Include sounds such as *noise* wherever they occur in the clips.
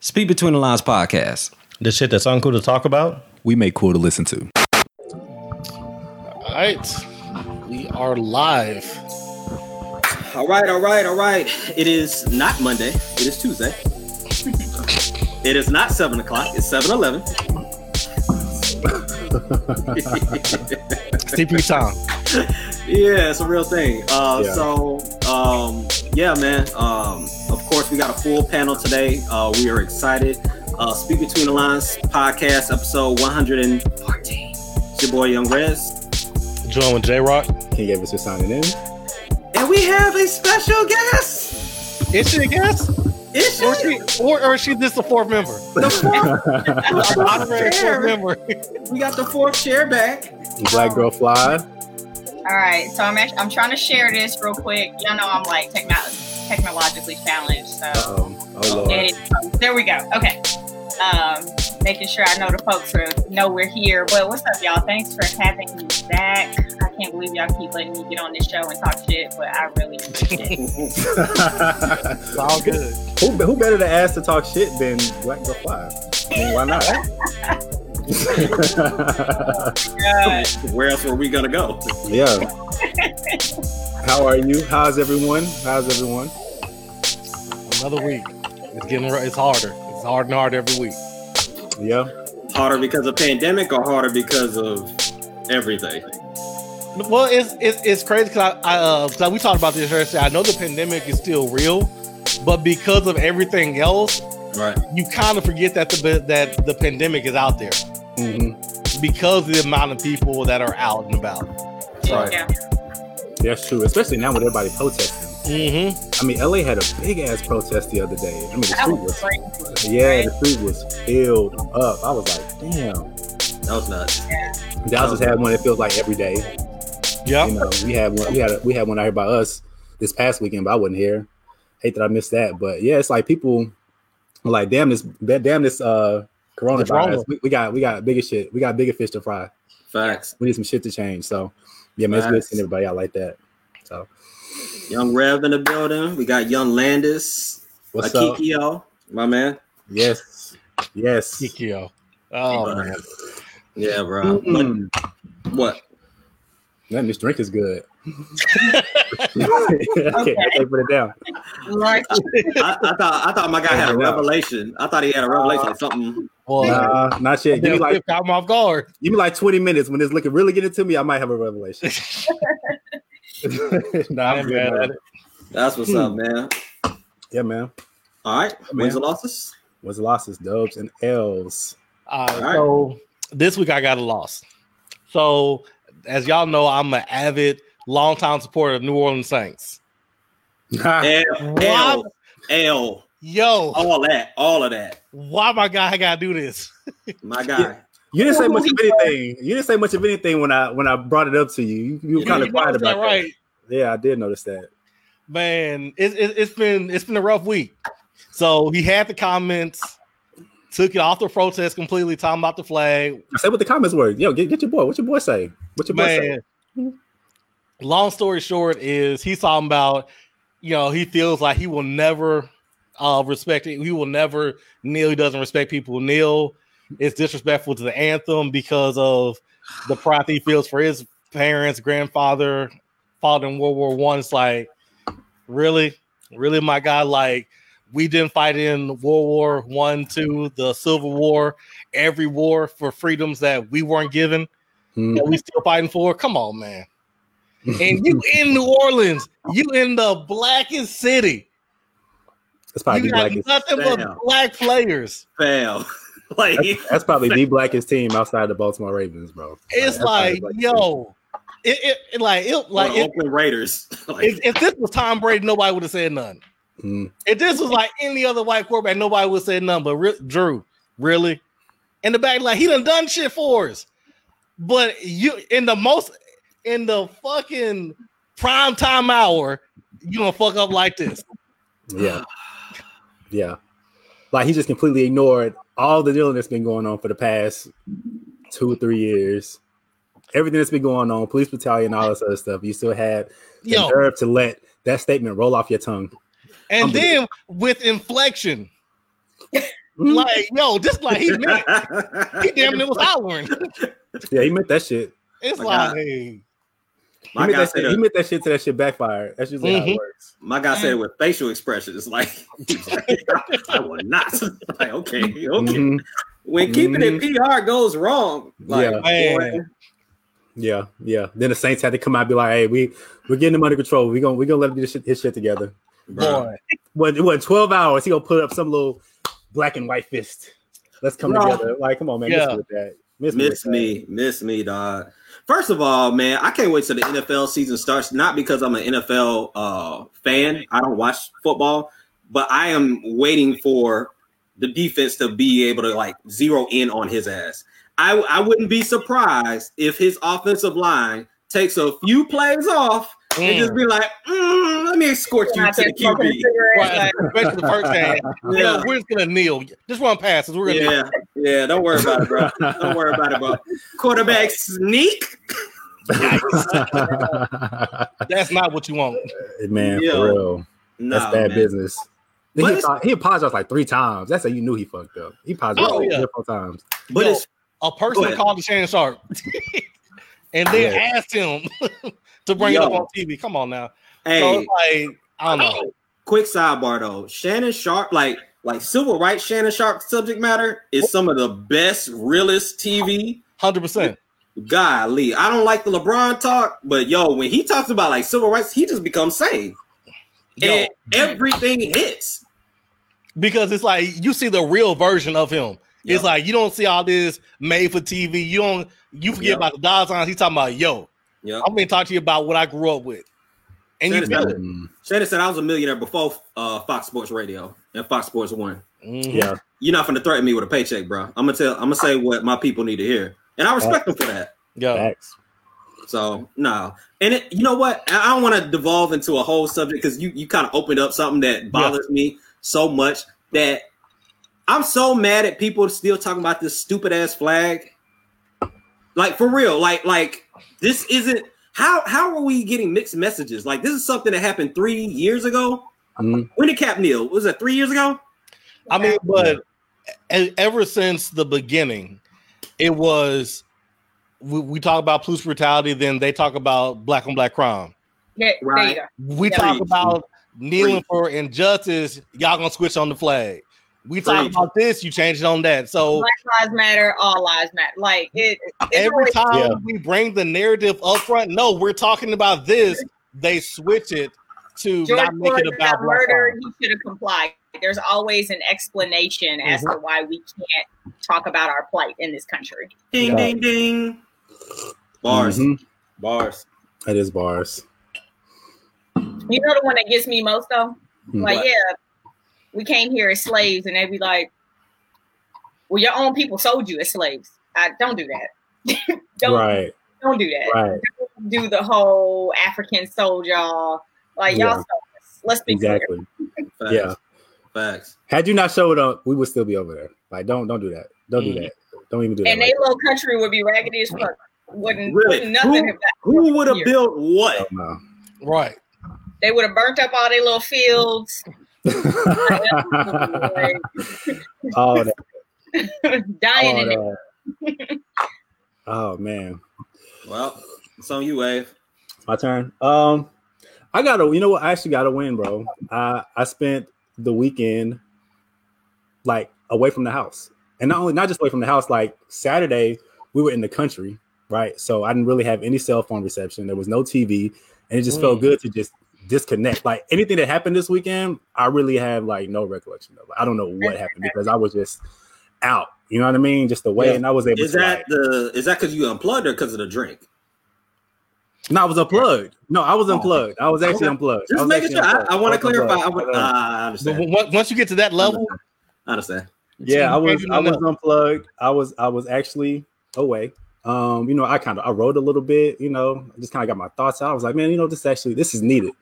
Speak Between the Lines podcast. The shit that's uncool to talk about. We make cool to listen to. All right, we are live. All right, all right, all right. It is not Monday. It is Tuesday. it is not seven o'clock. It's seven eleven. *laughs* CP time. Yeah, it's a real thing. Uh, Yeah. So, um, yeah, man. Um, of course, we got a full panel today. Uh, we are excited. Uh, Speak Between the Lines podcast, episode 114. It's your boy, Young Rez. Join with J Rock. King Davis for signing in. And we have a special guest. Is she a guest? Is Or she? she, or, or is she just a fourth member? The fourth, *laughs* Honorary fourth member. we got the fourth chair back. Black girl fly. All right, so I'm actually, I'm trying to share this real quick. Y'all know I'm like techno- technologically challenged, so oh lord. edit. there we go. Okay, um, making sure I know the folks are, know we're here. But what's up, y'all? Thanks for having me back. I can't believe y'all keep letting me get on this show and talk shit, but I really appreciate it. It's all good. who, who better to ask to talk shit than Black girl fly? I mean, why not? *laughs* Where else were we gonna go? yeah. How are you? How's everyone? How's everyone? Another week. It's getting. It's harder. It's hard and hard every week. Yeah. Harder because of pandemic or harder because of everything? Well, it's it's, it's crazy because I, I uh, 'cause we talked about this yesterday. I know the pandemic is still real, but because of everything else, Right. you kind of forget that the that the pandemic is out there hmm because of the amount of people that are out and about. Right. Yeah. That's true. Especially now with everybody protesting. Mm-hmm. I mean, LA had a big ass protest the other day. I mean, the That street was was yeah, the street was filled up. I was like, damn. That was nuts. Dallas has had one. It feels like every day. Yeah. You know, we had one. We had a, we had one out here by us this past weekend, but I wasn't here. Hate that I missed that, but yeah, it's like people are like, damn this, damn this, uh, Corona. coronavirus. We, we got we got bigger shit. We got bigger fish to fry. Facts. We need some shit to change. So yeah, man, it's good seeing everybody out like that. So Young Rev in the building. We got Young Landis. what's up? Akikio, my man. Yes, yes. Kikio. Oh man. Yeah, bro. Mm. What? Man, this drink is good. *laughs* *laughs* okay, I can't put it down. Lord, I, I thought I thought my guy had a revelation. I thought he had a revelation, like something. Well, Nah, not yet. Give me like caught him off guard. give me like 20 minutes when it's looking really getting to me. I might have a revelation. *laughs* *laughs* nah, I I'm good, man. That's what's up, hmm. man. Yeah, man. All right. Wins and losses. Was the losses, dubs, and L's. All right, All right. so this week I got a loss. So as y'all know, I'm an avid, longtime supporter of New Orleans Saints. *laughs* L, L, L, yo, all that, all of that. why my guy I gotta do this? My guy. You didn't say much of anything. You didn't say much of anything when I when I brought it up to you. You, you were kind of quiet about that, that. Yeah, I did notice that. Man, it, it, it's been it's been a rough week. So he had the comments, took it off the protest completely, talking about the flag. I said what the comments were. Yo, get, get your boy. What your boy say? What your boy say? Man, long story short is he's talking about, you know, he feels like he will never uh respect it. He will never kneel. He doesn't respect people kneel. It's disrespectful to the anthem because of the pride he feels for his parents, grandfather, fought in World War One. It's like, really, really, my guy. Like, we didn't fight in World War One, two, the Civil War, every war for freedoms that we weren't given Hmm. that we still fighting for. Come on, man. And you *laughs* in New Orleans, you in the blackest city. That's probably you the got blackest. nothing Damn. but black players. Fail. *laughs* *laughs* like That's, that's probably the *laughs* blackest team outside the Baltimore Ravens, bro. It's That's probably like, yo, it, it, it like it like like it, Oakland Raiders. *laughs* like, if, if this was Tom Brady, nobody would have said nothing. team. If this was like any other white quarterback, nobody would say nothing. But re- Drew, really, in the back, like he done done shit for us. But you in the most in the fucking prime time hour, you gonna fuck up like this. Mm, yeah, yeah. Like he just completely ignored all the dealing that's been going on for the past two or three years. Everything that's been going on, police battalion, all this other stuff. You still had the Yo, nerve to let that statement roll off your tongue. and then with inflection, mm-hmm. Like, yo, just like he meant. He damn near was *laughs* hollering. Yeah, he meant that shit. It's My like, God. hey, He My meant, guy that said shit, he meant that shit to that shit backfire. That's usually how Mhm. it works. my guy said it with facial expressions. *laughs* Like, like I will not. *laughs* like, okay, okay. Mhm. When keeping it PR goes wrong, like, Yeah. boy, Yeah, yeah. Then the Saints had to come out and be like, "Hey, we we're getting him under control. We gonna we gonna let him get his shit, his shit together." bro. boy. What what twelve hours? He gonna put up some little black and white fist. Let's come Bro. together. Like, come on, man. Yeah. Miss me with that. Miss, miss with me, miss me, dog. First of all, man, I can't wait till the NFL season starts. Not because I'm an NFL uh, fan, I don't watch football, but I am waiting for the defense to be able to like zero in on his ass. I I wouldn't be surprised if his offensive line takes a few plays off and Mm. just be like, "Mm, let me escort you Out to the QB. Right, *laughs* especially the first game. Yeah. Yeah, we're just gonna kneel. Just run passes. We're gonna Yeah, yeah, don't worry about it, bro. Don't worry about it, bro. Quarterback sneak. That's not what you want. man, Yo. for real. Nah, That's bad man. business. But He, it's- apo- he apologized like three times. That's how you knew he fucked up. He apologized Oh, yeah. three or four times. But Yo, it's A person called to Shannon Sharpe *laughs* and then Yeah. asked him *laughs* to bring it up Yo. on TV. Come on now. So hey, it's like, I don't know. quick sidebar though. Shannon Sharpe, like like civil rights Shannon Sharpe subject matter is some of the best, realest TV. Hundred percent. Golly, I don't like the LeBron talk, but yo, when he talks about like civil rights, he just becomes sane. And everything hits. Because it's like you see the real version of him. Yeah. It's like you don't see all this made for TV. You don't you forget Yeah. about the dollar signs. He's talking about yo. Yeah. I'm gonna talk to you about what I grew up with. And you Shannon feel it. Mm, Shannon said I was a millionaire before uh, Fox Sports Radio and Fox Sports One. Mhm. yeah, You're not gonna threaten me with a paycheck, bro. I'm gonna tell. I'm gonna say what my people need to hear, and I respect them for that. Yeah. facts. So no, and it, you know what? I I don't want to devolve into a whole subject because you you kind of opened up something that bothers me so much that I'm so mad at people still talking about this stupid ass flag. Like for real, like like this isn't how how are we getting mixed messages? Like this is something that happened three years ago. Mm, When did Cap kneel? Was that three years ago? I mean, but ever since the beginning, it was we, we talk about police brutality, then they talk about black on black crime. Yeah, Right. We Yeah. talk Preach. about kneeling Preach. for injustice. Y'all gonna switch on the flag. We talk about this, you change it on that. So Black lives matter, all lives matter. Like it, every always- time Yeah. we bring the narrative up front, no, we're talking about this. They switch it to George not make Floyd it about got black He should have complied. There's always an explanation as Mm-hmm. to why we can't talk about our plight in this country. Ding Yeah. ding ding. Bars, mhm. bars. That is bars. You know the one that gets me most though? Hmm. Like, yeah, we came here as slaves, and they be like, "Well, your own people sold you as slaves." I don't do that. *laughs* don't Right, don't do that. right, Do the whole African sold y'all. Like y'all Yeah. sold us. Let's be clear. exactly. Facts. Yeah. Facts. Had you not showed up, we would still be over there. Like, don't don't do that. Don't do Mhm. that. Don't even do that. And they little country would be raggedy as fuck. Wouldn't, Really? wouldn't nothing Who- Who would have built what? Right. They would have burnt up all their little fields, like, oh, that, *laughs* dying oh, in it. oh man, Well, it's on you, Wave. my turn. Um, I got to. You know what? I actually got to win, bro. I I spent the weekend like away from the house, and not only not just away from the house. Like Saturday, we were in the country, right? So I didn't really have any cell phone reception. There was no TV, and it just felt Mm. good to just disconnect. Like anything that happened this weekend, I really have like no recollection of. I don't know what happened because I was just out. You know what I mean? Just away, Yeah. and I was able Is to. that like- the is that because you unplugged or because of the drink? No, I was unplugged. No, I was unplugged. I was actually unplugged. Just making sure. I, unplugged. I want to clarify. I, unplugged. would, Uh, I understand. on- once you get to that level, I understand. yeah, I was I was nothing unplugged. I was I was actually away. Um, you know, I kind of I wrote a little bit, you know, I just kind of got my thoughts out. I was like, man, you know, this actually this is needed.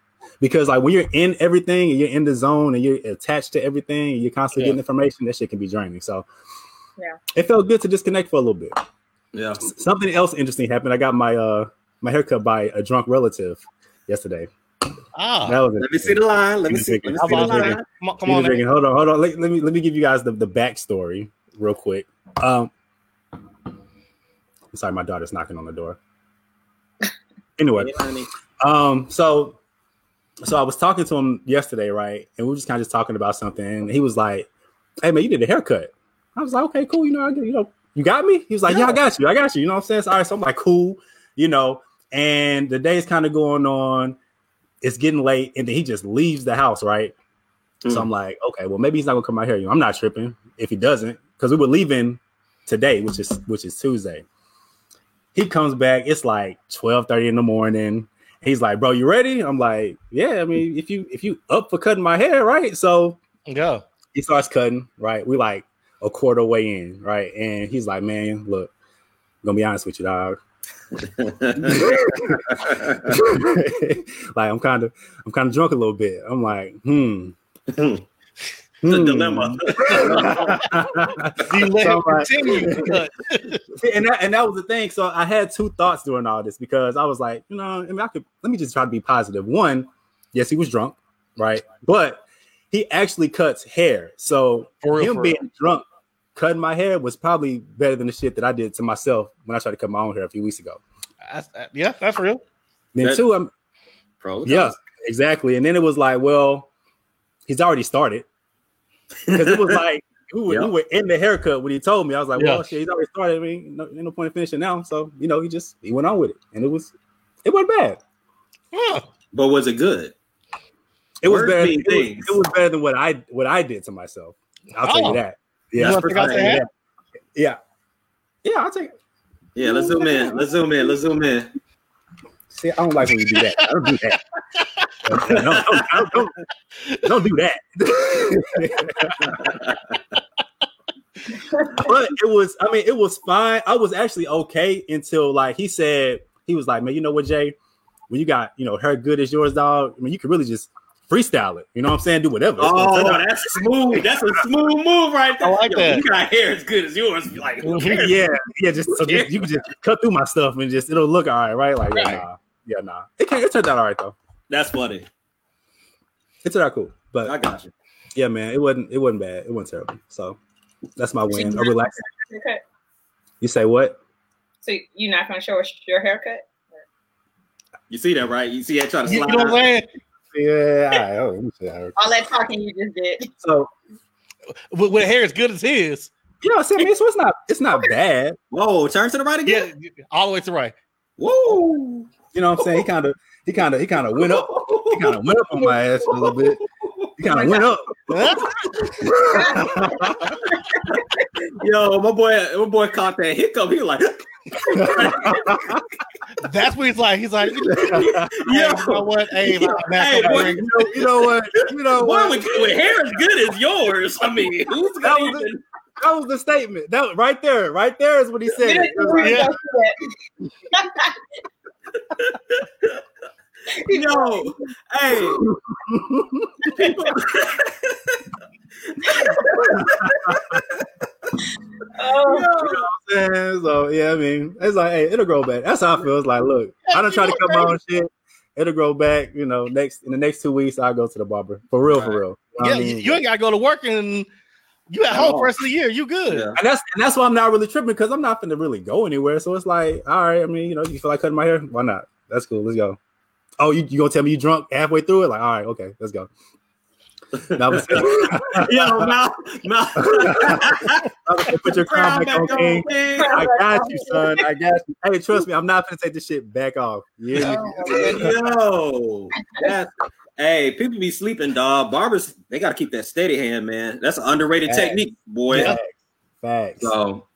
Because like when you're in everything and you're in the zone and you're attached to everything and you're constantly Yeah. getting information, that shit can be draining. So Yeah. it felt good to disconnect for a little bit. Yeah. Something else interesting happened. I got my uh my haircut by a drunk relative yesterday. Ah, That was Let me see the line. Let me see. Let me see the about that? line. come on, come on. Hold on, hold on. Let, let me let me give you guys the, the backstory real quick. Um, sorry, my daughter's knocking on the door. *laughs* Anyway, um, so so I was talking to him yesterday, right? And we were just kind of just talking about something. And he was like, "Hey man, you did a haircut." I was like, "Okay, cool. You know, I get, you know, you got me." He was like, "Yeah, I got you. I got you." You know what I'm saying? So, all right, so I'm like, "Cool," you know. And the day's kind of going on. It's getting late, and then he just leaves the house, right? So Mm. I'm like, okay, well, maybe he's not gonna come out here. You know, I'm not tripping if he doesn't, because we were leaving today, which is which is Tuesday. He comes back, it's like 12 30 in the morning. He's like, bro, you ready? I'm like, yeah, I mean, if you if you up for cutting my hair, right? So Go. he starts cutting, right? We like a quarter way in, right? And he's like, man, look, I'm gonna be honest with you, dog. *laughs* *laughs* like I'm kind of I'm kind of drunk a little bit. I'm like, hmm. *laughs* It's a Hmm. dilemma. *laughs* *laughs* You let So him like- continue to cut. *laughs* And that and that was the thing. So I had two thoughts during all this because I was like, you know, I mean, I could let me just try to be positive. One, yes, he was drunk, right? But he actually cuts hair. So For him for being real. drunk, cutting my hair was probably better than the shit that I did to myself when I tried to cut my own hair a few weeks ago. That's- uh, yeah, that's real. Then That- two, I'm Pro. yeah, exactly. And then it was like, well, he's already started. Because it was like *laughs* we were, Yeah. we were in the haircut when he told me. I was like, Yeah. well, shit, he's already started. I mean, no, ain't no point in finishing now. So, you know, he just he went on with it. And it was it wasn't bad. Huh. But was it good? It was better. mean It was, it was better than what I what I did to myself. I'll tell Oh. you that. Yeah. wanna take yeah. yeah. Yeah, I'll take it. Yeah, let's zoom in. Let's zoom in. Let's zoom in. See, I don't like when you do that. I don't do that. *laughs* don't, don't, don't, don't, don't that. *laughs* but it was, I mean, it was fine. I was actually okay until like he said, he was like, man, you know what, Jay? When you got, you know, her good as yours, dog, I mean, you can really just freestyle it. You know what I'm saying? Do whatever. It's gonna turn Oh, that's smooth. That's a smooth move right there. I like Yo, that. You got hair as good as yours. Like, who *laughs* cares? yeah, yeah, just so just, you can just cut through my stuff and just it'll look all right, right? Like, yeah, nah, yeah, nah. It can it turned out all right though. That's funny. It's turned out cool. But I got you. yeah, man, it wasn't it wasn't bad. It wasn't terrible. So that's my win. So A you're relax. not gonna cut- You say what? So you're not going to show us your haircut? You see that, right? You see that trying to slide. you know what Yeah, all right. Let me see how- All that talking you just did. So With, with hair as good as his. you know, see, I mean, so it's not it's not bad. Whoa, turn to the right Yeah, again. all the way to the right. Whoa. You know what I'm saying? He *laughs* kind of he kind of he kind of went up. He kind of went up on my ass a little bit. He kind of went up. *laughs* Yo, my boy, my boy caught that hiccup. He was like, *laughs* That's what he's like. He's like, you know, hey, yo, you know what? Hey, man, Hey, boy, you, know, you know what? You know boy, what? with, with hair as good as yours. I mean, who's That was even? That was the statement. That right there, right there is what he said. You It was didn't like, even Yeah. *laughs* Yo, hey, people. Oh, You know what I'm saying? So yeah, I mean, it's like, hey, it'll grow back. That's how I feel. It's like, look, I don't try to cut my own shit. It'll grow back. You know, next in the next two weeks, I'll go to the barber for real, for real. You know yeah, I mean? you ain't got to go to work and you at At home all. for the rest of the year. You good. Yeah. and that's and that's why I'm not really tripping because I'm not gonna really go anywhere. So it's like, all right, I mean, you know, you feel like cutting my hair? Why not? That's cool. Let's go. Oh, you, you gonna tell me you drunk halfway through it? Like, all right, okay, let's go. *laughs* That was *laughs* yo, now, *laughs* now, put your crown back on, King. King. I got you, son. I got you. Hey, trust me, I'm not gonna take this shit back off. Yeah, Yo, that's, hey, people be sleeping, dog. Barbers, they got to keep that steady hand, man. That's an underrated Facts. technique, boy. facts. Facts. So,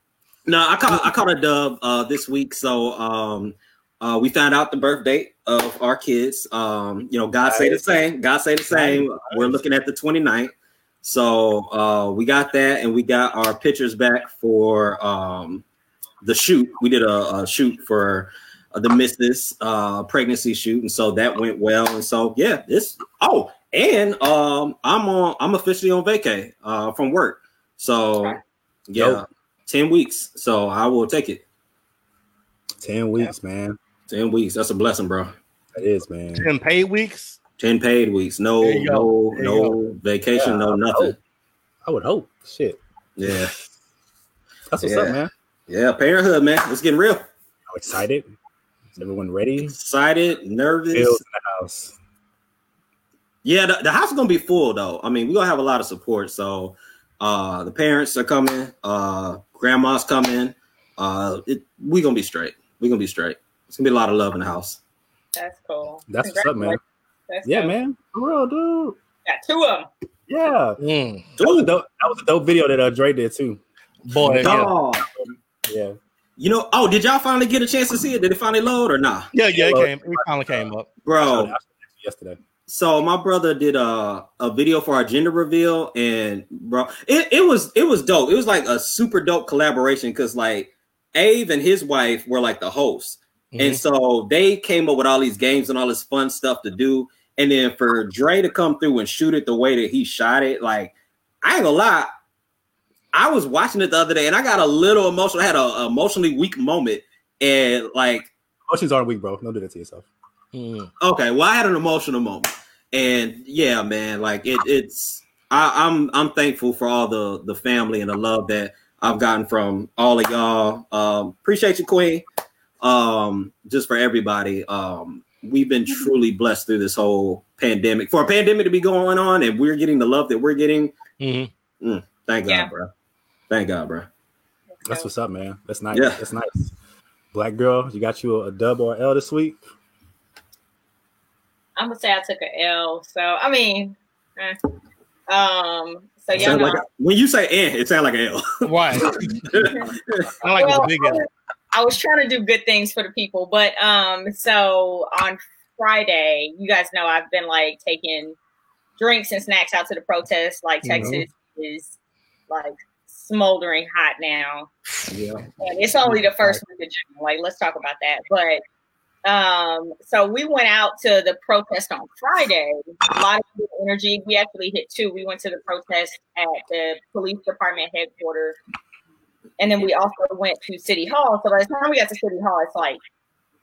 no, I caught I caught a dub uh, this week. So, um, uh, we found out the birth date of our kids. Um, you know, God say the same. God say the same. We're looking at the 29th. So, uh, we got that, and we got our pictures back for um, the shoot. We did a, a shoot for the Missus uh, pregnancy shoot, and so that went well. And so, yeah, this. Oh, and um, I'm on. I'm officially on vacay uh, from work. So, yeah, Dope. 10 weeks. So I will take it. Ten weeks, man. 10 weeks. That's a blessing, bro. That is, man. Ten paid weeks. Ten paid weeks. No, There you go. no, no vacation. Yeah, no nothing. hope. I would hope. Shit. Yeah, *laughs* That's what's Yeah. up, man. yeah. Parenthood, man. It's getting real. I'm excited. Is everyone ready? Excited, nervous. Bills in the house. Yeah, the, the house is gonna be full though. I mean, we're gonna have a lot of support. So uh the parents are coming, uh grandma's coming. Uh it, we gonna be straight. we gonna be straight. It's gonna be a lot of love in the house. That's cool. That's what's up, man. That's Yeah, dope. man. For real, dude. Got two of them. Yeah. Mm. That was, a dope, that was a dope video that uh, Dre did too. Boy, yeah. Yeah. You know, oh, did y'all finally get a chance to see it? Did it finally load or not? yeah, yeah, it Well, came. It finally came up. Bro, I it yesterday. so my brother did a, a video for our gender reveal and bro it, it was it was dope it was like a super dope collaboration because like Ave and his wife were like the hosts and Mhm. so they came up with all these games and all this fun stuff to do and then for Dre to come through and shoot it the way that he shot it like I ain't gonna lie I was watching it the other day and I got a little emotional I had a, a emotionally weak moment and like Emotions aren't weak, bro. Don't do that to yourself. Mm. Okay, well, I had an emotional moment, and yeah, man, like it, it's I, I'm I'm thankful for all the the family and the love that I've gotten from all of y'all. Um, appreciate you, Queen. Um, just for everybody. Um, we've been truly blessed through this whole pandemic. For a pandemic to be going on, and we're getting the love that we're getting. Mhm. Thank God, Yeah. bro. Thank God, bro. That's what's up, man. That's nice. Yeah. That's nice. Black girl, you got you a, a dub or L this week? I'm gonna say I took a L. So I mean, eh. um, so y'all know. like a- when you say "eh," it sounds like an L. Why? *laughs* I like Well, the big I L. was, I was trying to do good things for the people, but um, so on Friday, you guys know I've been like taking drinks and snacks out to the protest. Like Mhm. Texas is like smoldering hot now. Yeah. And it's only the first week of June. Like, let's talk about that. But um, so we went out to the protest on Friday. A lot of good energy. We actually hit two. We went to the protest at the police department headquarters. And then we also went to City Hall. So by the time we got to City Hall, it's like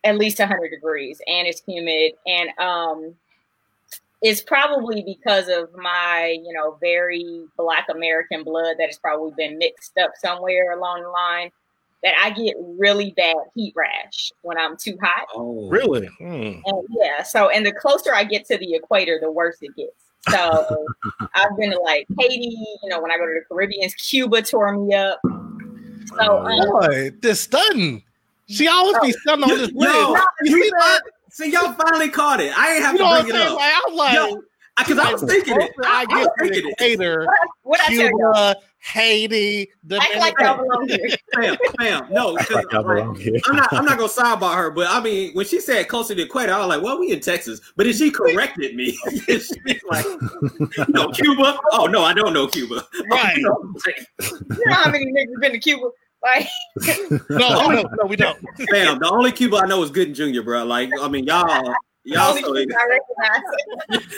at least 100 degrees and it's humid. And um, it's probably because of my, you know, very Black American blood that has probably been mixed up somewhere along the line that I get really bad heat rash when I'm too hot. Oh, Really? Mm. And yeah, so and the closer I get to the equator, the worse it gets. So *laughs* I've been to like Haiti, you know, when I go to the Caribbean, Cuba tore me up. So um, Boy, this stunning. She always be stunning on this Yo, list. You you see that? See, y'all finally caught it. I ain't have You know to what I'm bring it saying? up. Like, I'm like, Yo, because I was thinking it. closer I, I I get was thinking it. equator, what I tell you, Cuba, Haiti, act like y'all belong here. *laughs* Fam, fam, no, 'cause, Like y'all like. I'm not. I'm not *laughs* gonna sidebar her, but I mean, when she said closer to the equator, I was like, "Well, we in Texas," but then she corrected me. *laughs* She's like, "No, Cuba." Oh no, I don't know Cuba. Right. You know how many niggas been to Cuba? Like, *laughs* No, no, no, we don't. Fam, the only Cuba I know is Gooding Junior, bro. Like, I mean, y'all, y'all, so, I recognize.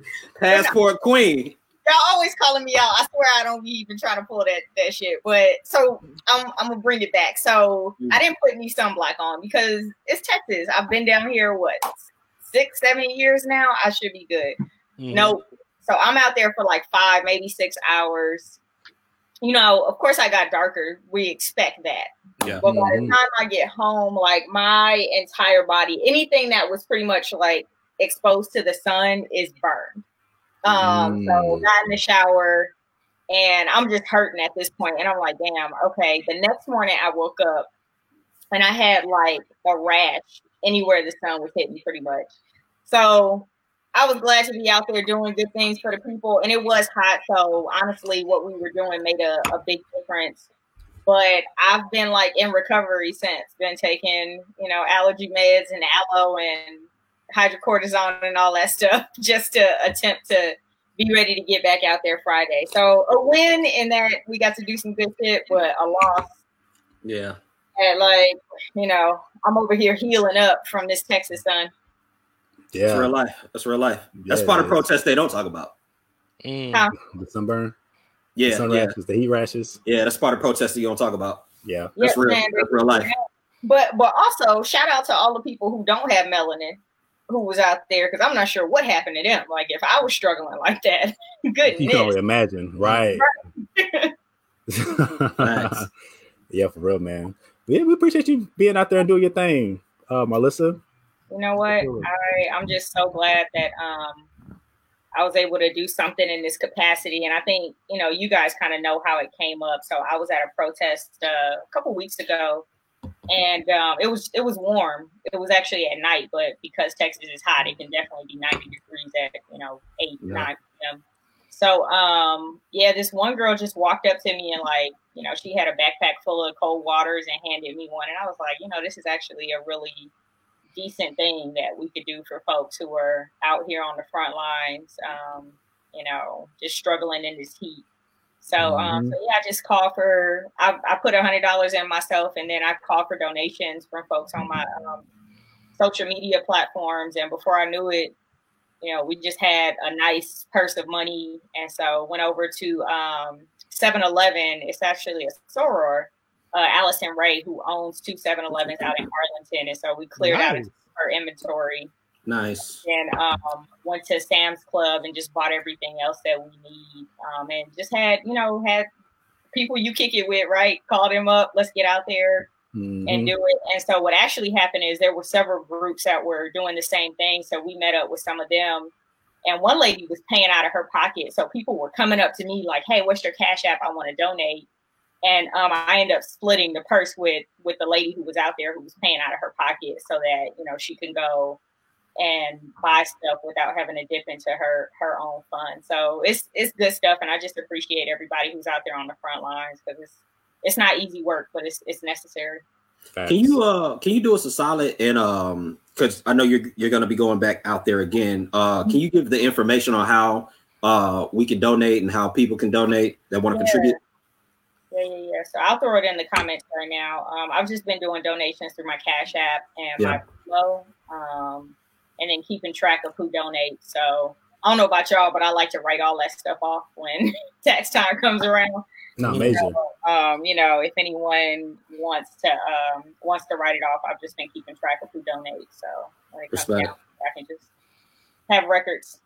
*laughs* passport queen. Y'all always calling me out. I swear I don't even trying to pull that that shit. But so I'm I'm gonna bring it back. So I didn't put any sunblock on because it's Texas. I've been down here what six, seven years now. I should be good. Mm. Nope. So I'm out there for like five, maybe six hours. You know, of course I got darker. We expect that. Yeah. But by the Mhm. time I get home, like my entire body, anything that was pretty much like exposed to the sun is burned. Um, so Mm. got in the shower and I'm just hurting at this point. And I'm like, damn, okay. The next morning I woke up and I had like a rash anywhere the sun was hitting pretty much. So I was glad to be out there doing good things for the people. And it was hot. So honestly, what we were doing made a, a big difference. But I've been like in recovery since, been taking, you know, allergy meds and aloe and hydrocortisone and all that *laughs* stuff just to attempt to be ready to get back out there Friday. So a win in that we got to do some good shit, but a loss Yeah, and like, you know, I'm over here healing up from this Texas sun. That's yeah. real life. That's real life. That's part of protest they don't talk about. Mm. Huh. The sunburn, the Yeah, sun yeah, rashes, the heat rashes. yeah. That's part of protest that you don't talk about. Yeah. That's Yes, real. man. That's real life. But but also shout out to all the people who don't have melanin. who was out there because I'm not sure what happened to them. Like if I was struggling *laughs* like that, goodness. You can only imagine, right? *laughs* Facts. yeah, for real, man. Yeah, we appreciate you being out there and doing your thing, uh, Melissa. You know what? I I'm just so glad that um I was able to do something in this capacity, and I think you know you guys kind of know how it came up. So I was at a protest uh, a couple weeks ago, and um, it was it was warm. It was actually at night, but because Texas is hot, it can definitely be 90 degrees at you know eight Yeah. nine p.m. So um yeah, this one girl just walked up to me and like you know she had a backpack full of cold waters and handed me one, and I was like, you know, this is actually a really decent thing that we could do for folks who are out here on the front lines, um, you know, just struggling in this heat. So, um, so yeah, I just called for. I, I put a hundred dollars in myself, and then I called for donations from folks on my um, social media platforms. And before I knew it, you know, we just had a nice purse of money, and so went over to um, 7-Eleven. It's actually a soror, uh, Allison Ray, who owns two 7-Elevens out in Arlington, and so we cleared out Nice. her inventory Nice. and um, went to Sam's Club and just bought everything else that we need, um, and just had you know had people you kick it with, right? Call them up, let's get out there and Mhm. do it. And so what actually happened is there were several groups that were doing the same thing. So we met up with some of them. And one lady was paying out of her pocket. So people were coming up to me like, hey, what's your cash app? I want to donate. And um, I ended up splitting the purse with with the lady who was out there who was paying out of her pocket so that, you know, she can go and buy stuff without having to dip into her her own fund. So it's it's good stuff and I just appreciate everybody who's out there on the front lines because it's it's not easy work, but it's it's necessary. Facts. Can you uh can you do us a solid and um because I know you're you're gonna be going back out there again. Uh can you give the information on how uh we can donate and how people can donate that want to Yeah. contribute? Yeah, yeah, yeah. So I'll throw it in the comments right now. Um, I've just been doing donations through my Cash App and my Flow, um, and then keeping track of who donates. So I don't know about y'all, but I like to write all that stuff off when *laughs* tax time comes around. No, major. Um, you know, if anyone wants to um, wants to write it off, I've just been keeping track of who donates. So when it comes Respect. down, I can just have records.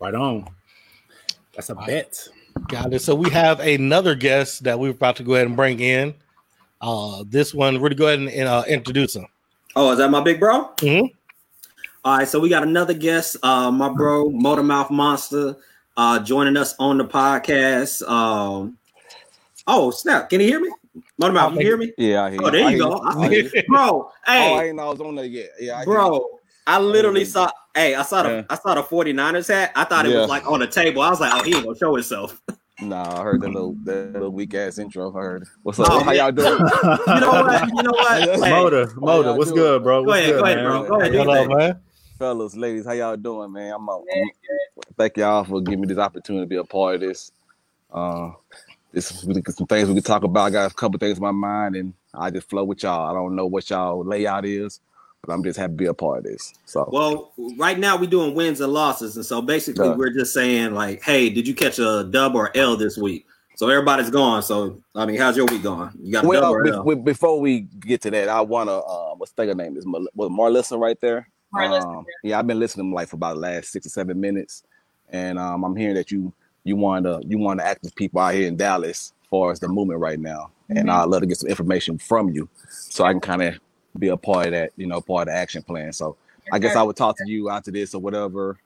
Right on. That's a bet. Got it. So we have another guest that we're about to go ahead and bring in. Uh, this one, we're going to go ahead and, and uh, introduce him. Oh, is that my big bro? Mhm. All right, so we got another guest, uh, my bro, Motor Mouth Monster, uh, joining us on the podcast. Um, oh snap! Can you hear me? Motor Mouth, you hear me? Yeah, I hear Oh, there I you hear go. I I hear see- bro, *laughs* Oh, I hey, didn't know I was on there yet. Yeah, I hear bro, I literally saw. Hey, I saw the Yeah. I saw the 49ers hat. I thought it Yeah. was like on the table. I was like, oh, he ain't gonna show himself. *laughs* Nah, I heard that little that little weak ass intro. I heard. What's up? Oh, How y'all doing? *laughs* You know what? You know what? *laughs* Hey, Motor, motor. What's doing? good, bro? Go What's ahead, good, go ahead, man? bro. Go ahead, do What your up, thing. man? Fellas, ladies, how y'all doing, man? I'm, Good, I'm thank y'all for giving me this opportunity to be a part of this. Uh, this we some things we can talk about. I got a couple things in my mind, and I just flow with y'all. I don't know what y'all layout is, but I'm just happy to be a part of this. So Well, right now we're doing wins and losses, and so basically Yeah. we're just saying like, hey, did you catch a dub or L this week? So everybody's gone. So I mean, how's your week going? You got a dub well, or be- L? be- before we get to that, I wanna uh, what's the name is Mal- was Marlissa right there. Marlissa, Um, yeah, I've been listening to them like for about the last six or seven minutes, and um, I'm hearing that you you want to you want to active people out here in Dallas as far as the movement right now, and Mhm. I'd love to get some information from you so I can kind of be a part of that, you know, part of the action plan. So I guess I would talk to you after this or whatever,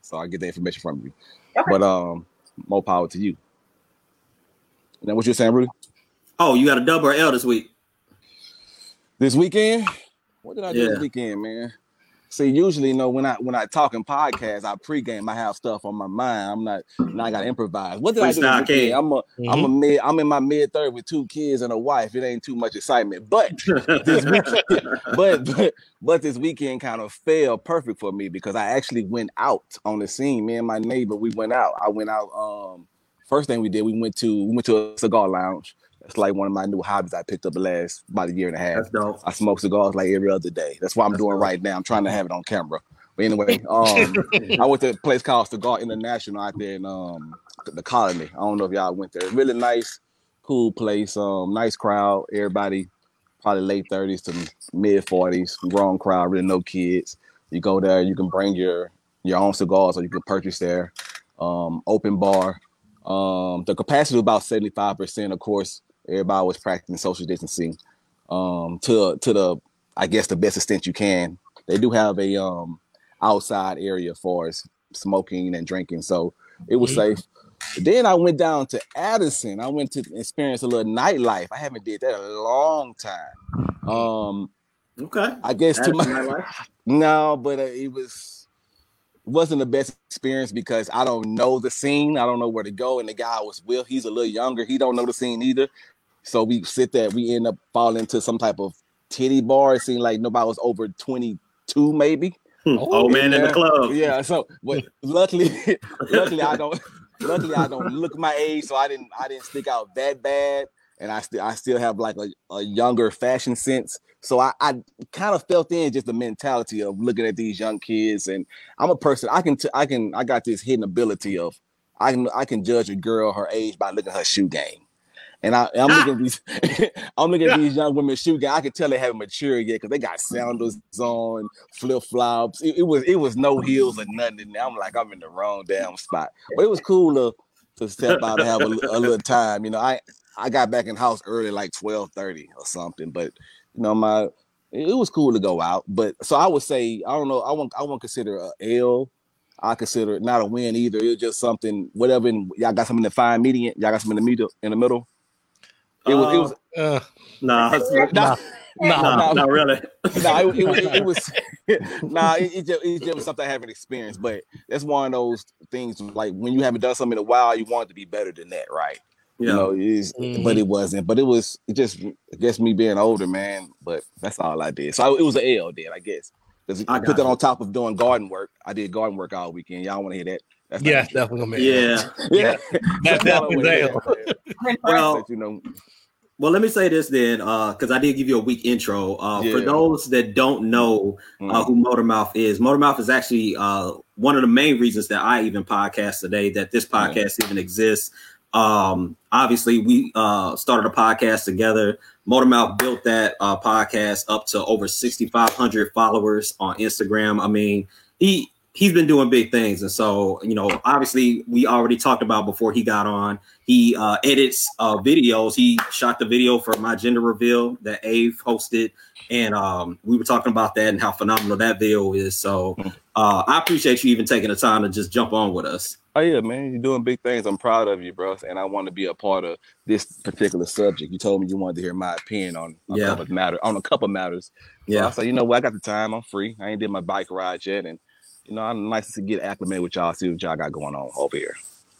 so I get the information from you. Okay. But um, more power to you. And then what you're saying, Rudy? oh, you got a dub or L this week? This weekend? What did I do Yeah. this weekend, man? See, usually, you know, when I when I talk in podcasts, I pregame, I have stuff on my mind. I'm not now I gotta improvise. What did I do Freestyle this weekend? king. I'm a am a mid I'm in my mid third with two kids and a wife. It ain't too much excitement. But *laughs* this weekend, *laughs* but but but this weekend kind of fell perfect for me because I actually went out on the scene. Me and my neighbor, we went out. I went out. Um, first thing we did, we went to we went to a cigar lounge. That's like one of my new hobbies I picked up the last about a year and a half. That's dope. I smoke cigars like every other day. That's what I'm That's doing dope. right now. I'm trying to have it on camera. But anyway, *laughs* um, *laughs* I went to a place called Cigar International out there in um, the Colony. I don't know if y'all went there. Really nice, cool place. Um, nice crowd. Everybody probably late 30s to mid 40s. Grown crowd. Really no kids. You go there, you can bring your your own cigars, or you can purchase there. Um, open bar. Um, the capacity was about seventy five percent. Of course, everybody was practicing social distancing. Um, to to the I guess the best extent you can. They do have a um outside area for us smoking and drinking, so it was safe. Then I went down to Addison. I went to experience a little nightlife. I haven't did that in a long time. Um, Okay. I guess to my *laughs* no, but uh, it was wasn't the best experience because I don't know the scene. I don't know where to go. And the guy I was with, he's a little younger. He don't know the scene either. So we sit there. We end up falling into some type of titty bar. It seemed like nobody was over twenty two, maybe. Hmm. Oh man in the club. Yeah. So, but luckily, *laughs* luckily I don't. *laughs* Luckily, I don't look my age, so I didn't. I didn't stick out that bad, and I still. I still have like a, a younger fashion sense. So I, I kind of felt in just the mentality of looking at these young kids, and I'm a person. I can. T- I can. I got this hidden ability of. I can. I can judge a girl her age by looking at her shoe game. And I, I'm looking ah! at these, *laughs* I'm looking at these young women's shoe game. I can tell they haven't matured yet because they got sandals on, flip flops. It, it was, it was no heels or nothing. And I'm like, I'm in the wrong damn spot. But it was cool to, to step out and have a, a little *laughs* time. You know, I, I got back in house early, like 12:30 or something. But you know, my, it was cool to go out. But so I would say, I don't know, I won't, I won't consider a L. I consider it not a win either. It's just something, whatever. In, y'all got something to find median. Y'all got something in the middle. In the middle. It was. It was. Uh, Nah, it's- Nah, nah, nah, nah. not really. nah, it, it, was- it was *laughs* *laughs* nah, it, it, just, it just was something I haven't experienced, but that's one of those things like when you haven't done something in a while, you want it to be better than that, right? You know, it's, Mhm. but it wasn't. But it was it just I guess me being older, man. But that's all I did. So it was an L then, I guess. Because I I put that you. on top of doing garden work. I did garden work all weekend. Y'all want to hear that? That's yeah, not definitely gonna be. Yeah. yeah. *laughs* That's definitely wanna hear Dale. that. Well, you know, Well, let me say this then, because I did give you a weak intro. Uh, For those that don't know uh, mm, who Motormouth is, Motormouth is actually uh, one of the main reasons that I even podcast today, that this podcast even exists. Um, obviously, we uh, started a podcast together. Motormouth built that uh, podcast up to over 6,500 followers on Instagram. I mean, he he's been doing big things, and so you know, obviously, we already talked about before he got on. He uh, edits uh, videos. He shot the video for my gender reveal that Ave hosted, and um, we were talking about that and how phenomenal that video is. So uh, I appreciate you even taking the time to just jump on with us. Oh yeah, man, you're doing big things. I'm proud of you, bro, and I want to be a part of this particular subject. You told me you wanted to hear my opinion on a Yeah. couple matter on a couple matters. So I Yeah, said, you know what, I got the time. I'm free. I ain't did my bike ride yet, and you know, I'm nice to get acclimated with y'all. See what y'all got going on over here.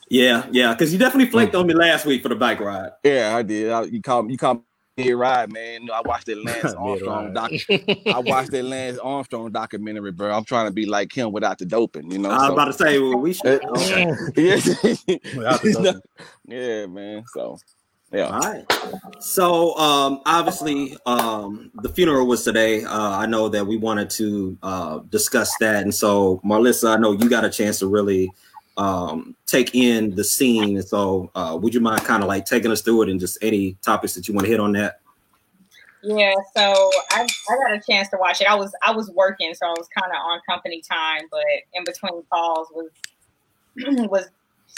yeah, yeah. Because you definitely flaked on me last week for the bike ride. Yeah, I did. I, you call you call me mid ride, man. I watched that *laughs* Lance Armstrong doc. I *laughs* watched that Lance Armstrong documentary, bro. I'm trying to be like him without the doping. You know. I was so- about to say, well, we *laughs* should. Uh, Okay. yes. Without the yeah, man. So yeah. All right. So um, obviously, um, the funeral was today. Uh, I know that we wanted to uh, discuss that, and so Marlissa, I know you got a chance to really um, take in the scene. And so, uh, would you mind kind of like taking us through it and just any topics that you want to hit on that? Yeah, so I, I got a chance to watch it. I was I was working, so I was kind of on company time, but in between calls was *clears throat* was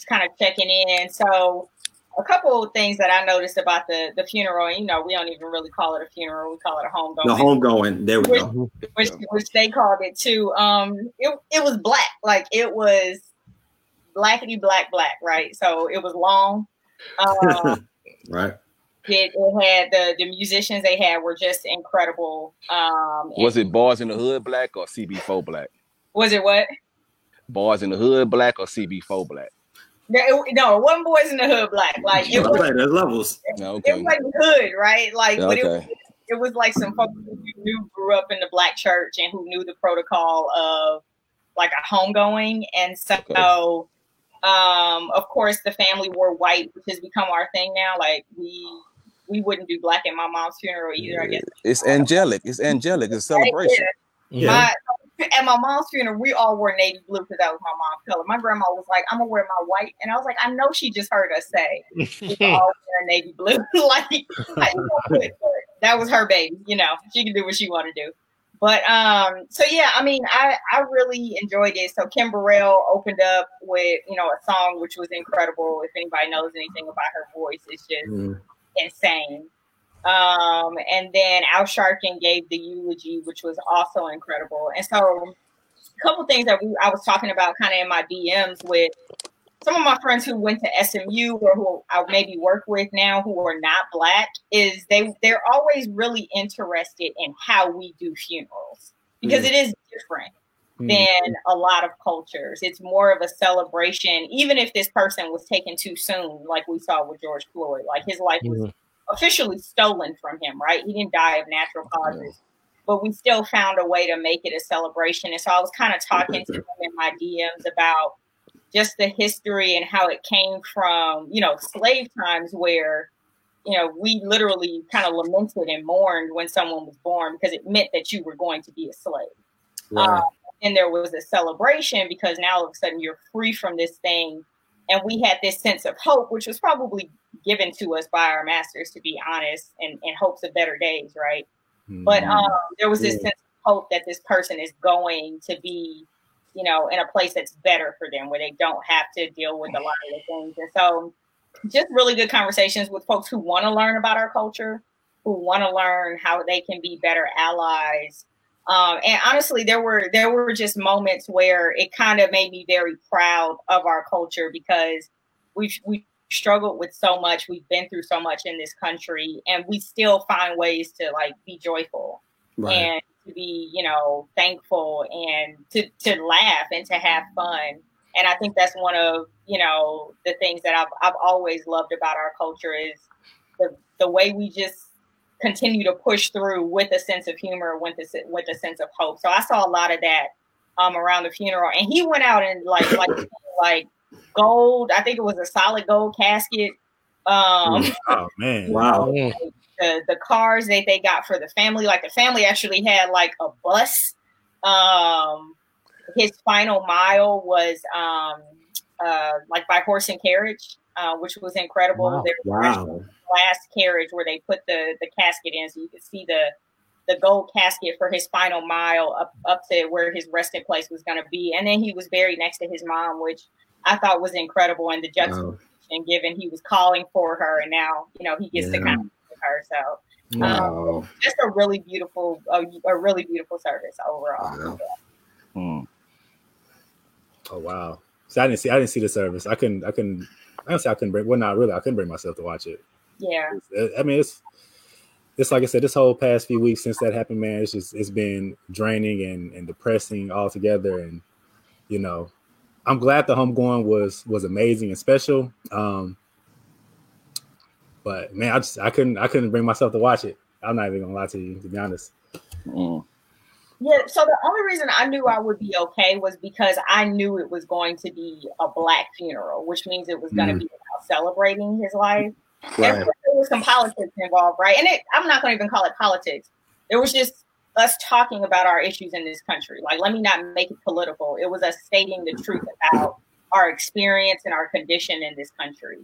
kind of checking in. So a couple of things that I noticed about the the funeral, and you know, we don't even really call it a funeral; we call it a homegoing, The homegoing. There we go. which which they called it too. Um, it it was black, like it was blackety black black, right? So it was long. Um, *laughs* Right. it, it had the the musicians they had were just incredible. Um, Was it Boys in the Hood Black or CB4 Black? Was it what? Boys in the Hood Black or CB4 Black? No, it, wasn't boys in the hood black. Like it was, Okay, there's levels. It okay. wasn't hood, right? Like, but it, Okay. it was like some folks who knew grew up in the black church and who knew the protocol of like a homegoing, and so. Okay. Um, of course, the family wore white, which has become our thing now. Like we, we wouldn't do black at my mom's funeral either. I guess. It's angelic. It's angelic. It's a celebration. Yeah. My, at my mom's funeral, we all wore navy blue because that was my mom's color. My grandma was like, "I'm gonna wear my white," and I was like, "I know she just heard us say we *laughs* all wearing navy blue." *laughs* like, I just don't do it, that was her baby. You know, she can do what she want to do. But um, so yeah, I mean, I I really enjoyed it. So Kim Burrell opened up with you know a song which was incredible. If anybody knows anything about her voice, it's just Mm. insane. Um, and then Al Sharpton gave the eulogy, which was also incredible. And so, a couple things that we, I was talking about kind of in my DMs with some of my friends who went to SMU or who I maybe work with now who are not black is they they're always really interested in how we do funerals because it is different Mm. than a lot of cultures. It's more of a celebration, even if this person was taken too soon, like we saw with George Floyd. Like his life was officially stolen from him, right? He didn't die of natural causes, but we still found a way to make it a celebration. And so I was kind of talking to him in my DMs about just the history and how it came from, you know, slave times where, you know, we literally kind of lamented and mourned when someone was born because it meant that you were going to be a slave. Right. Um, and there was a celebration because now all of a sudden you're free from this thing. And we had this sense of hope, which was probably given to us by our masters, to be honest, and in hopes of better days, right? But Mm. um, there was this Yeah. sense of hope that this person is going to be, you know, in a place that's better for them, where they don't have to deal with a lot of the things. And so, just really good conversations with folks who want to learn about our culture, who want to learn how they can be better allies. Um, and honestly, there were there were just moments where it kind of made me very proud of our culture because we've we struggled with so much, we've been through so much in this country, and we still find ways to like be joyful right. and to be, you know, thankful and to to laugh and to have fun. And I think that's one of you know the things that I've I've always loved about our culture is the the way we just continue to push through with a sense of humor, with a with a sense of hope. So I saw a lot of that um around the funeral, and he went out and like like *coughs* like gold. I think it was a solid gold casket. Um, oh man. Wow. Mm. the the cars that they got for the family. Like the family actually had like a bus. Um, his final mile was um, uh, like by horse and carriage, uh, which was incredible. Wow. There was Wow. a glass carriage where they put the the casket in, so you could see the the gold casket for his final mile up up to where his resting place was going to be, and then he was buried next to his mom, which I thought was incredible. And the juxtaposition, Wow. given he was calling for her, and now you know he gets to Yeah. kind of with her. So Wow. just a really beautiful, a, a really beautiful service overall. Wow. Mm. Oh wow. So I didn't see I didn't see the service. I couldn't I couldn't I don't say I couldn't bring well not really, I couldn't bring myself to watch it. Yeah, I mean it's it's like I said, this whole past few weeks since that happened, man, it's just it's been draining and, and depressing altogether. And you know, I'm glad the homegoing was was amazing and special. Um but man, I just I couldn't I couldn't bring myself to watch it. I'm not even gonna lie to you, to be honest. Mm. Yeah. So the only reason I knew I would be okay was because I knew it was going to be a black funeral, which means it was going to Mhm. be about celebrating his life. Right. There was some politics involved, right? And it, I'm not going to even call it politics. It was just us talking about our issues in this country. Like, let me not make it political. It was us stating the truth about our experience and our condition in this country.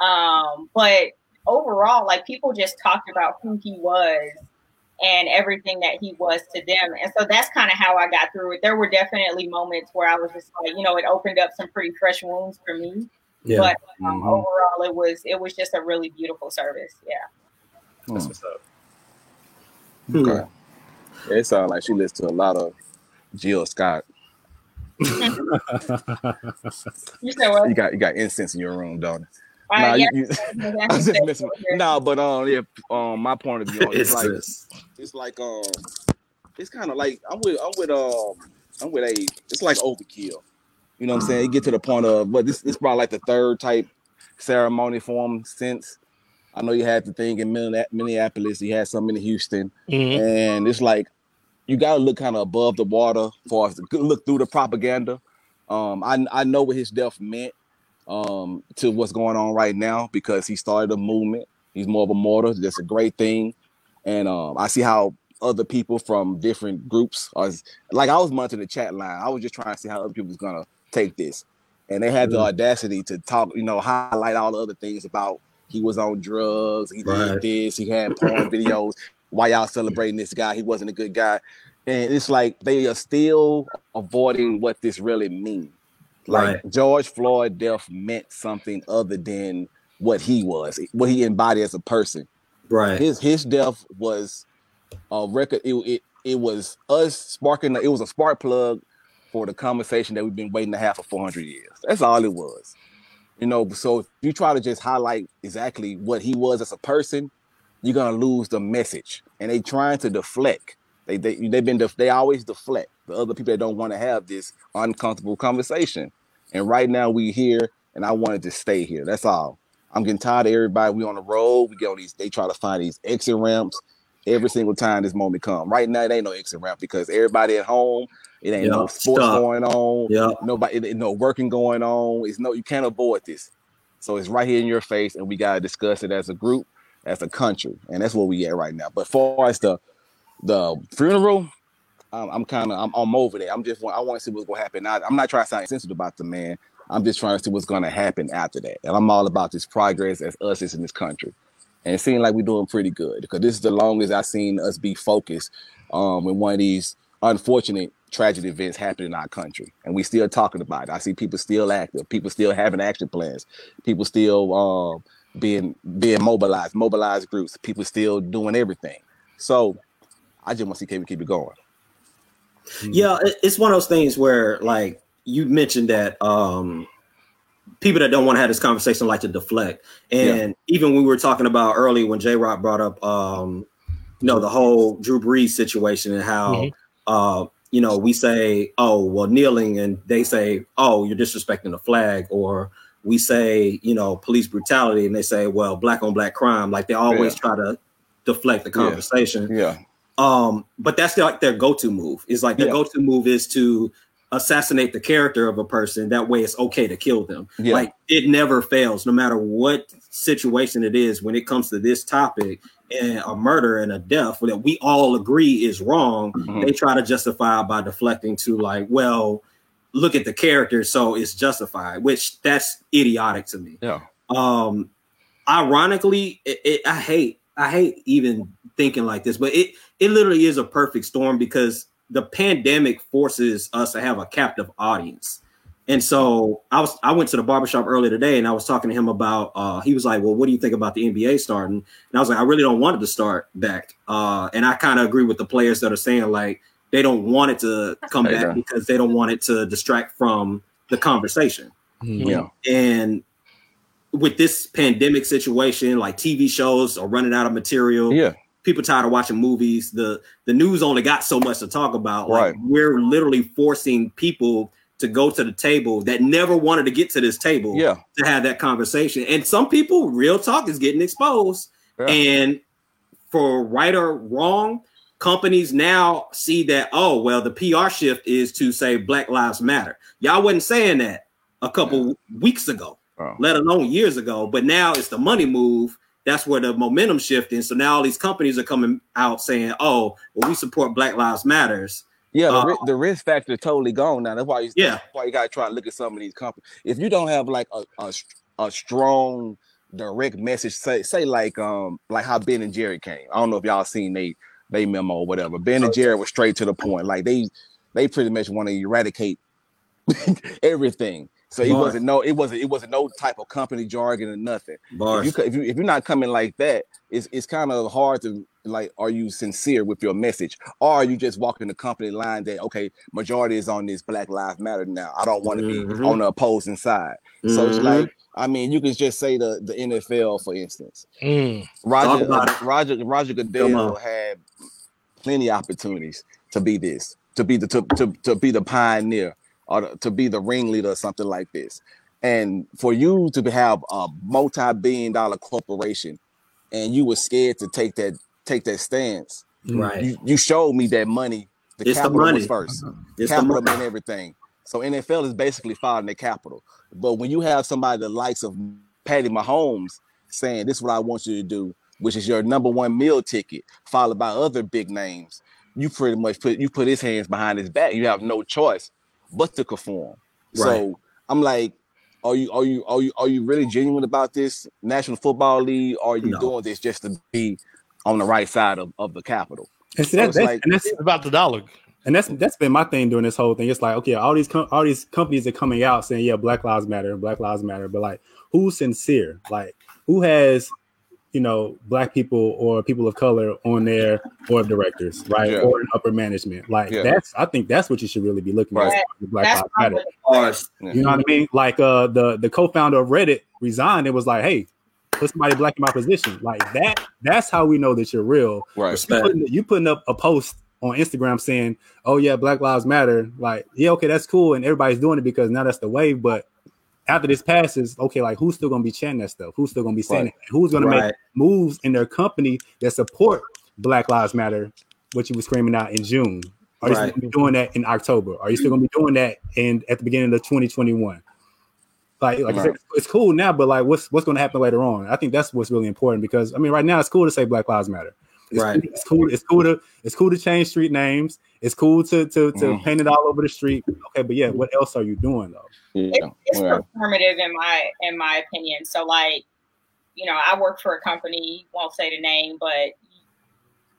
Um, but overall, like people just talked about who he was and everything that he was to them. And so that's kind of how I got through it. There were definitely moments where I was just like, you know, it opened up some pretty fresh wounds for me. Yeah. But um, Mhm. overall, it was it was just a really beautiful service. Yeah. That's Mm. what's up. Hmm. Okay. It sounds like she listens to a lot of Jill Scott. *laughs* *laughs* You said what? You got you got incense in your room, don't you? Uh, Nah, yeah, *laughs* *laughs* you, you, I was just messing with No, but um, yeah, um, my point of view on It's it's like this. it's like um, it's kind of like I'm with I'm with um I'm with a it's like overkill. You know what I'm saying? You get to the point of but this this probably like the third type ceremony for him since I know you had the thing in Minne- Minneapolis, you had some in Houston, Mhm. and it's like you gotta look kind of above the water for us to look through the propaganda. Um, I I know what his death meant um to what's going on right now because he started a movement. He's more of a martyr. That's a great thing, and um, I see how other people from different groups are like I was monitoring the chat line. I was just trying to see how other people was gonna take this, and they had the audacity to talk, you know, highlight all the other things about he was on drugs, he Right. did this, he had porn *coughs* videos. Why y'all celebrating this guy? He wasn't a good guy. and it's like they are still avoiding what this really means. Like Right. George Floyd death meant something other than what he was, what he embodied as a person. Right. His his death was a record. It, it it was us sparking. It was a spark plug for the conversation that we've been waiting to have for 400 years. That's all it was. You know, so if you try to just highlight exactly what he was as a person, you're gonna lose the message. And they trying to deflect. They they they've been def- they always deflect the other people that don't want to have this uncomfortable conversation. And right now we here, and I wanted to stay here. That's all. I'm getting tired of everybody. We on the road. We get on these. They try to find these exit ramps every single time this moment come. Right now, it ain't no exit ramp because everybody at home. It ain't no sports stop. going on. Yeah. Nobody, no working going on. It's no, you can't avoid this. So it's right here in your face, and we gotta discuss it as a group, as a country, and that's where we at right now. But far as the the funeral, um, I'm kind of I'm, I'm over there. I'm just I want to see what's gonna happen. I, I'm not trying to sound insensitive about the man. I'm just trying to see what's gonna happen after that. And I'm all about this progress as us is in this country. And it seems like we're doing pretty good because this is the longest I've seen us be focused um, when one of these unfortunate tragic events happen in our country. And we still talking about it. I see people still active, people still having action plans, people still um, being being mobilized, mobilized groups, people still doing everything. So I just want to see can we keep it going. Yeah, it's one of those things where, like you mentioned, that um, people that don't want to have this conversation like to deflect. And even when we were talking about earlier when J Rock brought up, um, you know, the whole Drew Brees situation and how, Mhm. uh, you know, we say, oh, well, kneeling, and they say, oh, you're disrespecting the flag, or we say, you know, police brutality, and they say, well, black on black crime. Like they always Yeah. try to deflect the Yeah. conversation. Yeah, Um, but that's their, like their go-to move. Is like their Yeah. go-to move is to assassinate the character of a person. That way, it's okay to kill them. Yeah. Like it never fails, no matter what situation it is. When it comes to this topic and a murder and a death that we all agree is wrong, Mhm. they try to justify by deflecting to like, well, look at the character, so it's justified. Which that's idiotic to me yeah, um ironically it, it, i hate i hate even thinking like this but it it literally is a perfect storm because the pandemic forces us to have a captive audience. And so i was i went to the barbershop earlier today and i was talking to him about uh he was like well what do you think about the nba starting? And i was like i really don't want it to start back. Uh and i kind of agree with the players that are saying like they don't want it to come back Dan. because they don't want it to distract from the conversation. Yeah, and with this pandemic situation, like TV shows are running out of material. yeah, People tired of watching movies. The the news only got so much to talk about. Like Right. we're literally forcing people to go to the table that never wanted to get to this table yeah. to have that conversation. And some people, real talk, is getting exposed. Yeah. And for right or wrong, companies now see that, oh, well, the PR shift is to say Black Lives Matter. Y'all wasn't saying that a couple weeks ago, Oh. let alone years ago. But now it's the money move. That's where the momentum shifting. So now all these companies are coming out saying, oh, well, we support Black Lives Matters. Yeah, the, Uh, the risk factor is totally gone now. That's why you, Yeah. why you gotta try to look at some of these companies. If you don't have like a, a a strong direct message, say say like um like how Ben and Jerry came. I don't know if y'all seen they they memo or whatever. Ben and Jerry was straight to the point. Like they they pretty much want to eradicate *laughs* everything. So it wasn't no it wasn't it wasn't no type of company jargon or nothing. If you if you if you're not coming like that, it's it's kind of hard to like. Are you sincere with your message, or are you just walking the company line that okay, majority is on this Black Lives Matter now. I don't want to Mhm. be on the opposing side. So it's Mhm. like I mean, you can just say the the NFL for instance. Mm. Roger. Roger Roger Goodell had plenty of opportunities to be this, to be the to to, to be the pioneer or to, to be the ringleader or something like this. And for you to have a multi-billion dollar corporation and you were scared to take that take that stance, right. you, you showed me that money, the It's the capital money. was first uh-huh. It's the capital money. and everything. So NFL is basically following the capital. But when you have somebody the likes of Patty Mahomes saying, "This is what I want you to do," which is your number one meal ticket, followed by other big names, you pretty much put you put his hands behind his back. You have no choice but to conform. So I'm like, are you are you are you are you really genuine about this National Football League? Or are you No. doing this just to be on the right side of, of the capital? And see, that, it's that's, like- and that's about the dollar. and that's that's been my thing during this whole thing. It's like, okay, all these com- all these companies are coming out saying, yeah, Black Lives Matter, Black Lives Matter, but like, who's sincere? Like, who has, you know, black people or people of color on their board of directors, right, Yeah. or in upper management? Like, Yeah. that's I think that's what you should really be looking Right. at. the Black That's Lives my Matter. You know what I mean? Like, uh, the the co-founder of Reddit resigned. It was like, hey. Put somebody black in my position like that. That's how we know that you're real Right. you Respect. putting, you putting up a post on Instagram saying, "Oh yeah, Black Lives Matter." Like, yeah, okay, that's cool, and everybody's doing it because now that's the wave. But after this passes, okay, like who's still gonna be chanting that stuff? Who's still gonna be saying Right. it? Who's gonna make moves in their company that support Black Lives Matter? What you were screaming out in June? Are you still gonna be doing that in October? Are you still gonna be doing that in at the beginning of 2021? Like, like I said, it's cool now, but like, what's what's to happen later on? I think that's what's really important because I mean, right now it's cool to say Black Lives Matter. It's, Right. cool, it's cool. It's cool to it's cool to change street names. It's cool to to to Mhm. paint it all over the street. Okay, but yeah, what else are you doing though? Yeah. it's, it's yeah. performative in my in my opinion. So like, you know, I work for a company, won't say the name, but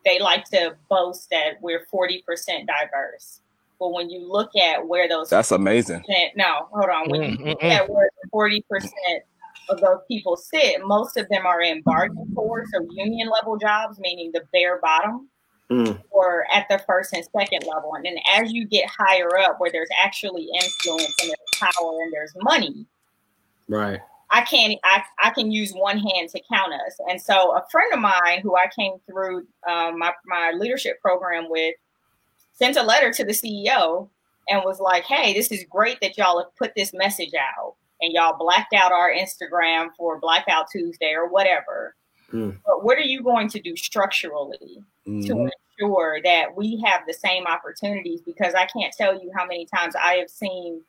they like to boast that we're forty percent diverse. But when you look at where those That's amazing. no, hold on, when you Mm, look mm, mm. at where forty percent of those people sit, most of them are in bargain for, so union level jobs, meaning the bare bottom Mm. or at the first and second level. And then as you get higher up, where there's actually influence and there's power and there's money, Right. I can't. I, I can use one hand to count us. And so a friend of mine who I came through um, my my leadership program with sent a letter to the CEO and was like, "Hey, this is great that y'all have put this message out and y'all blacked out our Instagram for Blackout Tuesday or whatever. Hmm. But what are you going to do structurally Mhm. to ensure that we have the same opportunities because I can't tell you how many times I have seen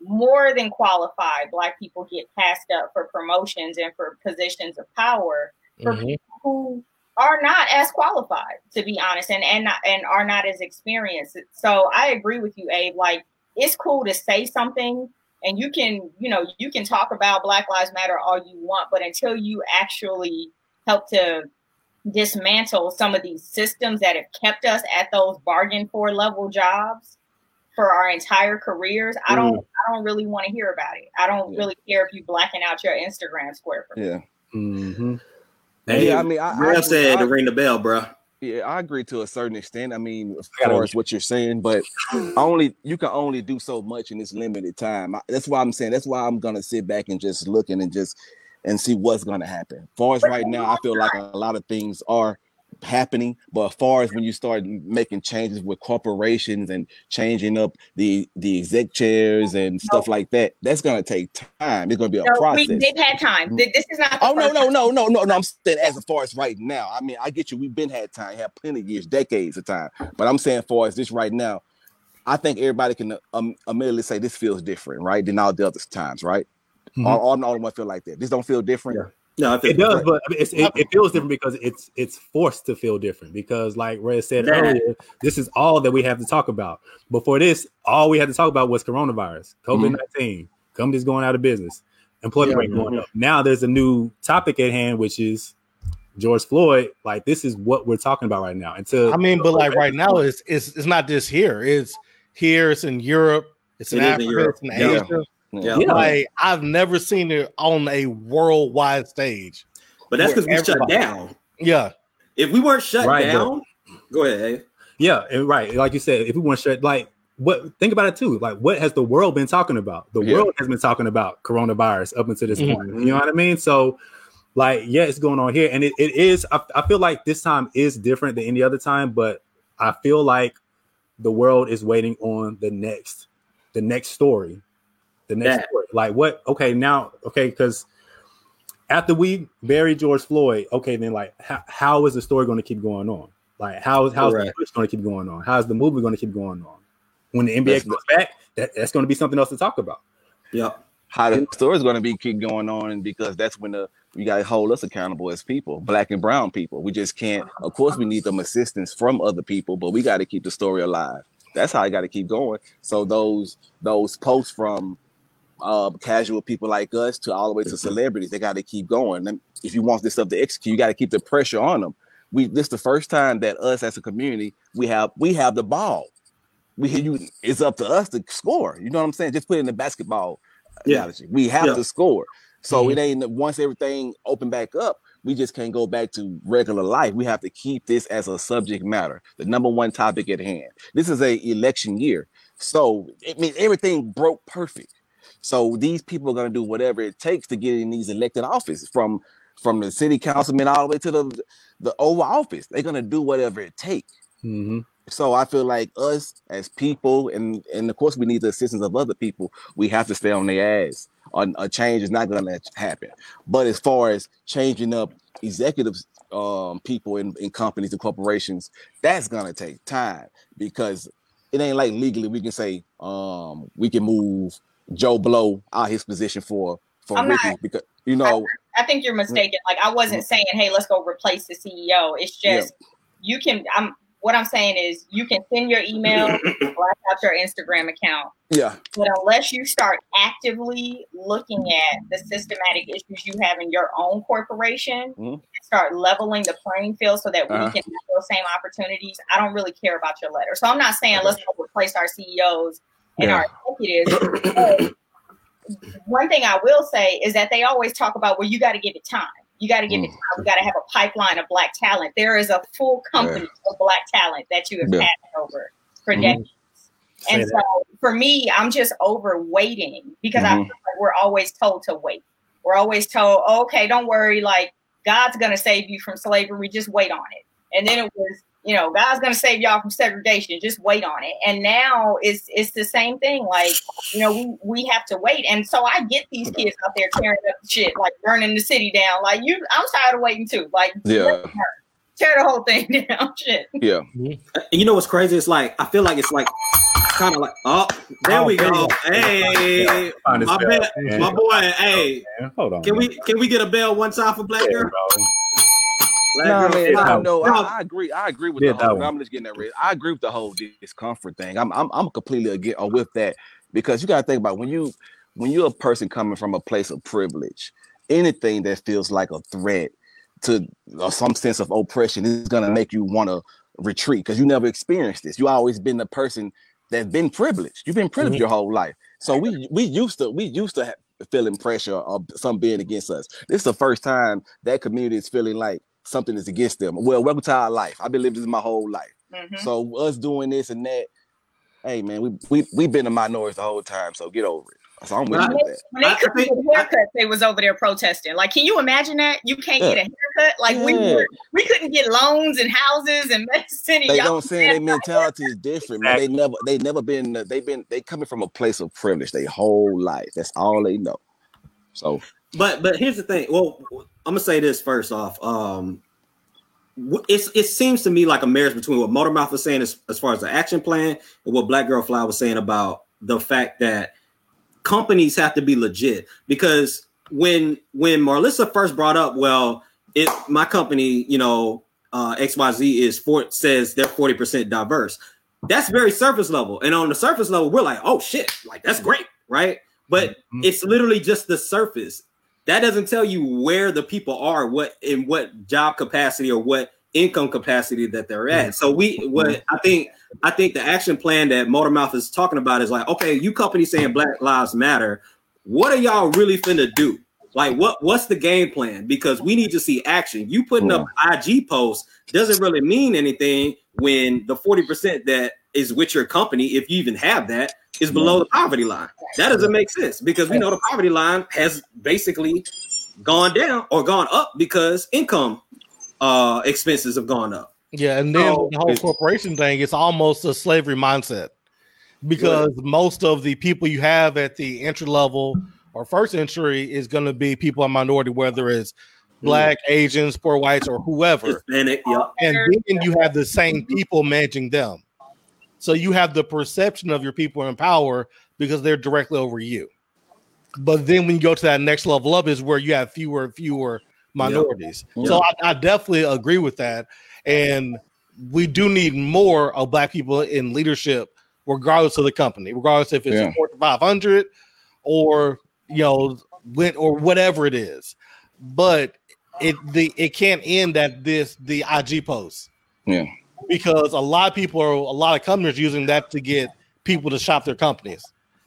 more than qualified black people get passed up for promotions and for positions of power for Mhm. people who are not as qualified to be honest and and not, and are not as experienced so i agree with you abe like it's cool to say something and you can you know you can talk about black lives matter all you want but until you actually help to dismantle some of these systems that have kept us at those bargain for level jobs for our entire careers i don't i don't really want to hear about it i don't Yeah. really care if you blacken out your instagram square for me. Yeah. Mhm. Hey, Yeah, I mean, I- I Rev said I- to ring the bell, bro. Yeah, I agree to a certain extent. I mean, as I far as what you're saying, but *sighs* only you can only do so much in this limited time. I- That's why I'm saying. That's why I'm gonna sit back and just looking and just and see what's gonna happen. As far as right now, I feel like a lot of things are happening, but as far as when you start making changes with corporations and changing up the the exec chairs and stuff like that, that's gonna take time. It's gonna be a No, we, process. they've had time. This is not. Oh no, no, no, no, no, no. I'm saying as far as right now. I mean, I get you. We've been had time, had plenty of years, decades of time. But I'm saying, as far as this right now, I think everybody can um, immediately say this feels different, right? Than all the other times, right? Mhm. All, all, I'm the only feel like that. This don't feel different. Yeah. No, I It think does, but I mean, it's, it, it feels different because it's it's forced to feel different. Because, like Red said That- earlier, this is all that we have to talk about. Before this, all we had to talk about was coronavirus, COVID 19 companies going out of business, employment Yeah. rate going up. Now there's a new topic at hand, which is George Floyd. Like this is what we're talking about right now. Until I mean, but like right now, it's it's it's not just here. It's here. It's in Europe. It's in It is in Africa. Europe. It's in Asia. Yeah. Yeah. Like I've never seen it on a worldwide stage. But that's because we Where shut down. Yeah, If we weren't shut Right, down, go ahead. Abe. Yeah, and right. Like you said, if we weren't shut, like what think about it too. Like what has the world been talking about? The Yeah. world has been talking about coronavirus up until this Mhm. point. You know what I mean? So like, yeah, it's going on here. And it, it is, I, I feel like this time is different than any other time, but I feel like the world is waiting on the next, the next story. The next. Like what okay, now okay, because after we bury George Floyd, okay, then like how, how is the story going to keep going on? Like how is how's the Correct. push going to keep going on? How's the movie going to keep going on? When the NBA That's- comes back, that, that's going to be something else to talk about. Yep. How the story is going to be keep going on because that's when the you got to hold us accountable as people, black and brown people. We just can't. Of course, we need some assistance from other people, but we got to keep the story alive. That's how I got to keep going. So those those posts from uh, casual people like us to all the way to celebrities, they got to keep going. And if you want this stuff to execute, you got to keep the pressure on them. we this the first time that us as a community we have we have the ball. We you it's up to us to score. You know what I'm saying? Just put in the basketball Yeah. analogy. We have Yeah. to score. So Mhm. it ain't once everything open back up, we just can't go back to regular life. We have to keep this as a subject matter, the number one topic at hand. This is a election year. So it means everything broke perfect. So these people are gonna do whatever it takes to get in these elected offices from from the city councilman all the way to the the Oval Office. They're gonna do whatever it takes. hmm So I feel like us as people, and and of course we need the assistance of other people. We have to stay on their ass. On a change is not gonna happen. But as far as changing up executives, um, people in, in companies and corporations, that's gonna take time because it ain't like legally we can say um we can move Joe Blow out his position for for I'm not- Ricky because you know I think you're mistaken. Like I wasn't saying, hey, let's go replace the CEO. It's Yeah. just you can. I'm what I'm saying is you can send your email, *clears throat* black out your Instagram account, yeah but unless you start actively looking at the systematic issues you have in your own corporation, Mhm. and start leveling the playing field so that Uh-huh. we can have those same opportunities. I don't really care about your letter. So I'm not saying let's go replace our CEOs and Yeah. our executives. one thing I will say is that they always talk about well, you got to give it time. You got to give it Mm. time. We got to have a pipeline of black talent. There is a full company of black talent that you have Yeah. passed over for Mhm. decades. And Say so for me, I'm just over waiting because I feel Mhm. like we're always told to wait. We're always told, oh, okay, don't worry, like God's gonna save you from slavery, just wait on it. And then it was, you know, God's gonna save y'all from segregation, just wait on it. And now it's it's the same thing. Like, you know, we, we have to wait. And so I get these kids out there tearing up shit, like burning the city down. Like you I'm tired of waiting too. Like yeah tear the whole thing *laughs* down. Shit. yeah mm-hmm. And you know what's crazy? It's like I feel like it's like kind of like oh there Oh, we go. you. Hey, my bell, bad, man. my boy. Hey, oh, Man, Hold on. can man. we can we get a bell one time for Black Yeah, Girl? bro. Black No, man, Fly. I know. No, I, I agree. I agree with Yeah, the that whole. one. I'm just getting that. Red. I agree with the whole discomfort thing. I'm I'm I'm completely against uh, with that because you got to think about when you when you're a person coming from a place of privilege, anything that feels like a threat to uh, some sense of oppression is gonna make you want to retreat because you never experienced this. You always been the person that's been privileged. You've been privileged Mhm. your whole life. So we we used to we used to have, feeling pressure of some being against us. This is the first time that community is feeling like something is against them. Well, welcome to our life. I've been living this my whole life. Mhm. So us doing this and that, hey man, we we we've been a minority the whole time. So get over it. So I'm with Right. you with that. When they I- I couldn't think- get haircuts, they was over there protesting. Like, can you imagine that? You can't Yeah. get a haircut. Like we Yeah. were, we couldn't get loans and houses and *laughs* City. They Y'all don't say their mentality is different, man. They never they never been they been they coming from a place of privilege their whole life. That's all they know. So But but here's the thing. Well, I'm gonna say this first off. Um, it's it seems to me like a marriage between what Motormouth was saying as, as far as the action plan and what Black Girl Fly was saying about the fact that companies have to be legit. Because when when Marlissa first brought up, well, it my company, you know, uh, XYZ is for says they're 40% diverse. That's very surface level. And on the surface level, we're like, oh shit, like that's great, right? But Mhm. it's literally just the surface. That doesn't tell you where the people are, what in what job capacity or what income capacity that they're at. So we what I think I think the action plan that Motormouth is talking about is like, okay, you companies saying Black Lives Matter, what are y'all really finna do? Like what what's the game plan? Because we need to see action. You putting up IG posts doesn't really mean anything when the 40% that is with your company, if you even have that, is below the poverty line. That doesn't make sense because we know the poverty line has basically gone down or gone up because income uh expenses have gone up. Yeah, and then So, the whole corporation thing, it's almost a slavery mindset because most of the people you have at the entry level or first entry is going to be people in minority, whether it's black, Asians, poor whites, or whoever. Hispanic, yep. And then you have the same people managing them. So you have the perception of your people in power because they're directly over you. But then when you go to that next level up is where you have fewer and fewer minorities. So I, I definitely agree with that. And we do need more of black people in leadership, regardless of the company, regardless if it's Yeah. Fortune 500 or you know, when or whatever it is. But it the it can't end at this the IG post. Yeah. Because a lot of people are a lot of companies using that to get people to shop their companies.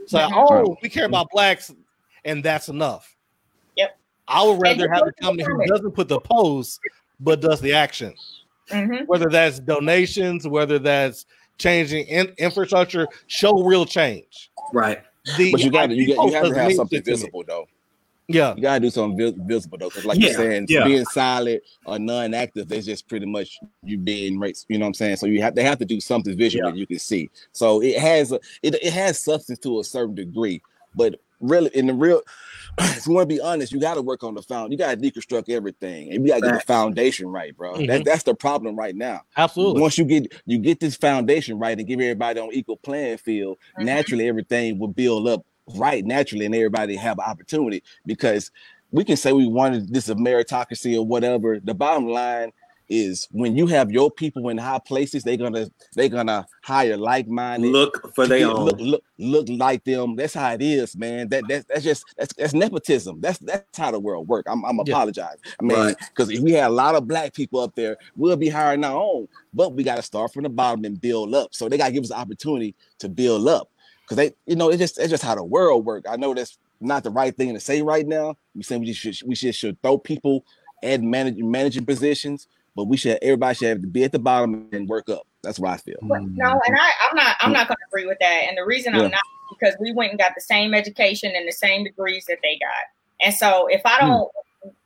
So Mhm. oh, we care about blacks, and that's enough. Yep. I would rather have a company who doesn't put the post but does the action. Mhm. Whether that's donations, whether that's changing in, infrastructure, show real change. Right. The But you got to you, got, you have to have something shit to me. visible though. Yeah, You gotta do something visible though, because like Yeah, you're saying, yeah. being silent or non-active, that's just pretty much you being race. You know what I'm saying? So you have they have to do something visual that you can see. So it has a it, it has substance to a certain degree, but really in the real, *clears throat* if you want to be honest, you got to work on the found. You got to deconstruct everything, and you got to get the foundation right, bro. That, Mhm. that's the problem right now. absolutely. Once you get you get this foundation right and give everybody on equal playing field, Mhm. naturally everything will build up right naturally, and everybody have an opportunity. Because we can say we wanted this a meritocracy or whatever. The bottom line is when you have your people in high places, they're gonna they're gonna hire like-minded. Look for their own. look, look, look like them. That's how it is, man. That that's that's just that's that's nepotism. That's that's how the world work. I'm I'm Yeah. apologize. I mean, Right. because if we had a lot of black people up there, we'll be hiring our own. But we got to start from the bottom and build up. So they got to give us the opportunity to build up. Because they, you know, it's just it's just how the world work. I know that's not the right thing to say right now. We saying we just should we should, should throw people at managing managing positions, but we should everybody should have to be at the bottom and work up. That's what I feel. No, mm-hmm. and I, I'm not. I'm not going to agree with that. And the reason Yeah. I'm not because we went and got the same education and the same degrees that they got. And so if I hmm. don't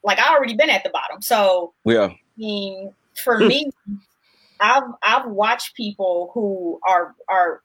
like, I already been at the bottom. So Yeah. I mean, for me, *laughs* I've I've watched people who are are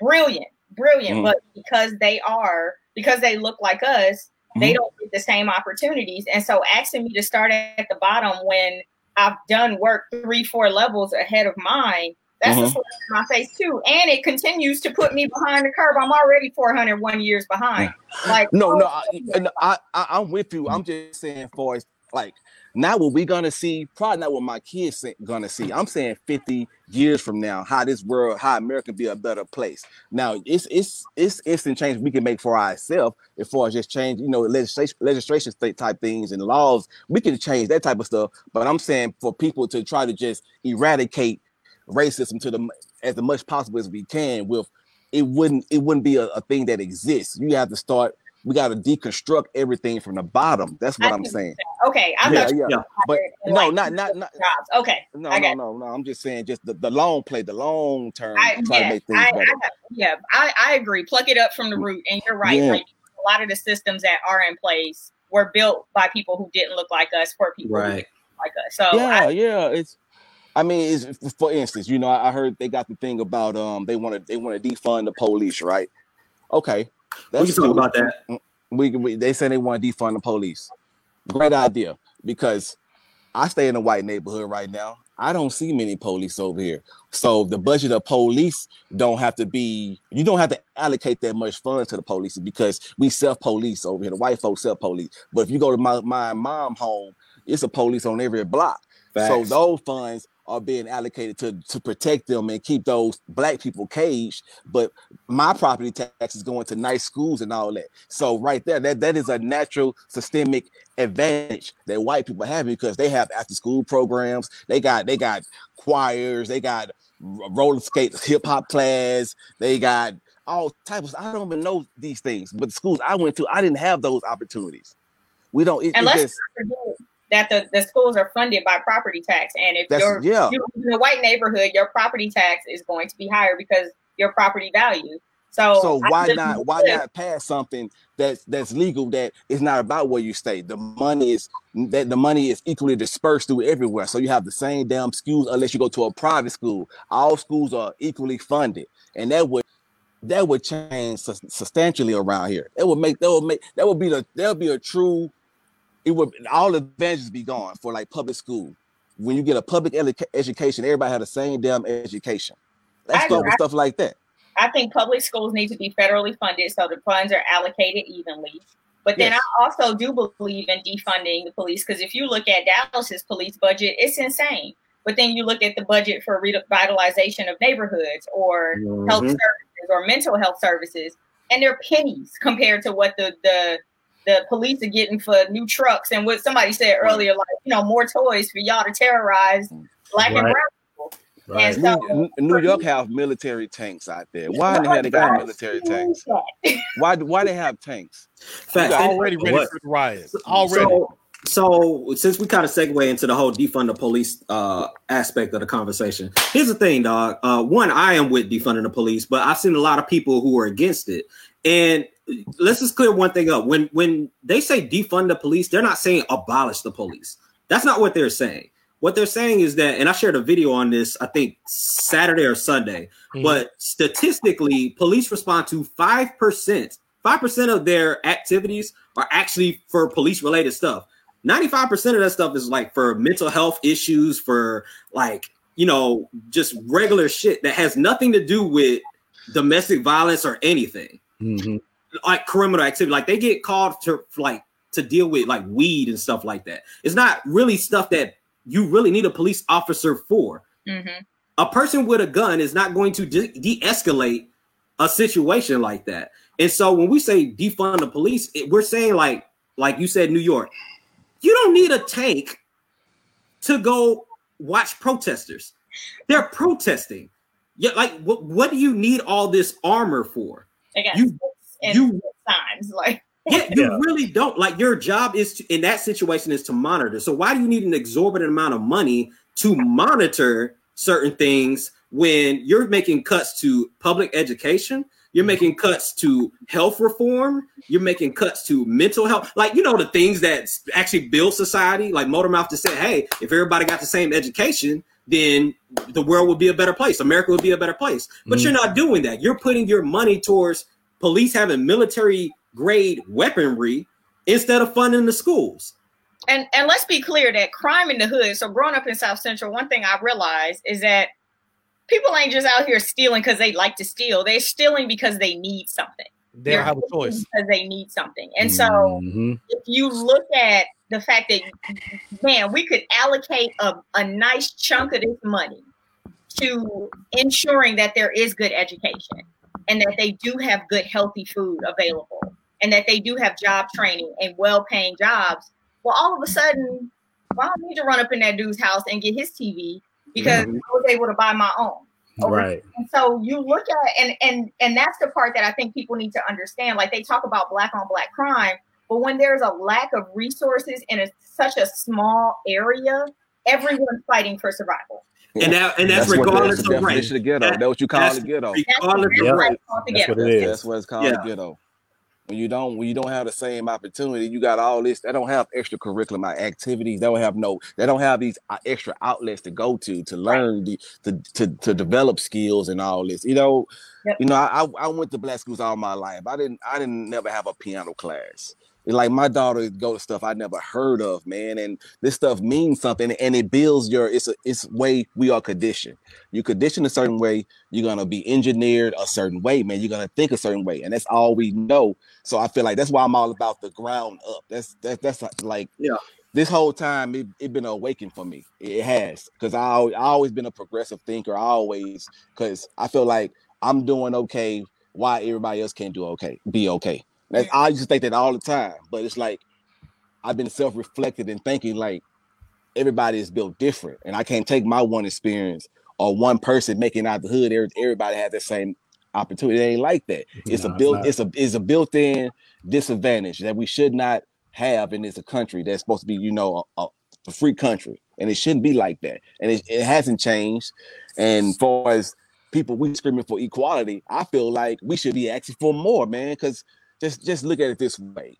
brilliant, brilliant, Mhm. but because they are because they look like us, they Mhm. don't get the same opportunities. And so asking me to start at the bottom when I've done work three, four levels ahead of mine, that's a Mhm. slap in my face too. And it continues to put me behind the curve. I'm already 401 years behind. Like No, oh, no, I, and I, I, I'm with you. I'm just saying, for like, not what we gonna see, probably not what my kids gonna see. I'm saying 50 years from now, how this world, how America be a better place. Now, it's it's it's instant change we can make for ourselves as far as just change, you know, legislation, legislation type things and laws. We can change that type of stuff. But I'm saying for people to try to just eradicate racism to the as much possible as we can with it wouldn't it wouldn't be a, a thing that exists. You have to start. We got to deconstruct everything from the bottom. That's what I I'm see what saying. okay, I Yeah, thought you yeah. But no, like, not not not. jobs. Okay. No, I no, got no, no. I'm just saying, just the, the long play, the long term, I, try to yeah, make things I, I better. got, yeah, I, I agree. Pluck it up from the root, and you're right. Yeah. Like a lot of the systems that are in place were built by people who didn't look like us for people who Right. didn't look like us. So yeah, I, yeah. It's. I mean, it's for instance, you know, I I heard they got the thing about um they want to they want to defund the police, right? Okay, We can talk about that. we, we they say they want to defund the police. Great idea because I stay in a white neighborhood right now. I don't see many police over here. So the budget of police don't have to be you don't have to allocate that much funds to the police because we self police over here. The white folks self police. But if you go to my, my mom home, it's a police on every block. So those funds are being allocated to to protect them and keep those black people caged. But my property tax is going to nice schools and all that. So right there, that, that is a natural systemic advantage that white people have because they have after school programs. They got they got choirs, they got roller skate, hip hop class, they got all types. I don't even know these things, but the schools I went to, I didn't have those opportunities. We don't. It, and it's let's just, that the, the schools are funded by property tax, and if That's- you're, yeah. you live in a white neighborhood, your property tax is going to be higher because your property value. So, So why not why not pass something that's that's legal that is not about where you stay? The money is that the money is equally dispersed through everywhere. So you have the same damn schools unless you go to a private school. All schools are equally funded, and that would that would change substantially around here. That would make that would make that would be the that would be a true. It would all the advantages be gone for like public school. When you get a public educa- education, everybody had the same damn education. Let's I start with stuff like that. I think public schools need to be federally funded so the funds are allocated evenly. But then Yes. I also do believe in defunding the police because if you look at Dallas's police budget, it's insane. But then you look at the budget for revitalization of neighborhoods or health Mhm. services or mental health services, and they're pennies compared to what the the the police are getting for new trucks and what somebody said earlier, like you know, more toys for y'all to terrorize black right. and brown people. Right. And so, New, New York have military tanks out there. Why in the hell they got military tanks? *laughs* Why why they have tanks? Fact, already ready what? for the riots. Already. So, so since we kind of segue into the whole defund the police uh, aspect of the conversation, here's the thing, dog. Uh, one, I am with defunding the police, but I've seen a lot of people who are against it. And let's just clear one thing up. When when they say defund the police, they're not saying abolish the police. That's not what they're saying. What they're saying is that, and I shared a video on this, I think Saturday or Sunday, mm-hmm. but statistically, police respond to 5%. 5% of their activities are actually for police related stuff. 95% of that stuff is like for mental health issues, for like, you know, just regular shit that has nothing to do with domestic violence or anything. Mm-hmm. Like criminal activity. Like they get called to like to deal with like weed and stuff like that. It's not really stuff that you really need a police officer for. Mm-hmm. A person with a gun is not going to de escalate a situation like that. And so when we say defund the police, it, we're saying like like you said, New York, you don't need a tank to go watch protesters. They're protesting. Yeah, like what, what do you need all this armor for? you you times. like *laughs* yeah, you yeah. really don't. Like your job is to, in that situation is to monitor. So why do you need an exorbitant amount of money to monitor certain things when you're making cuts to public education? You're making cuts to health reform. You're making cuts to mental health. Like, you know, the things that actually build society, like Motormouth just said, hey, if everybody got the same education, then the world would be a better place. America would be a better place. But mm you're not doing that. You're putting your money towards police having military grade weaponry instead of funding the schools. And and let's be clear that crime in the hood. So growing up in South Central, one thing I realized is that people ain't just out here stealing because they like to steal. They're stealing because they need something. They They're have a choice because they need something. And so, mm-hmm. if you look at the fact that, man, we could allocate a, a nice chunk of this money to ensuring that there is good education and that they do have good, healthy food available and that they do have job training and well paying jobs. Well, all of a sudden, well, I don't need to run up in that dude's house and get his TV because mm-hmm. I was able to buy my own. Right. And so you look at and and and that's the part that I think people need to understand. Like they talk about black on black crime, but when there's a lack of resources in a, such a small area, everyone's fighting for survival. And that and that's, that's regardless of race. The ghetto. That's, what you call the ghetto. Regardless of race. That's what it is. That's what it's called yeah. the ghetto when you don't when you don't have the same opportunity you got all this they don't have extracurricular my activities they don't have no they don't have these uh, extra outlets to go to to learn the to to, to develop skills and all this you know yep. you know I, I went to black schools all my life i didn't i didn't never have a piano class like my daughter go to stuff I never heard of, man. And this stuff means something and it builds your it's a it's way we are conditioned. You condition a certain way, you're gonna be engineered a certain way, man. You're gonna think a certain way, and that's all we know. So I feel like that's why I'm all about the ground up. That's that's that's like yeah. This whole time it, it been awakened for me. It has because I, I always been a progressive thinker. I always because I feel like I'm doing okay. Why everybody else can't do okay? Be okay. That's, I used to think that all the time, but it's like I've been self-reflected and thinking like everybody is built different, and I can't take my one experience or one person making out the hood. Everybody has the same opportunity. It ain't like that. *laughs* It's no, a built. It's, it's a it's a built-in disadvantage that we should not have in this country that's supposed to be, you know, a, a free country, and it shouldn't be like that. And it, it hasn't changed. And far as people we screaming for equality, I feel like we should be asking for more, man, because just just look at it this way.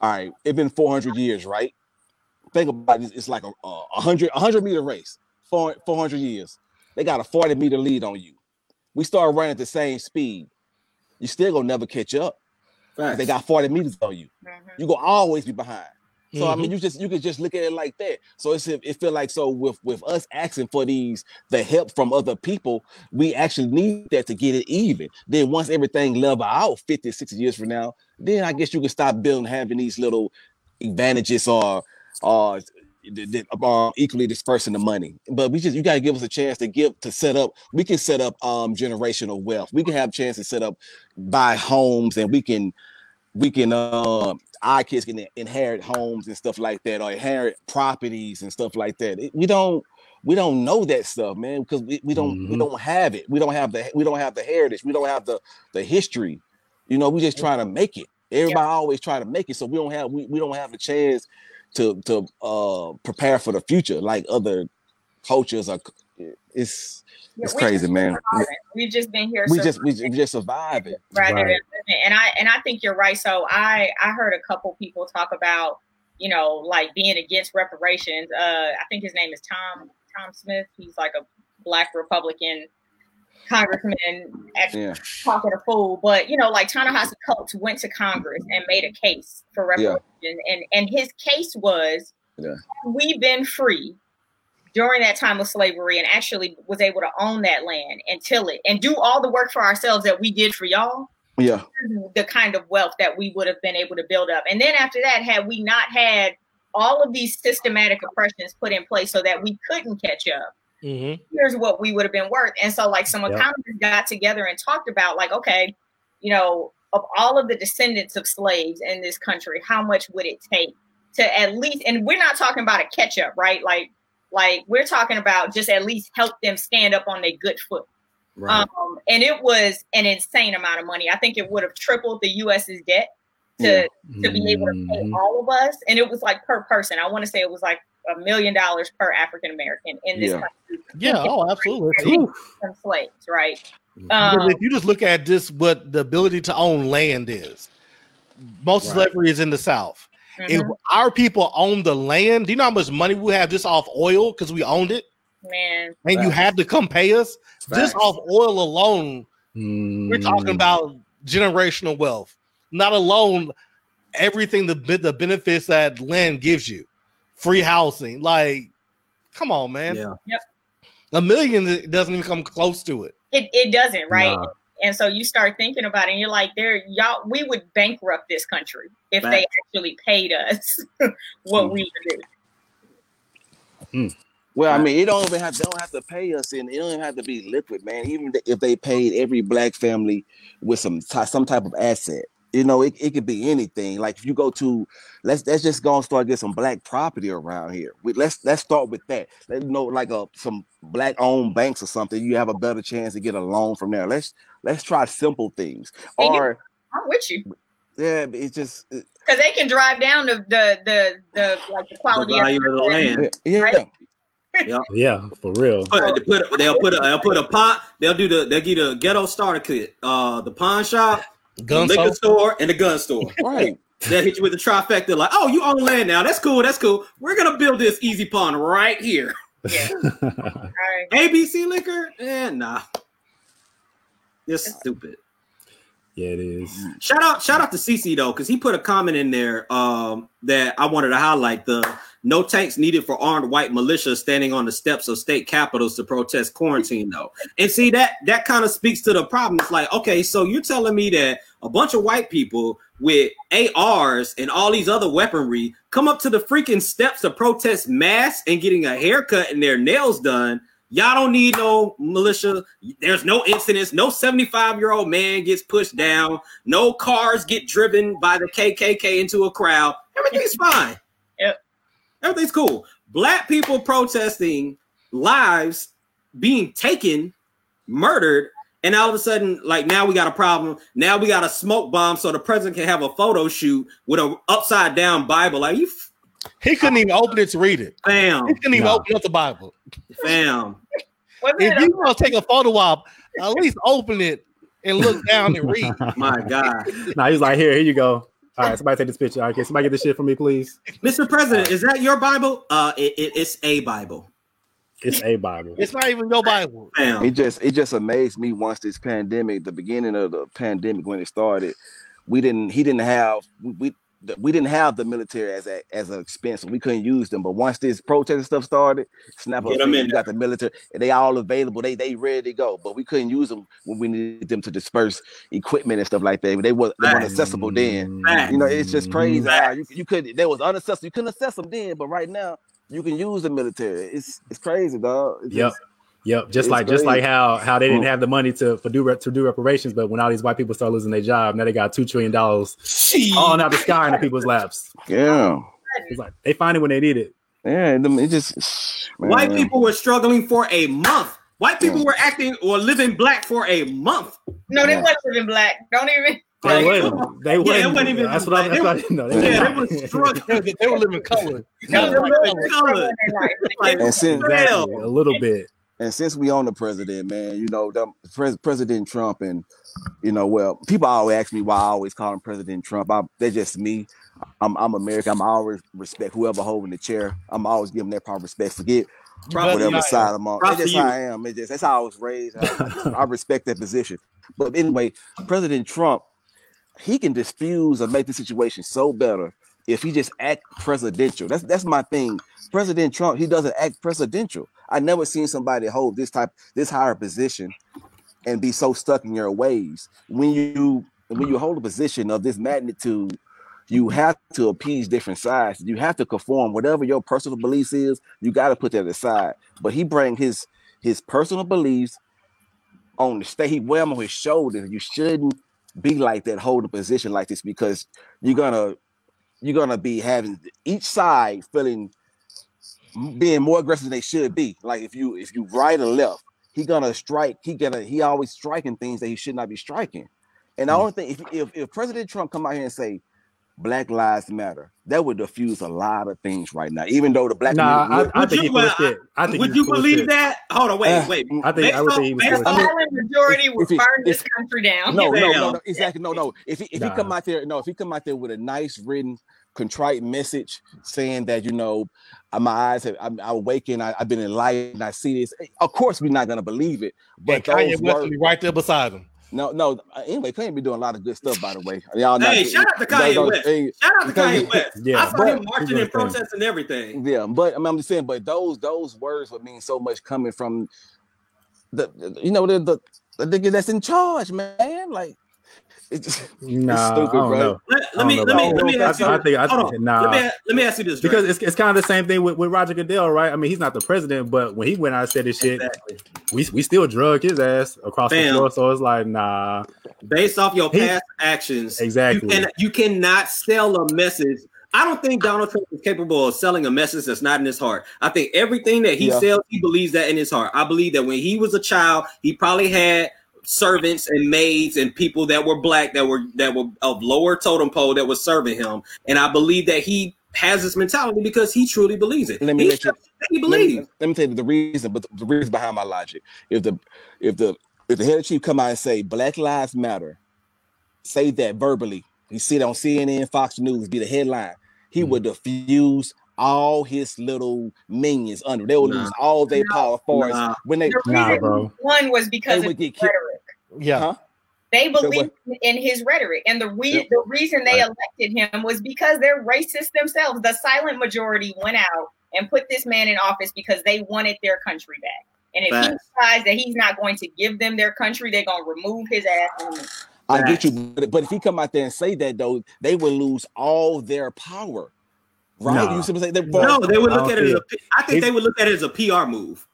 All right, it's been 400 years, right? Think about it. It's like a, a 100 100 meter race. 400 years. They got a 40 meter lead on you. We start running at the same speed. You still gonna never catch up. They got 40 meters on you. Mm-hmm. You gonna always be behind. So mm-hmm. I mean, mm-hmm. you just you could just look at it like that. So it's it feel like so with with us asking for these the help from other people, we actually need that to get it even. Then once everything level out 50, 60 years from now, then I guess you can stop building having these little advantages or or um, equally dispersing the money. But we just you got to give us a chance to give to set up. We can set up um generational wealth. We can have a chance to set up buy homes and we can we can uh, our kids can inherit homes and stuff like that, or inherit properties and stuff like that. It, we don't we don't know that stuff, man, because we, we don't mm-hmm. we don't have it. We don't have the we don't have the heritage. We don't have the the history. You know, we just trying to make it. Everybody yeah. always try to make it, so we don't have we, we don't have the chance to to uh prepare for the future like other cultures are. It's yeah, it's crazy, man. We've just been here. We just we, we just survive it. Right. right. And I and I think you're right. So I I heard a couple people talk about you know like being against reparations. Uh, I think his name is Tom Tom Smith. He's like a black Republican congressman yeah. talking a fool. But you know, like Ta-Nehisi Coates went to Congress and made a case for reparations, yeah. and and his case was yeah. we've been free during that time of slavery and actually was able to own that land and till it and do all the work for ourselves that we did for y'all. Yeah. The kind of wealth that we would have been able to build up. And then after that, had we not had all of these systematic oppressions put in place so that we couldn't catch up, mm-hmm. here's what we would have been worth. And so, like, some economists got together and talked about, like, okay, you know, of all of the descendants of slaves in this country, how much would it take to at least, and we're not talking about a catch up, right? Like, like we're talking about just at least help them stand up on their good foot. Right. Um, and it was an insane amount of money. I think it would have tripled the U.S.'s debt to yeah. to be able to pay mm-hmm. all of us. And it was like per person. I want to say it was like a million dollars per African American in this yeah. country. Yeah, oh, absolutely. Some slaves, right? Um, if you just look at this, what the ability to own land is, most right. slavery is in the South. Mm-hmm. If our people own the land, do you know how much money we have just off oil because we owned it? Man, and you had to come pay us Facts. just off oil alone. Mm. We're talking about generational wealth, not alone everything the the benefits that land gives you, free housing. Like, come on, man. Yeah. Yep. A million doesn't even come close to it. It, it doesn't, right? Nah. And so you start thinking about it, and you're like, there, y'all, we would bankrupt this country if they actually paid us *laughs* what we would do. Mm. Well, I mean, it don't even have they don't have to pay us, and it don't even have to be liquid, man. Even if they paid every black family with some some type of asset, you know, it, it could be anything. Like if you go to let's let's just go and start get some black property around here. We, let's let's start with that. Let you know like a some black owned banks or something. You have a better chance to get a loan from there. Let's let's try simple things. Or I'm with you. Yeah, it's just because they can drive down the the the, the like the quality the of, the land. Yeah. Right? yeah, yeah, for real. Put, put, they'll put a they'll put a pot. They'll do the they'll get a ghetto starter kit. Uh, the pawn shop gun liquor store? store and the gun store. *laughs* Right. They'll hit you with the trifecta, like, oh, you own land now. That's cool. That's cool. We're gonna build this easy pawn right here. Yeah. *laughs* right. ABC liquor? Eh, nah. You're stupid. Yeah, it is. Shout out, shout out to CC though, because he put a comment in there um, that I wanted to highlight. The no tanks needed for armed white militia standing on the steps of state capitals to protest quarantine, though. And see that that kind of speaks to the problem. It's like, okay, so you're telling me that a bunch of white people with ARs and all these other weaponry come up to the freaking steps to protest mass and getting a haircut and their nails done Y'all don't need no militia. There's no incidents. No 75 year old man gets pushed down. No cars get driven by the KKK into a crowd. Everything's *laughs* fine. Yep. Everything's cool. Black people protesting, lives being taken, murdered, and all of a sudden, like now we got a problem. Now we got a smoke bomb, so the president can have a photo shoot with an upside down Bible. Like you he couldn't even open it to read it. Bam. He couldn't even nah. open up the Bible. Bam. if you want to take a photo op, at least open it and look down and read. *laughs* My God. Now he's like, here, here you go. All right, somebody take this picture. All right, can somebody get this shit for me, please? Mr. President, is that your Bible? Uh, it, it, it's a Bible. It's a Bible. It's not even your Bible. Bam. It just it just amazed me once this pandemic, the beginning of the pandemic when it started, we didn't he didn't have we we didn't have the military as a, as an expense. So we couldn't use them. But once this protest stuff started, snap up, we got the military. and They all available. They they ready to go. But we couldn't use them when we needed them to disperse equipment and stuff like that. They was they weren't accessible then. You know, it's just crazy how you, you could. They was unaccessible. You couldn't access them then, but right now you can use the military. It's it's crazy, dog. It's yep. Yep, just It's like just like how how they didn't have the money to for do to do reparations, but when all these white people start losing their job, now they got two trillion dollars falling out the sky into people's laps. Yeah, It's like they find it when they need it. yeah. them- It just man. White people were struggling for a month. White people were acting or living black for a month. No, they Yeah. wasn't living black. Don't even. *laughs* They Like, wouldn't. They Yeah, wouldn't. it wasn't even that's what I'm. That's what I, no, they Yeah, wouldn't. they were *laughs* struggling. They, were- they were living color. They was Yeah, really color. struggling. Like, And since- exactly a little bit. And since we own the president, man, you know, the pres- President Trump, and you know, well, people always ask me why I always call him President Trump. I, they're just me. I'm, I'm American. I'm always respect whoever holding the chair. I'm always giving that proper respect. Forget to whatever side I'm on. That's just how. I am. It's just that's how I was raised. I, *laughs* I respect that position. But anyway, President Trump, he can diffuse or make the situation so better if he just act presidential. That's that's my thing. President Trump, he doesn't act presidential. I never seen somebody hold this type, this higher position, and be so stuck in your ways. When you when you hold a position of this magnitude, you have to appease different sides. You have to conform. Whatever your personal beliefs is, you got to put that aside. But he bring his his personal beliefs on the stage. He wear them on his shoulders. You shouldn't be like that, hold a position like this because you're gonna you're gonna be having each side feeling being more aggressive than they should be. Like if you if you right or left, he gonna strike. He gonna he always striking things that he should not be striking. And the Mm. only thing if if, if President Trump come out here and say Black Lives Matter, that would diffuse a lot of things right now. Even though the black Nah, community I, I Would think you- he full of well, shit. I think Would he's you believe shit. that? Hold on, wait, Uh, wait. I think Based I would on- think based The of on- shit. silent majority would if he- burn this country down. No, no, no, no, exactly. No, no. If he if he come out there, no, if he come out there with a nice written, contrite message saying that you know, uh, my eyes have I'm, I awaken, I, I've been enlightened, I see this. eh, Of course, we're not gonna believe it. But And Kanye West be right there beside him. no, no. uh, Anyway, Kanye be doing a lot of good stuff, by the way. Y'all not, Hey, shout out to Kanye don't- West. hey, Shout out to Kanye West. Yeah, I saw but- him marching and protesting everything. Yeah, but I mean, I'm just saying, but those those words would mean so much coming from the, the- you know the the, the nigga that's in charge, man. Like it's *laughs* Nah, it's stupid, I don't bro. know. Let, let me don't let know me let me ask you. I think I think nah. Let me let me ask you this Dre. Because it's, it's kind of the same thing with, with Roger Goodell, right? I mean, he's not the president, but when he went out and said this shit, Exactly. we, we still drug his ass across Bam. the floor. So it's like, nah, based off your He- past actions, Exactly. You, can, you cannot sell a message. I don't think Donald Trump is capable of selling a message that's not in his heart. I think everything that he Yeah. sells, he believes that in his heart. I believe that when he was a child, he probably had servants and maids and people that were black that were that were of lower totem pole that was serving him. And I believe that he has this mentality because he truly believes it. Let me he, let you- he let me, believes. let me tell you the reason, but the reason behind my logic. If the if the if the head of chief come out and say Black Lives Matter, say that verbally, he sit on CNN, Fox News, be the headline, he Mm-hmm. would diffuse all his little minions under. They would Nah. lose all their power for us Nah. when they The Nah, bro. he won was because They of would his get kicked. rhetoric. Yeah. Huh? They what? believed in his rhetoric, and the re- Yep. the reason they Right. elected him was because they're racist themselves. The silent majority went out and put this man in office because they wanted their country back. And if he decides that he's not going to give them their country, they're going to remove his ass. from. I get you, but, but if he come out there and say that though, they would lose all their power. Right? Nah. You see what I'm saying? They're- No, they would look at it as see a. P- I think they would look at it as a PR move.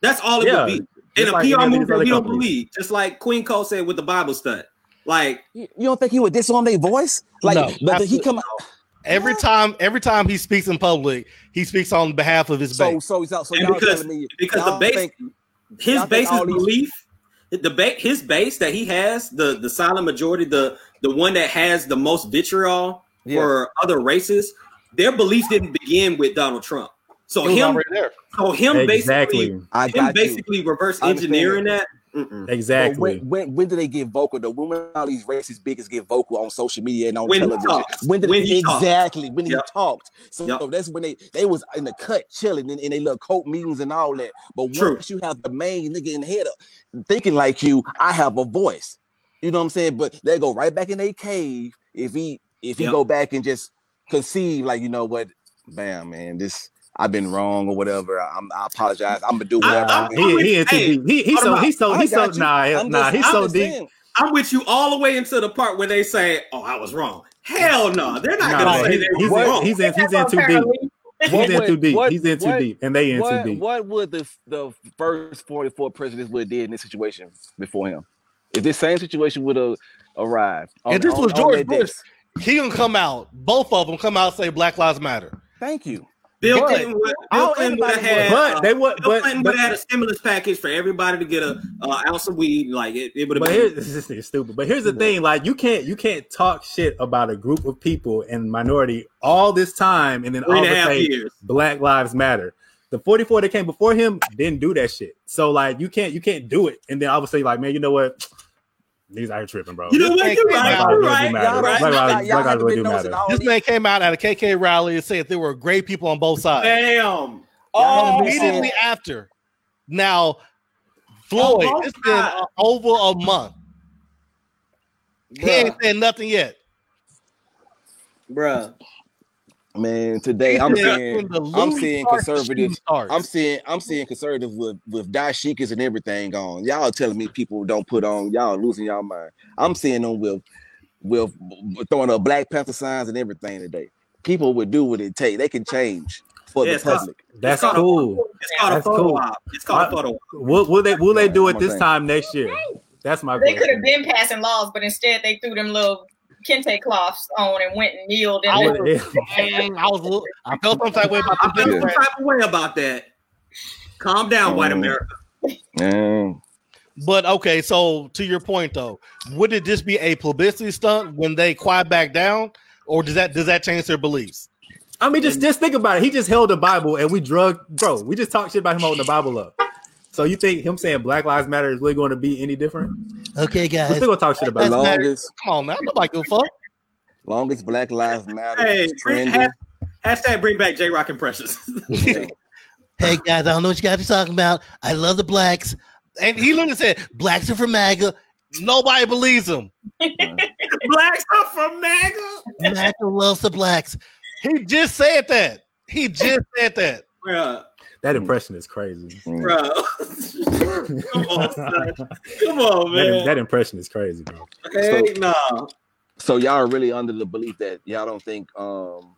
That's all it Yeah, would be. just In a like PR move that we don't believe, just like Queen Cole said with the Bible stud. Like, You you don't think he would disarm their voice? Like, No, but he absolutely come Every time, every time he speaks in public, he speaks on behalf of his so base. so so, so And y'all because- telling me because the base, think- his y'all base all is these- belief. The ba- his base that he has, the the silent majority, the the one that has the most vitriol Yeah. for other races, their beliefs didn't begin with Donald Trump. So him, already there. so him exactly, basically, I him got you. basically reverse engineering that. Mm-mm. But exactly. when, when when do they get vocal though? When all these racist bigots get vocal on social media and on When television? talks. When did When he talks. exactly when Yep. he talked? So, Yep. so that's when they they was in the cut chilling in, in they little coat meetings and all that. But True. once you have the main nigga in the head of thinking like you, I have a voice. You know what I'm saying? But they go right back in their cave if he if he Yep. go back and just conceive like you know what, bam man, this I've been wrong or whatever. I'm, I apologize. I'm gonna do whatever. I'm- I'm he, he, into Hey, deep. He, he's so him he's so I he's so got you. nah I'm nah just- he's I'm so deep. saying. I'm with you all the way into the part where they say, "Oh, I was wrong." Hell no, they're not Nah, gonna say he- they he's were in, wrong. he's in he's in too deep. paralegal. He's What in would- too deep. what- He's in too what- deep, and they in too deep. what would the the first 44 presidents would have did in this situation before him? If this same situation would have arrived, on- And this on- was on George that day- Bush. He gonna come out. Both of them come out and say Black Lives Matter. Thank you. Bill But- Clinton would, Bill Clinton would have had. But uh, they would. Bill But Clinton would have had a stimulus package for everybody to get a uh, ounce of weed. Like it, it would have but been. here's *laughs* this is stupid. But here's the thing: like you can't you can't talk shit about a group of people and minority all this time, and then Three all and of a a sudden. Black Lives Matter. The 44 that came before him didn't do that shit. So like you can't you can't do it, and then all of a sudden like man, you know what? These are tripping, bro. You know what? You're right. You're right. do matter. Black lives, black lives really do matter. This these- man came out at a KK rally and said there were great people on both sides. Damn. Oh, Immediately after. Now, Floyd, Oh, it's been uh, over a month. He ain't Bruh, said nothing yet. Bruh. Man, today I'm He seeing when I'm seeing conservatives. I'm seeing I'm seeing conservatives with with dashikis and everything on. Y'all telling me people don't put on. Y'all losing y'all mind. I'm seeing them with with throwing up Black Panther signs and everything today. People would do what it take. They can change for Yeah, the it's called- public. That's called a- cool. It's called That's a photo cool. op. It's called a I- photo op. Will, will they will they do it this thing. time next year? That's my They could have been passing laws, but instead they threw them little kente cloths on and went and kneeled in I was- Dang, I was, little- I felt some type of way about I the feel some type of way about that. Calm down, white Mm. America. Mm. But okay, so to your point though, would it just be a publicity stunt when they quiet back down, or does that does that change their beliefs? I mean, just just think about it. He just held the Bible, and we drug, bro. We just talked shit about him holding the Bible up. So you think him saying Black Lives Matter is really going to be any different? Okay, guys. We're still gonna talk shit about That's it. matter. Longest Come on, man. Nobody give a fuck. longest Black Lives Matter Hey, is trending. hashtag, hashtag bring back J Rock Impressions. Yeah. *laughs* Hey guys, I don't know what you guys are talking about. I love the blacks. And he literally said, Blacks are for MAGA. Nobody believes him. *laughs* Blacks are from MAGA. MAGA loves the blacks. He just said that. He just said that. Bruh, That impression is crazy. Mm. bruh. *laughs* Come on, son. Come on, man. that impression is crazy, bro. Hey, nah. So y'all are really under the belief that y'all don't think um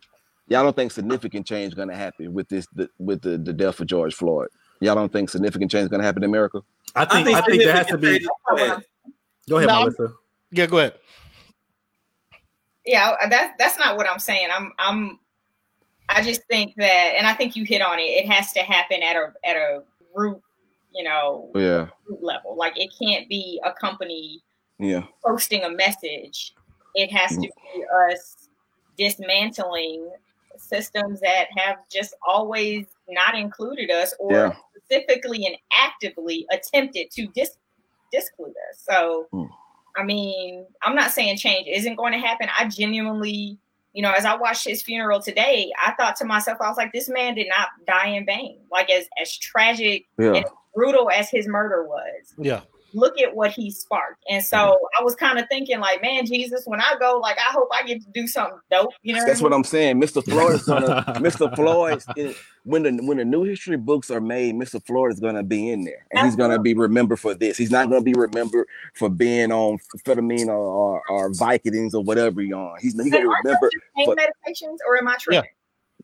y'all don't think significant change gonna happen with this the, with the, the death of George Floyd. Y'all don't think significant change is gonna happen in America? I think I think, there has to be. Go ahead. Go ahead, No, Melissa. Yeah, go ahead. yeah that's that's not what i'm saying i'm i'm i just think that and i think you hit on it it has to happen at a at a root you know Yeah, root level like it can't be a company yeah. posting a message it has to be us dismantling systems that have just always not included us or Yeah. specifically and actively attempted to dis disclude us so Mm. I mean, I'm not saying change isn't going to happen. I genuinely, you know, as I watched his funeral today, I thought to myself, I was like, this man did not die in vain. Like as as tragic, Yeah. and brutal as his murder was, Yeah. Look at what he sparked. And so mm-hmm. I was kind of thinking, like, man, Jesus, when I go, like, I hope I get to do something dope. You know, That's what what I'm saying. Mr. Floyd gonna *laughs* Mr. Floyd is- when the when the new history books are made, Mr. Floyd is gonna be in there. And he's gonna be remembered for this. He's not gonna be remembered for being on amphetamine or, or, or Vicodins or whatever he's on. He's, he's gonna aren't remember those pain but- medications, or am I tripping?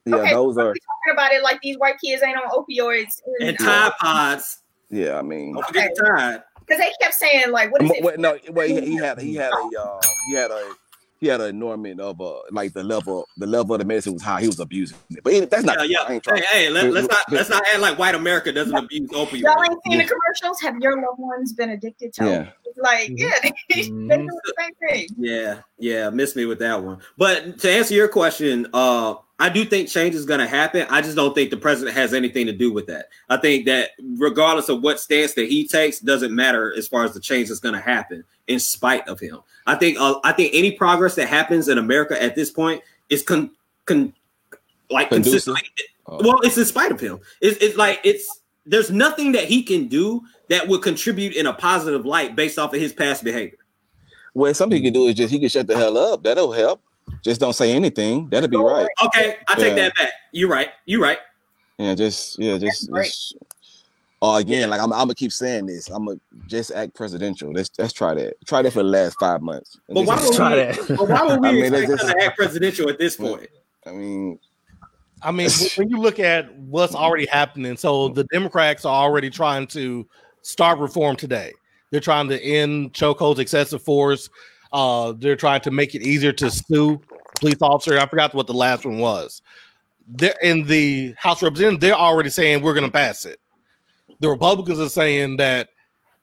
yeah, Okay, those are talking about it like these white kids ain't on opioids. And Tide Pods. yeah, I mean Don't forget the Tide. Because they kept saying, like, what is it? wait, no, wait, he, he *laughs* had he had a uh, he had a he had an enormous of uh like the level the level of the medicine was high. He was abusing it, but it- that's not. Yeah, yeah. Hey, hey, let, let's not let's not act like white America doesn't abuse opioids. Y'all ain't seen Yeah. the commercials? Have your loved ones been addicted to Yeah. opioids? Like, Mhm. yeah, *laughs* they, they do Mhm. the same thing. Yeah, yeah, miss me with that one. But to answer your question, uh, I do think change is going to happen. I just don't think the president has anything to do with that. I think that regardless of what stance that he takes, doesn't matter as far as the change that's going to happen in spite of him. I think uh, I think any progress that happens in America at this point is con, con like consistently. Uh, Well, it's in spite of him. It's, it's like it's there's nothing that he can do that would contribute in a positive light based off of his past behavior. Well, something he can do is just he can shut the hell up. That'll help. Just don't say anything. That'll be right. Okay, I take Yeah. that back. You're right. You're right. Yeah, just yeah, just. just oh, again, like I'm, I'm gonna keep saying this. I'm gonna just act presidential. Let's let's try that. Try that for the last five months. But why is- would Try we? that. But why would *laughs* we I mean, expect it's to act presidential at this *laughs* point? I mean, I mean, *laughs* when you look at what's already happening, so the Democrats are already trying to start reform today. They're trying to end chokeholds, excessive force. Uh, they're trying to make it easier to sue police officer. I forgot what the last one was. They're in the House Representatives. They're already saying we're going to pass it. The Republicans are saying that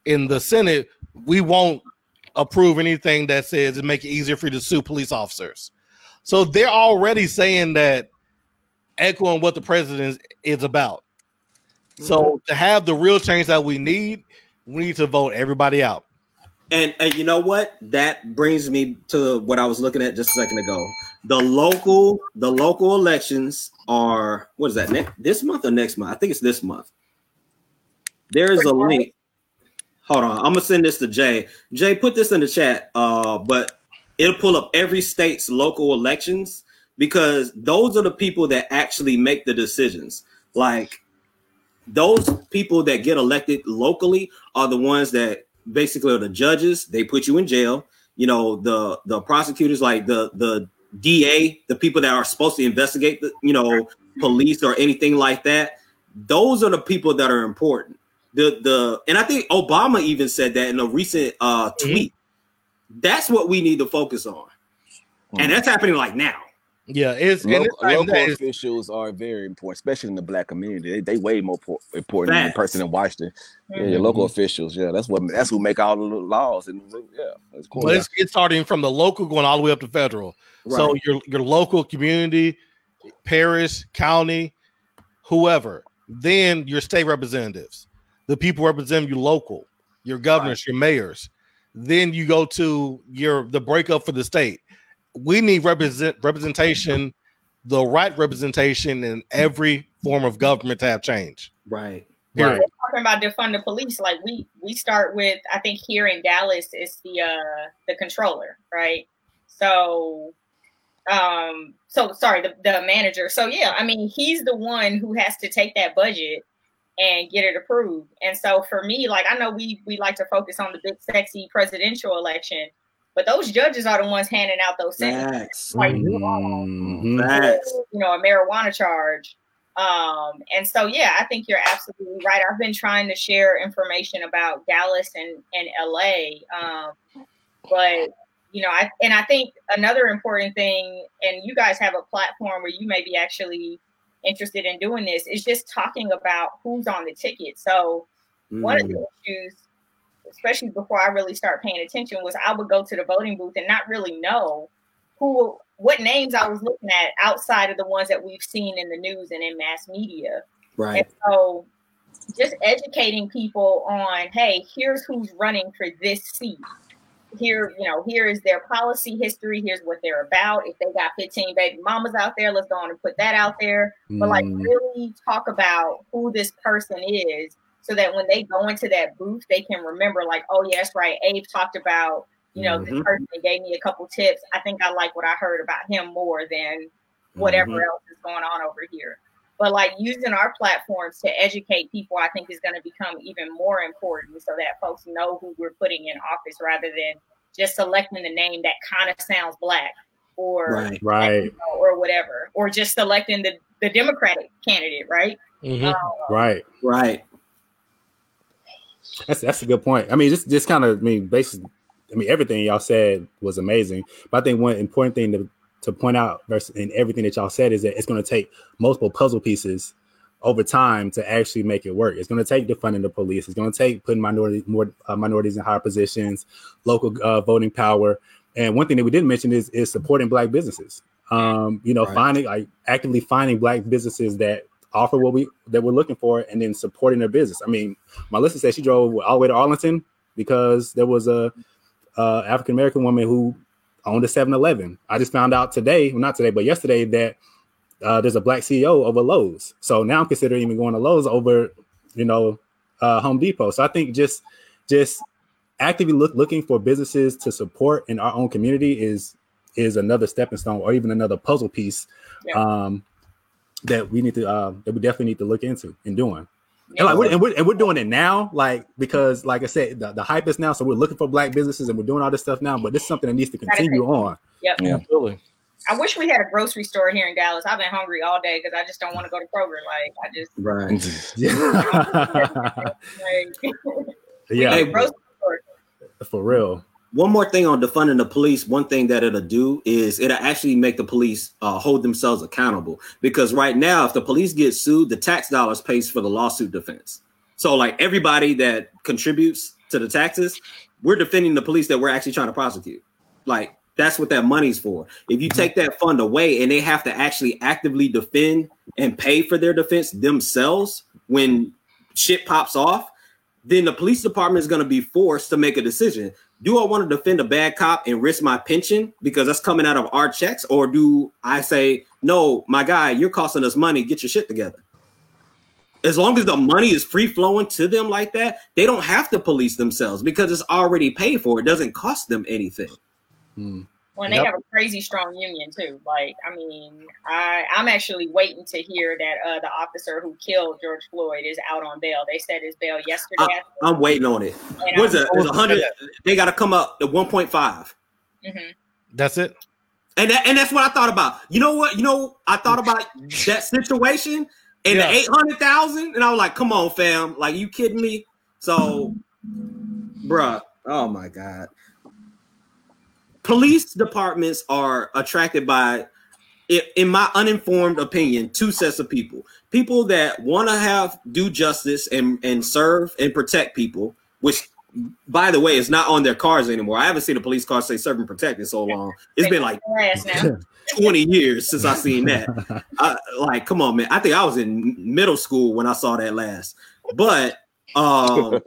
in the Senate we won't approve anything that says it make it easier for you to sue police officers. So they're already saying that echoing what the president is about. So to have the real change that we need, we need to vote everybody out. And, and you know what? That brings me to what I was looking at just a second ago. The local the local elections are what is that next this month or next month? I think it's this month. There is a link. Hold on, I'm gonna send this to Jay. Jay, put this in the chat. Uh, but it'll pull up every state's local elections because those are the people that actually make the decisions. Like those people that get elected locally are the ones that basically are the judges. They put you in jail. You know, the the prosecutors, like the the DA, the people that are supposed to investigate the, you know, police or anything like that. Those are the people that are important. The the and I think Obama even said that in a recent uh tweet. Mm-hmm. That's what we need to focus on. Mm-hmm. And that's happening like now. Yeah, it's local, it's, local officials are very important, especially in the black community. They, they way more important than the person in Washington. Mm-hmm. Yeah, your local officials. Yeah, that's what that's who make all the laws. And yeah, it's cool. Well, it's, it's starting from the local going all the way up to federal. Right. So your your local community, parish, county, whoever. Then your state representatives, the people representing you local, your governors, right. your mayors. Then you go to your the breakup for the state we need represent representation, the right representation in every form of government to have change. Right. Right. Talking about defund the police, like we we start with I think here in Dallas is the uh the controller, right? So um so sorry the, the manager so yeah i mean he's the one who has to take that budget and get it approved and so for me like i know we we like to focus on the big sexy presidential election but those judges are the ones handing out those sentences. Like, mm-hmm. you know, a marijuana charge. Um, and so, yeah, I think you're absolutely right. I've been trying to share information about Dallas and, and LA. Um, but, you know, I, and I think another important thing, and you guys have a platform where you may be actually interested in doing this, is just talking about who's on the ticket. So, mm. one of the mm. issues especially before I really start paying attention, was I would go to the voting booth and not really know who what names I was looking at outside of the ones that we've seen in the news and in mass media. Right. And so just educating people on, hey, here's who's running for this seat. Here, you know, here is their policy history. Here's what they're about. If they got 15 baby mamas out there, let's go on and put that out there. But like mm. really talk about who this person is so that when they go into that booth, they can remember, like, oh, yes, right. Abe talked about, you know, mm-hmm. this person gave me a couple tips. I think I like what I heard about him more than whatever mm-hmm. else is going on over here. But like using our platforms to educate people, I think is going to become even more important so that folks know who we're putting in office rather than just selecting the name that kind of sounds black or right, right. or whatever, or just selecting the, the Democratic candidate, right? Mm-hmm. Um, right, right. That's that's a good point. I mean, this just kind of I mean, basically, I mean, everything y'all said was amazing. But I think one important thing to to point out versus in everything that y'all said is that it's going to take multiple puzzle pieces over time to actually make it work. It's going to take defunding the police. It's going to take putting minority more uh, minorities in higher positions, local uh, voting power, and one thing that we didn't mention is is supporting black businesses. Um, you know, right. finding like actively finding black businesses that offer what we that we're looking for, and then supporting their business. I mean, Melissa said she drove all the way to Arlington because there was a, a African American woman who owned a 7-Eleven. I just found out today, well, not today, but yesterday that uh, there's a black CEO over Lowe's. So now I'm considering even going to Lowe's over, you know, uh, Home Depot. So I think just just actively look, looking for businesses to support in our own community is is another stepping stone or even another puzzle piece yeah. um, that we need to uh, that we definitely need to look into and doing. And like we're, and we're, and we're doing it now, like because like I said, the, the hype is now. So we're looking for black businesses and we're doing all this stuff now. But this is something that needs to continue on. Yep. Yeah, absolutely. I wish we had a grocery store here in Dallas. I've been hungry all day because I just don't want to go to Kroger. Like I just right. *laughs* *laughs* yeah, *laughs* hey, for real. One more thing on defunding the police. One thing that it'll do is it'll actually make the police uh, hold themselves accountable. Because right now, if the police get sued, the tax dollars pays for the lawsuit defense. So, like everybody that contributes to the taxes, we're defending the police that we're actually trying to prosecute. Like that's what that money's for. If you take that fund away and they have to actually actively defend and pay for their defense themselves when shit pops off, then the police department is going to be forced to make a decision. Do I want to defend a bad cop and risk my pension because that's coming out of our checks? Or do I say, no, my guy, you're costing us money, get your shit together? As long as the money is free flowing to them like that, they don't have to police themselves because it's already paid for. It doesn't cost them anything. Hmm. When they yep. have a crazy strong union too. Like, I mean, I I'm actually waiting to hear that uh, the officer who killed George Floyd is out on bail. They said his bail yesterday. I, am waiting on it. What's it? It's hundred. They got to come up to 1.5. Mm-hmm. That's it. And that, and that's what I thought about. You know what? You know, I thought about that situation and yeah. the eight hundred thousand, and I was like, "Come on, fam! Like, you kidding me?" So, bruh, oh my god police departments are attracted by in my uninformed opinion two sets of people. People that want to have do justice and and serve and protect people which by the way is not on their cars anymore. I haven't seen a police car say serve and protect in so long. It's been like *laughs* 20 years since i seen that. I, *laughs* like come on man. I think i was in middle school when i saw that last. But um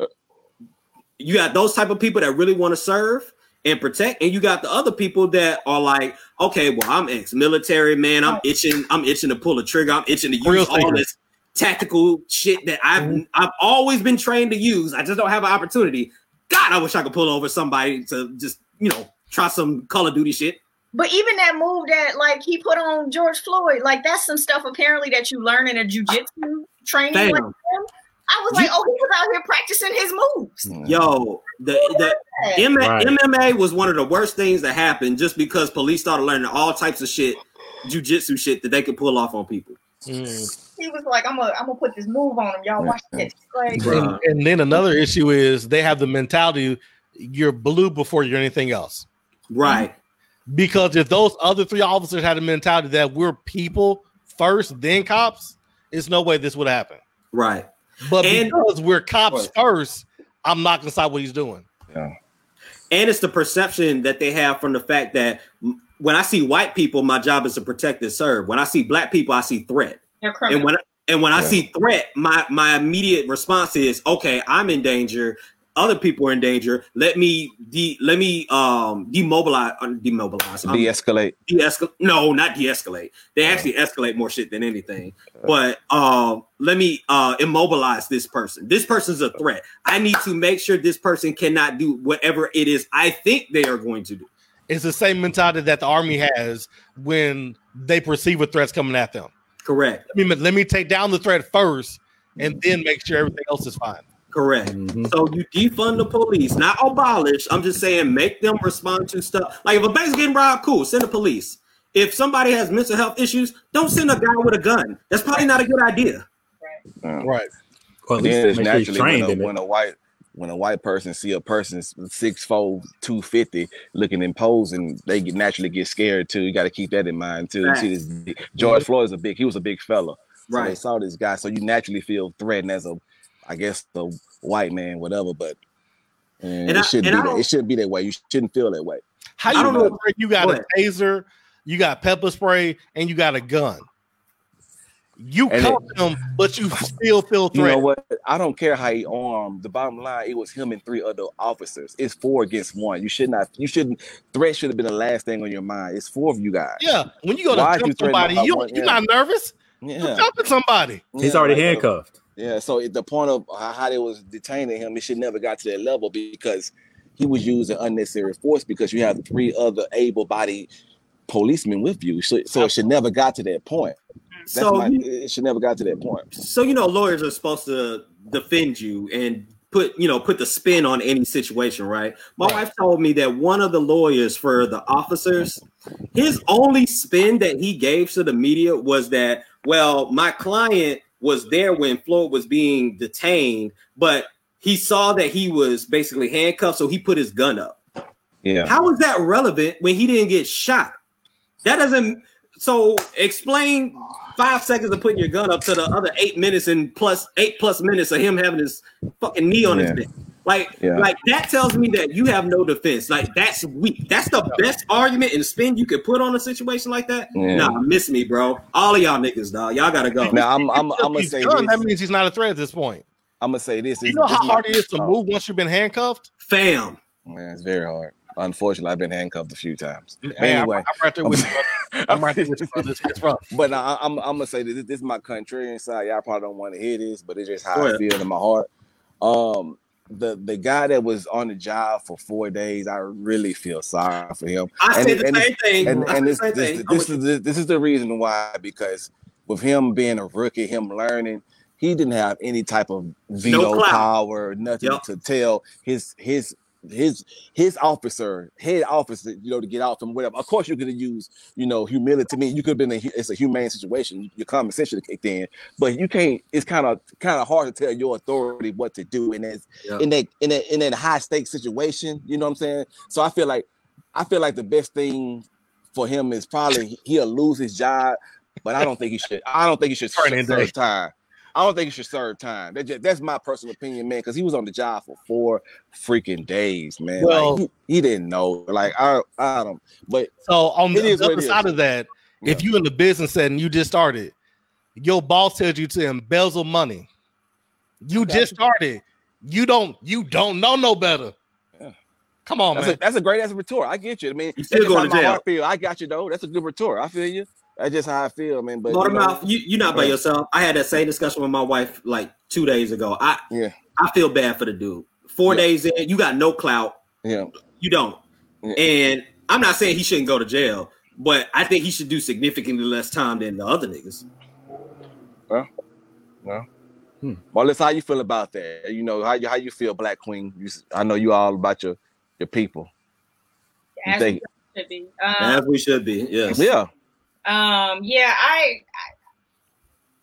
*laughs* you got those type of people that really want to serve and protect. And you got the other people that are like, okay, well, I'm ex-military, man. I'm itching, I'm itching to pull a trigger. I'm itching to use Real all this tactical shit that I've mm-hmm. I've always been trained to use. I just don't have an opportunity. God, I wish I could pull over somebody to just, you know, try some Call of Duty shit. But even that move that like he put on George Floyd, like that's some stuff apparently that you learn in a jujitsu training. Like I was like, oh, he was out here practicing his moves. Yo, the, the M- right. MMA was one of the worst things that happened just because police started learning all types of shit, jujitsu shit that they could pull off on people. Mm. He was like, I'm gonna I'm gonna put this move on him. Y'all watch this. Like, and, and then another issue is they have the mentality you're blue before you're anything else. Right. Because if those other three officers had a mentality that we're people first, then cops, it's no way this would happen. Right. But and, because we're cops first, I'm not gonna stop what he's doing. Yeah. And it's the perception that they have from the fact that when I see white people, my job is to protect and serve. When I see black people, I see threat. And when and when yeah. I see threat, my my immediate response is, okay, I'm in danger other people are in danger. Let me de let me um demobilize uh, demobilize um, de-escalate. De-escalate. No, not de-escalate. They actually escalate more shit than anything. But um let me uh immobilize this person. This person's a threat. I need to make sure this person cannot do whatever it is I think they are going to do. It's the same mentality that the army has when they perceive a threat's coming at them. Correct. Let me, let me take down the threat first and then make sure everything else is fine. Correct. Mm-hmm. So you defund the police, not abolish. I'm just saying make them respond to stuff. Like if a bank's getting robbed, cool, send the police. If somebody has mental health issues, don't send a guy with a gun. That's probably not a good idea. Right. right. Well, at least naturally when a, when a, white when a white person see a person six four, two fifty looking imposing, they get naturally get scared too. You got to keep that in mind too. Right. You see this George Floyd is a big, he was a big fella. So right. they saw this guy, so you naturally feel threatened as a I guess the white man, whatever. But and it I, shouldn't be that. It shouldn't be that way. You shouldn't feel that way. How you know, know you got a taser, you got pepper spray, and you got a gun. You caught him, but you still feel threatened. *laughs* You know what? I don't care how he armed. The bottom line, it was him and three other officers. It's four against one. You should not. You shouldn't. Threat should have been the last thing on your mind. It's four of you guys. Yeah. When you go Why to jump somebody, you you're not nervous. Yeah. You're jumping somebody. He's already uh, handcuffed. Yeah, so at the point of how they was detaining him, it should never got to that level because he was using unnecessary force because you have three other able-bodied policemen with you. So, so it should never got to that point. That's so my, it should never got to that point. So you know, lawyers are supposed to defend you and put you know put the spin on any situation, right? My right. wife told me that one of the lawyers for the officers, his only spin that he gave to the media was that, well, my client was there when Floyd was being detained, but he saw that he was basically handcuffed, so he put his gun up. Yeah. How is that relevant when he didn't get shot? That doesn't. So explain five seconds of putting your gun up to the other eight minutes and plus eight plus minutes of him having his fucking knee on yeah. his neck. Like, yeah. like that tells me that you have no defense. Like that's weak. That's the best argument and spin you could put on a situation like that. Yeah. Nah, miss me, bro. All of y'all niggas, dog. Y'all gotta go. Now I'm I'm, I'm gonna say this. that means he's not a threat at this point. I'm gonna say this. You know how hard it is to move once you've been handcuffed? Fam. Man, it's very hard. Unfortunately, I've been handcuffed a few times. But anyway, I'm, *laughs* I'm right there with you. I'm right there with you. It's rough. But I, am I'm, I'm gonna say this, this is my contrarian side. Y'all probably don't want to hear this, but it's just how I feel in my heart. Um, the the guy that was on the job for four days, I really feel sorry for him. I and, the and, same thing. And, and this, this, this, this is the, this is the reason why because with him being a rookie, him learning, he didn't have any type of veto no power, nothing yep. to tell his his his his officer, head officer, you know, to get out from whatever. Of course, you could have used, you know, humility. To me, you could have been a, it's a humane situation. Your common sense should have kicked in, but you can't. It's kind of kind of hard to tell your authority what to do in that yeah. in that in that in that high stakes situation. You know what I'm saying? So I feel like I feel like the best thing for him is probably he'll lose his job, but I don't think he should. I don't think he should serve time. I don't think he should serve time. That just, that's my personal opinion, man. Because he was on the job for four freaking days, man. Well, like, he, he, didn't know. Like I, I don't. But so on the, the other side of that, yeah. if you in the business and you just started, your boss tells you to embezzle money. You just started. You don't. You don't know no better. Yeah. Come on, that's man. A, that's a great ass retort. I get you. I mean, you still going to jail. Feel. I got you though. That's a good retort. I feel you. That's just how I feel, man. But Watermouth, you, you, are not by yourself. I had that same discussion with my wife like two days ago. I yeah, I feel bad for the dude. Four yeah. days in, you got no clout. Yeah, you don't. Yeah. And I'm not saying he shouldn't go to jail, but I think he should do significantly less time than the other niggas. Well, well. Hmm. Well, let's how you feel about that. You know how you how you feel, Black Queen. You, I know you all about your your people. As we should be. Um, As we should be. Yes. Yeah. Um, yeah, I, I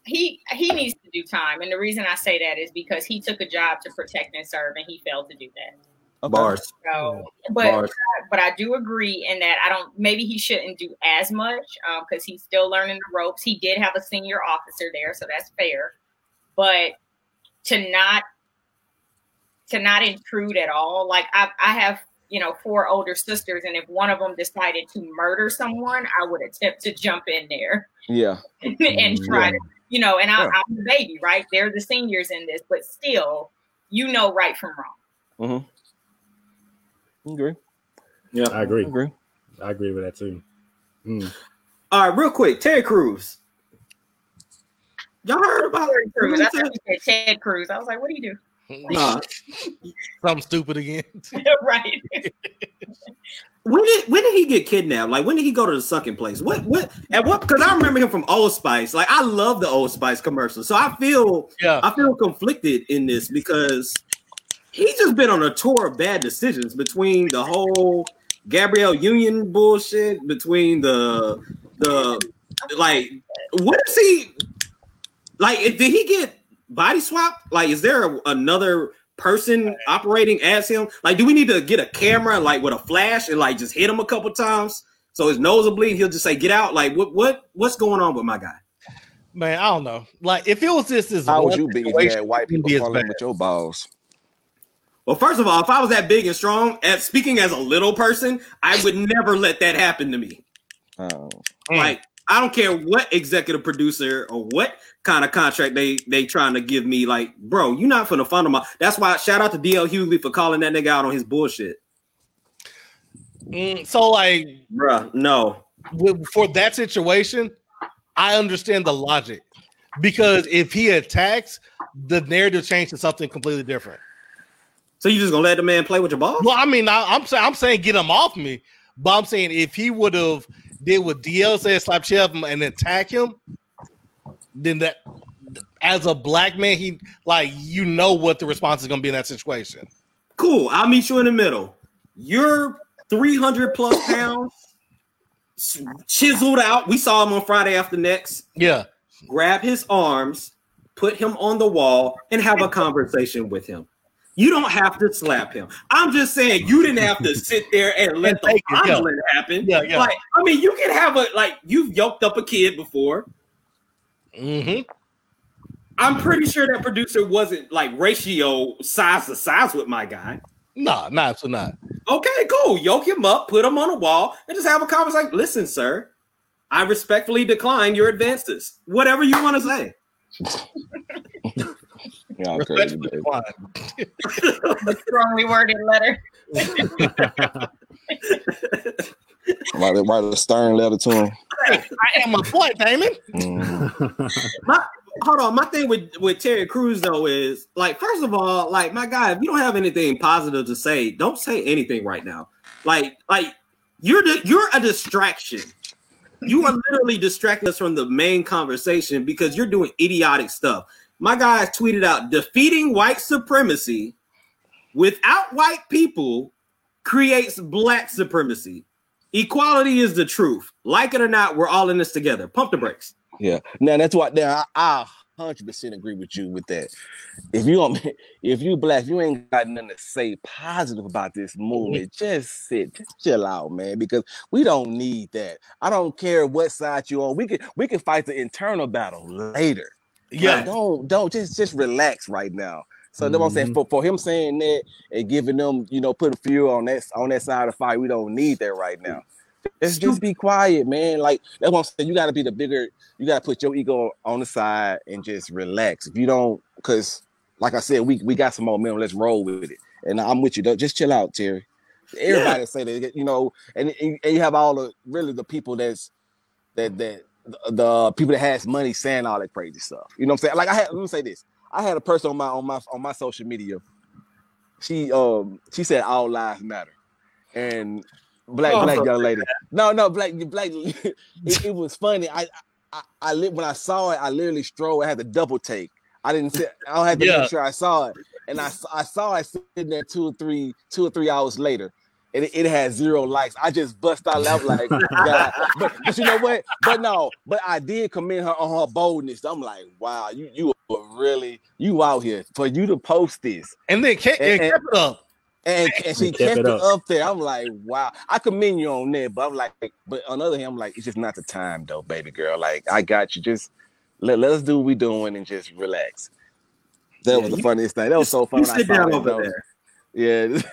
he he needs to do time, and the reason I say that is because he took a job to protect and serve, and he failed to do that. Okay. Bars. So, but Bars. but I do agree in that I don't. Maybe he shouldn't do as much because um, he's still learning the ropes. He did have a senior officer there, so that's fair. But to not to not intrude at all, like I I have you know, four older sisters, and if one of them decided to murder someone, I would attempt to jump in there. Yeah. *laughs* and try yeah. to, you know, and I, am the baby, right? They're the seniors in this, but still, you know right from wrong. Mm-hmm. I Agree. Yeah, I agree. I agree. I agree with that too. Mm. All right, real quick, Terry Crews. Y'all heard about Terry Crews? I thought you said Ted Cruz. I was like, what do you do? Nah. *laughs* Something stupid again. *laughs* *laughs* right. when did when did he get kidnapped? Like when did he go to the sunken place? What what at what because I remember him from Old Spice. Like I love the Old Spice commercial. So I feel yeah I feel conflicted in this because he's just been on a tour of bad decisions between the whole Gabrielle Union bullshit, between the the like what is he like did he get body swap? Like, is there a, another person operating as him? Like, do we need to get a camera like with a flash and like just hit him a couple times so his nose will bleed? He'll just say, "Get out!" Like, what what what's going on with my guy? Man, I don't know. Like, if it was just this, how would you be if you white people falling with your balls? Well, first of all, if I was that big and strong, as speaking as a little person, I would never let that happen to me. Oh. Like, I don't care what executive producer or what kind of contract they they trying to give me. Like, bro, you're not gonna fund my. That's why shout out to DL Hughley for calling that nigga out on his bullshit. Mm, so like, bro, no. For that situation, I understand the logic because if he attacks, the narrative changes to something completely different. So you just gonna let the man play with your ball? Well, I mean, I, am saying I'm saying get him off me, but I'm saying if he would have did what DL said, slap him and attack him, then that as a black man, he like you know what the response is going to be in that situation. Cool. I'll meet you in the middle. You're 300 plus *laughs* pounds, chiseled out. We saw him on Friday after next. Yeah. Grab his arms, put him on the wall, and have a conversation with him. You don't have to slap him. I'm just saying you didn't have to *laughs* sit there and let the fondling yeah. happen. Yeah, yeah. Like, I mean, you can have a like you've yoked up a kid before. Mm-hmm. I'm pretty sure that producer wasn't like ratio size to size with my guy. Nah, not so not. Okay, cool. Yoke him up, put him on a wall, and just have a conversation. Like, listen, sir, I respectfully decline your advances. Whatever you want to say. *laughs* Y'all crazy, strongly worded letter. *laughs* write, write a stern letter to him. I am a point, Damon. Mm. my, hold on. My thing with with Terry Crews though is like, first of all, like my guy, if you don't have anything positive to say, don't say anything right now. Like, like you're the, you're a distraction. You are literally distracting us from the main conversation because you're doing idiotic stuff. My guy tweeted out defeating white supremacy without white people creates black supremacy. Equality is the truth. Like it or not, we're all in this together. Pump the brakes. Yeah. Now that's what now I hundred percent agree with you with that. If you don't, *laughs* if you black, you ain't got nothing to say positive about this movement. *laughs* Just sit, just chill out, man, because we don't need that. I don't care what side you're on. We can we can fight the internal battle later. Yeah, like, don't don't just just relax right now. So mm-hmm. I'm saying. Mm-hmm. For, for him saying that and giving them, you know, putting fuel on that on that side of the fight, we don't need that right now. Just, just be quiet, man. Like that's what I'm saying. You got to be the bigger. You got to put your ego on the side and just relax. If you don't, because like I said, we we got some momentum. Let's roll with it. And I'm with you. Just chill out, Terry. Everybody yeah. say that, you know, and, and you have all the really the people that's that that the people that has money saying all that crazy stuff. You know what I'm saying? Like I had let me say this. I had a person on my on my on my social media. She um she said all lives matter. And black oh, black young lady. No, no, black black *laughs* it, it was funny. I I, I when I saw it, I literally strolled. I had to double take. I didn't say I had to yeah. make sure I saw it. And I I saw it sitting there two or three, two or three hours later and it, it had zero likes. I just bust out laughing like, *laughs* but, but you know what? But no, but I did commend her on her boldness. I'm like, wow, you you were really you out here for you to post this, and then kept, and, and, kept it up. And, and she *laughs* kept, it, up. up. there. I'm like, wow. I commend you on that, but I'm like, but on the other hand, I'm like, it's just not the time though, baby girl. Like, I got you. Just let, let us do what we doing and just relax. That yeah, was the you, funniest thing. That was so fun. sit down over there. Yeah. *laughs*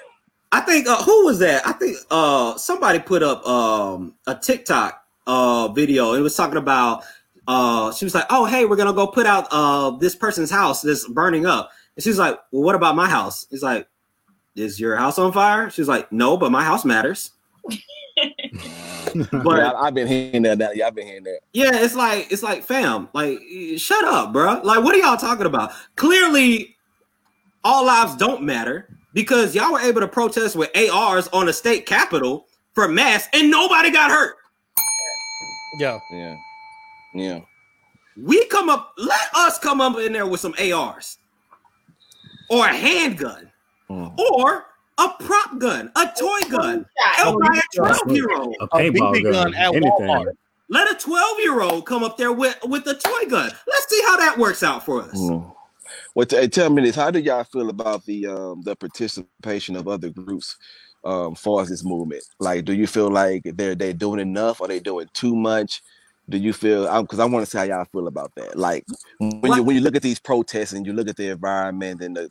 I think uh, who was that? I think uh, somebody put up um, a TikTok uh, video. It was talking about. Uh, she was like, "Oh, hey, we're gonna go put out uh, this person's house that's burning up." And she's like, "Well, what about my house?" He's like, "Is your house on fire?" She's like, "No, but my house matters." *laughs* but yeah, I've been hearing that. Yeah, I've been hearing that. Yeah, it's like it's like, fam, like, shut up, bro. Like, what are y'all talking about? Clearly, all lives don't matter because y'all were able to protest with ARs on a state capitol for mass and nobody got hurt. Yeah. Yeah. Yeah. We come up, let us come up in there with some ARs or a handgun mm. or a prop gun, a toy gun, held by a 12 year old, a paintball gun, gun anything. Walmart. Let a 12 year old come up there with, with a toy gun. Let's see how that works out for us. Mm. Well, t- tell me this: How do y'all feel about the um, the participation of other groups um, for this movement? Like, do you feel like they're they doing enough? Are they doing too much? Do you feel? Because I, I want to see how y'all feel about that. Like, when what? you when you look at these protests and you look at the environment and the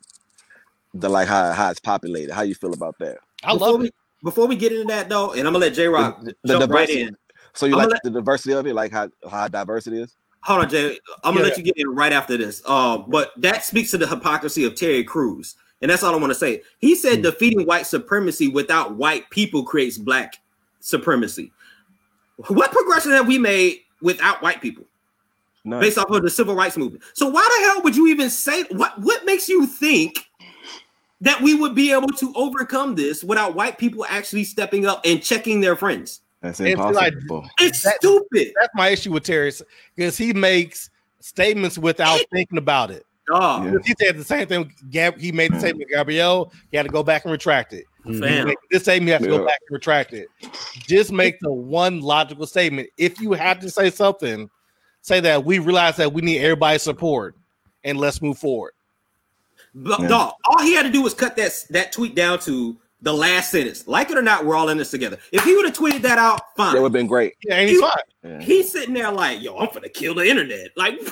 the like how how it's populated, how you feel about that? I before love we, it. Before we get into that though, and I'm gonna let J Rock jump right in. So you I'm like let, the diversity of it, like how how diverse it is? Hold on, Jay. I'm gonna yeah. let you get in right after this. Uh, but that speaks to the hypocrisy of Terry Crews, and that's all I want to say. He said mm-hmm. defeating white supremacy without white people creates black supremacy. What progression have we made without white people? Based off of the civil rights movement. So why the hell would you even say what? What makes you think that we would be able to overcome this without white people actually stepping up and checking their friends? That's impossible. It's, like, it's that, stupid. That's my issue with Terry because he makes statements without thinking about it. Oh, Yeah. He said the same thing. Gab, he made the statement. Gabrielle, he had to go back and retract it. Fam. Make this statement, you have to go back and retract it. Just make the one logical statement. If you have to say something, say that we realize that we need everybody's support and let's move forward. But Yeah. dog, all he had to do was cut that that tweet down to the last sentence. Like it or not, we're all in this together. If he would have tweeted that out, fine. That would have been great. Yeah, and he's You- fine. Yeah. He's sitting there like, yo, I'm gonna kill the internet. Like, *laughs*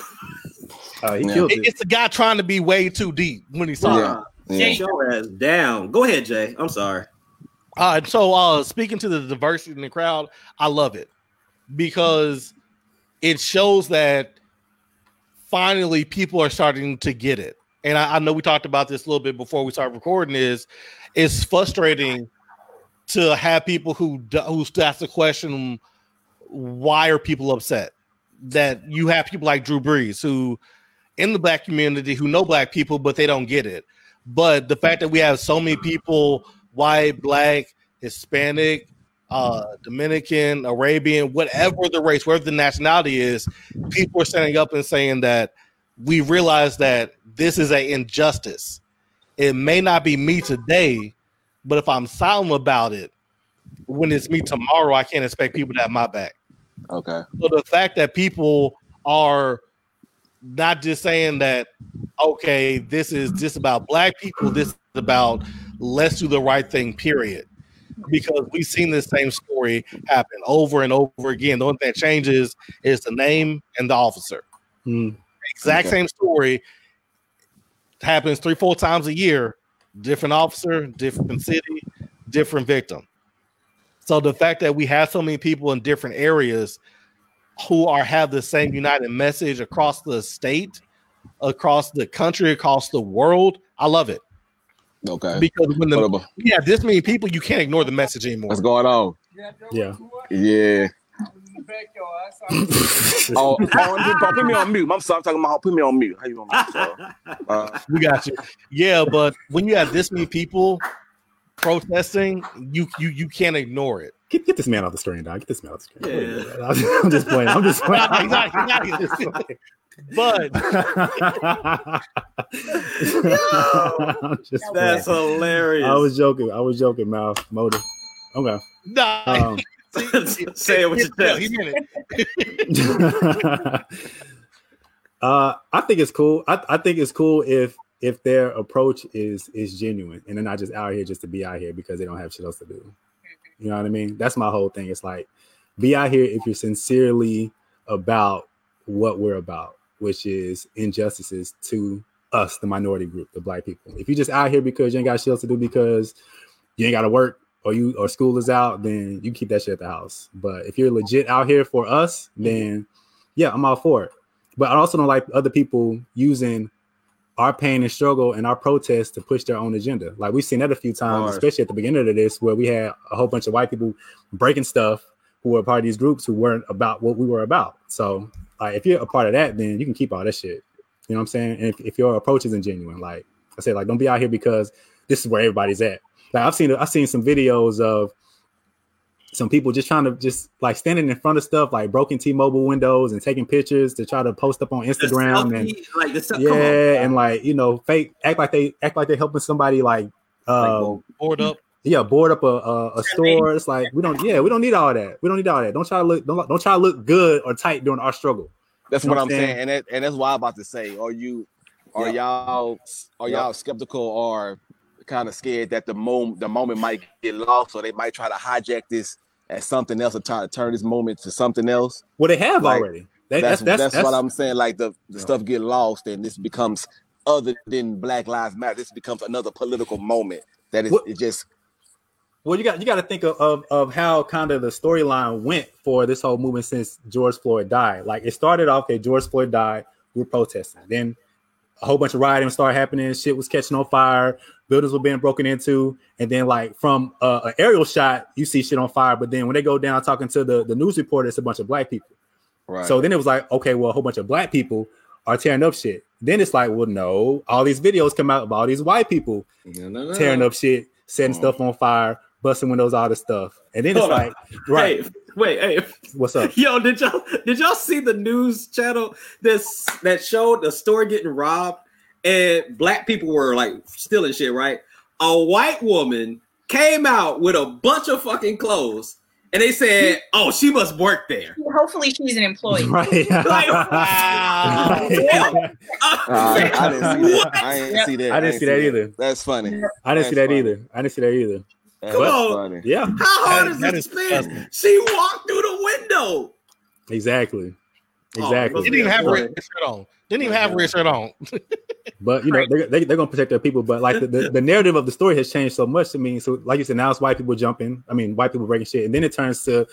Uh, he Yeah. killed It- it. It's a guy trying to be way too deep when he saw Yeah. it. Yeah. shut your ass down. Go ahead, Jay. I'm sorry. Uh, so uh, speaking to the diversity in the crowd, I love it because it shows that finally people are starting to get it. And I, I know we talked about this a little bit before we started recording. Is it's frustrating to have people who who ask the question, why are people upset? That you have people like Drew Brees who in the black community who know black people, but they don't get it. But the fact that we have so many people, white, black, Hispanic, uh, Dominican, Arabian, whatever the race, whatever the nationality is, people are standing up and saying that we realize that this is an injustice. It may not be me today, but if I'm silent about it, when it's me tomorrow, I can't expect people to have my back. Okay. So the fact that people are not just saying that, okay, this is just about black people, this is about let's do the right thing, period. Because we've seen this same story happen over and over again. The only thing that changes is the name and the officer. Mm. Exact Okay. same story happens three, four times a year. Different officer, different city, different victim. So the fact that we have so many people in different areas who are have the same united message across the state, across the country, across the world, I love it. Okay. Because when the What about- we have this many people, you can't ignore the message anymore. What's going on? Yeah. Yeah. *laughs* Oh, oh put, put me on mute. I'm sorry. I'm talking about put me on mute. How you on mute? sir? Uh, We got you. Yeah, but when you have this many people protesting, you you you can't ignore it. Get, get this man off the screen, dog. Get this man off the screen. Yeah. *laughs* I'm just playing. I'm just playing. *laughs* He's not- he's not- he's But I'm just That's playing. hilarious. I was joking. I was joking, mouth motive. Okay. nah, Um, *laughs* Say it with your chest. he meant it. *laughs* uh, I think it's cool. I, I think it's cool if if their approach is is genuine and they're not just out here just to be out here because they don't have shit else to do. You know what I mean? That's my whole thing. It's like be out here if you're sincerely about what we're about, which is injustices to us, the minority group, the black people. If you're just out here because you ain't got shit else to do because you ain't got to work or you or school is out, then you keep that shit at the house. But if you're legit out here for us, then yeah, I'm all for it. But I also don't like other people using our pain and struggle and our protests to push their own agenda. Like we've seen that a few times, Hard. especially at the beginning of this, where we had a whole bunch of white people breaking stuff who were part of these groups who weren't about what we were about. So like if you're a part of that, then you can keep all that shit. You know what I'm saying? And if, if your approach isn't genuine, like I said, like don't be out here because this is where everybody's at. Like I've seen I've seen some videos of some people just trying to just like standing in front of stuff like broken T-Mobile windows and taking pictures to try to post up on The Instagram and like the se- yeah, come on. and like you know, fake act like they act like they're helping somebody like uh Board up. yeah, board up a, a, a store. It's like we don't yeah, we don't need all that. We don't need all that. Don't try to look don't, don't try to look good or tight during our struggle. That's You know what what I'm I'm saying, saying? and that, and that's why I'm about to say. Are you, are y'all, are y'all skeptical or kind of scared that the moment the moment might get lost, or they might try to hijack this as something else or try to turn this moment to something else? Well, they have Like, already. They, That's that's, that's, that's, what I'm saying. Like the, the Yeah. stuff get lost, and this becomes other than Black Lives Matter. This becomes another political moment that is What- it just Well, you got you got to think of, of of how kind of the storyline went for this whole movement since George Floyd died. Like it started off, okay, George Floyd died, we are protesting. Then a whole bunch of rioting started happening, shit was catching on fire, buildings were being broken into, and then like from uh, an aerial shot, you see shit on fire. But then when they go down talking to the the news reporter, it's a bunch of black people. right. So then it was like, okay, well, a whole bunch of black people are tearing up shit. Then it's like, well, no, all these videos come out of all these white people tearing up shit, setting Mhm. stuff on fire, busting windows, all this stuff, and then Hold it's on. like, right? Hey, wait, hey, what's up? *laughs* Yo, did y'all did y'all see the news channel this that showed the store getting robbed and black people were like stealing shit, right? A white woman came out with a bunch of fucking clothes and they said, "Oh, she must work there." Hopefully, she's an employee. *laughs* Right. *laughs* like, *laughs* wow. uh, I didn't see that. I didn't see that. I didn't see that either. That's funny. I didn't see that either. I didn't see that either. That's Come on. Funny. Yeah. How hard is this thing? She walked through the window. Exactly. Oh, exactly. Oh, didn't even have a shirt on. Didn't even have a red shirt on. *laughs* but you know they're, they, they're gonna protect their people. But like the, the, the, narrative of the story has changed so much. I mean, so like you said, now it's white people jumping. I mean, white people breaking shit, and then it turns to,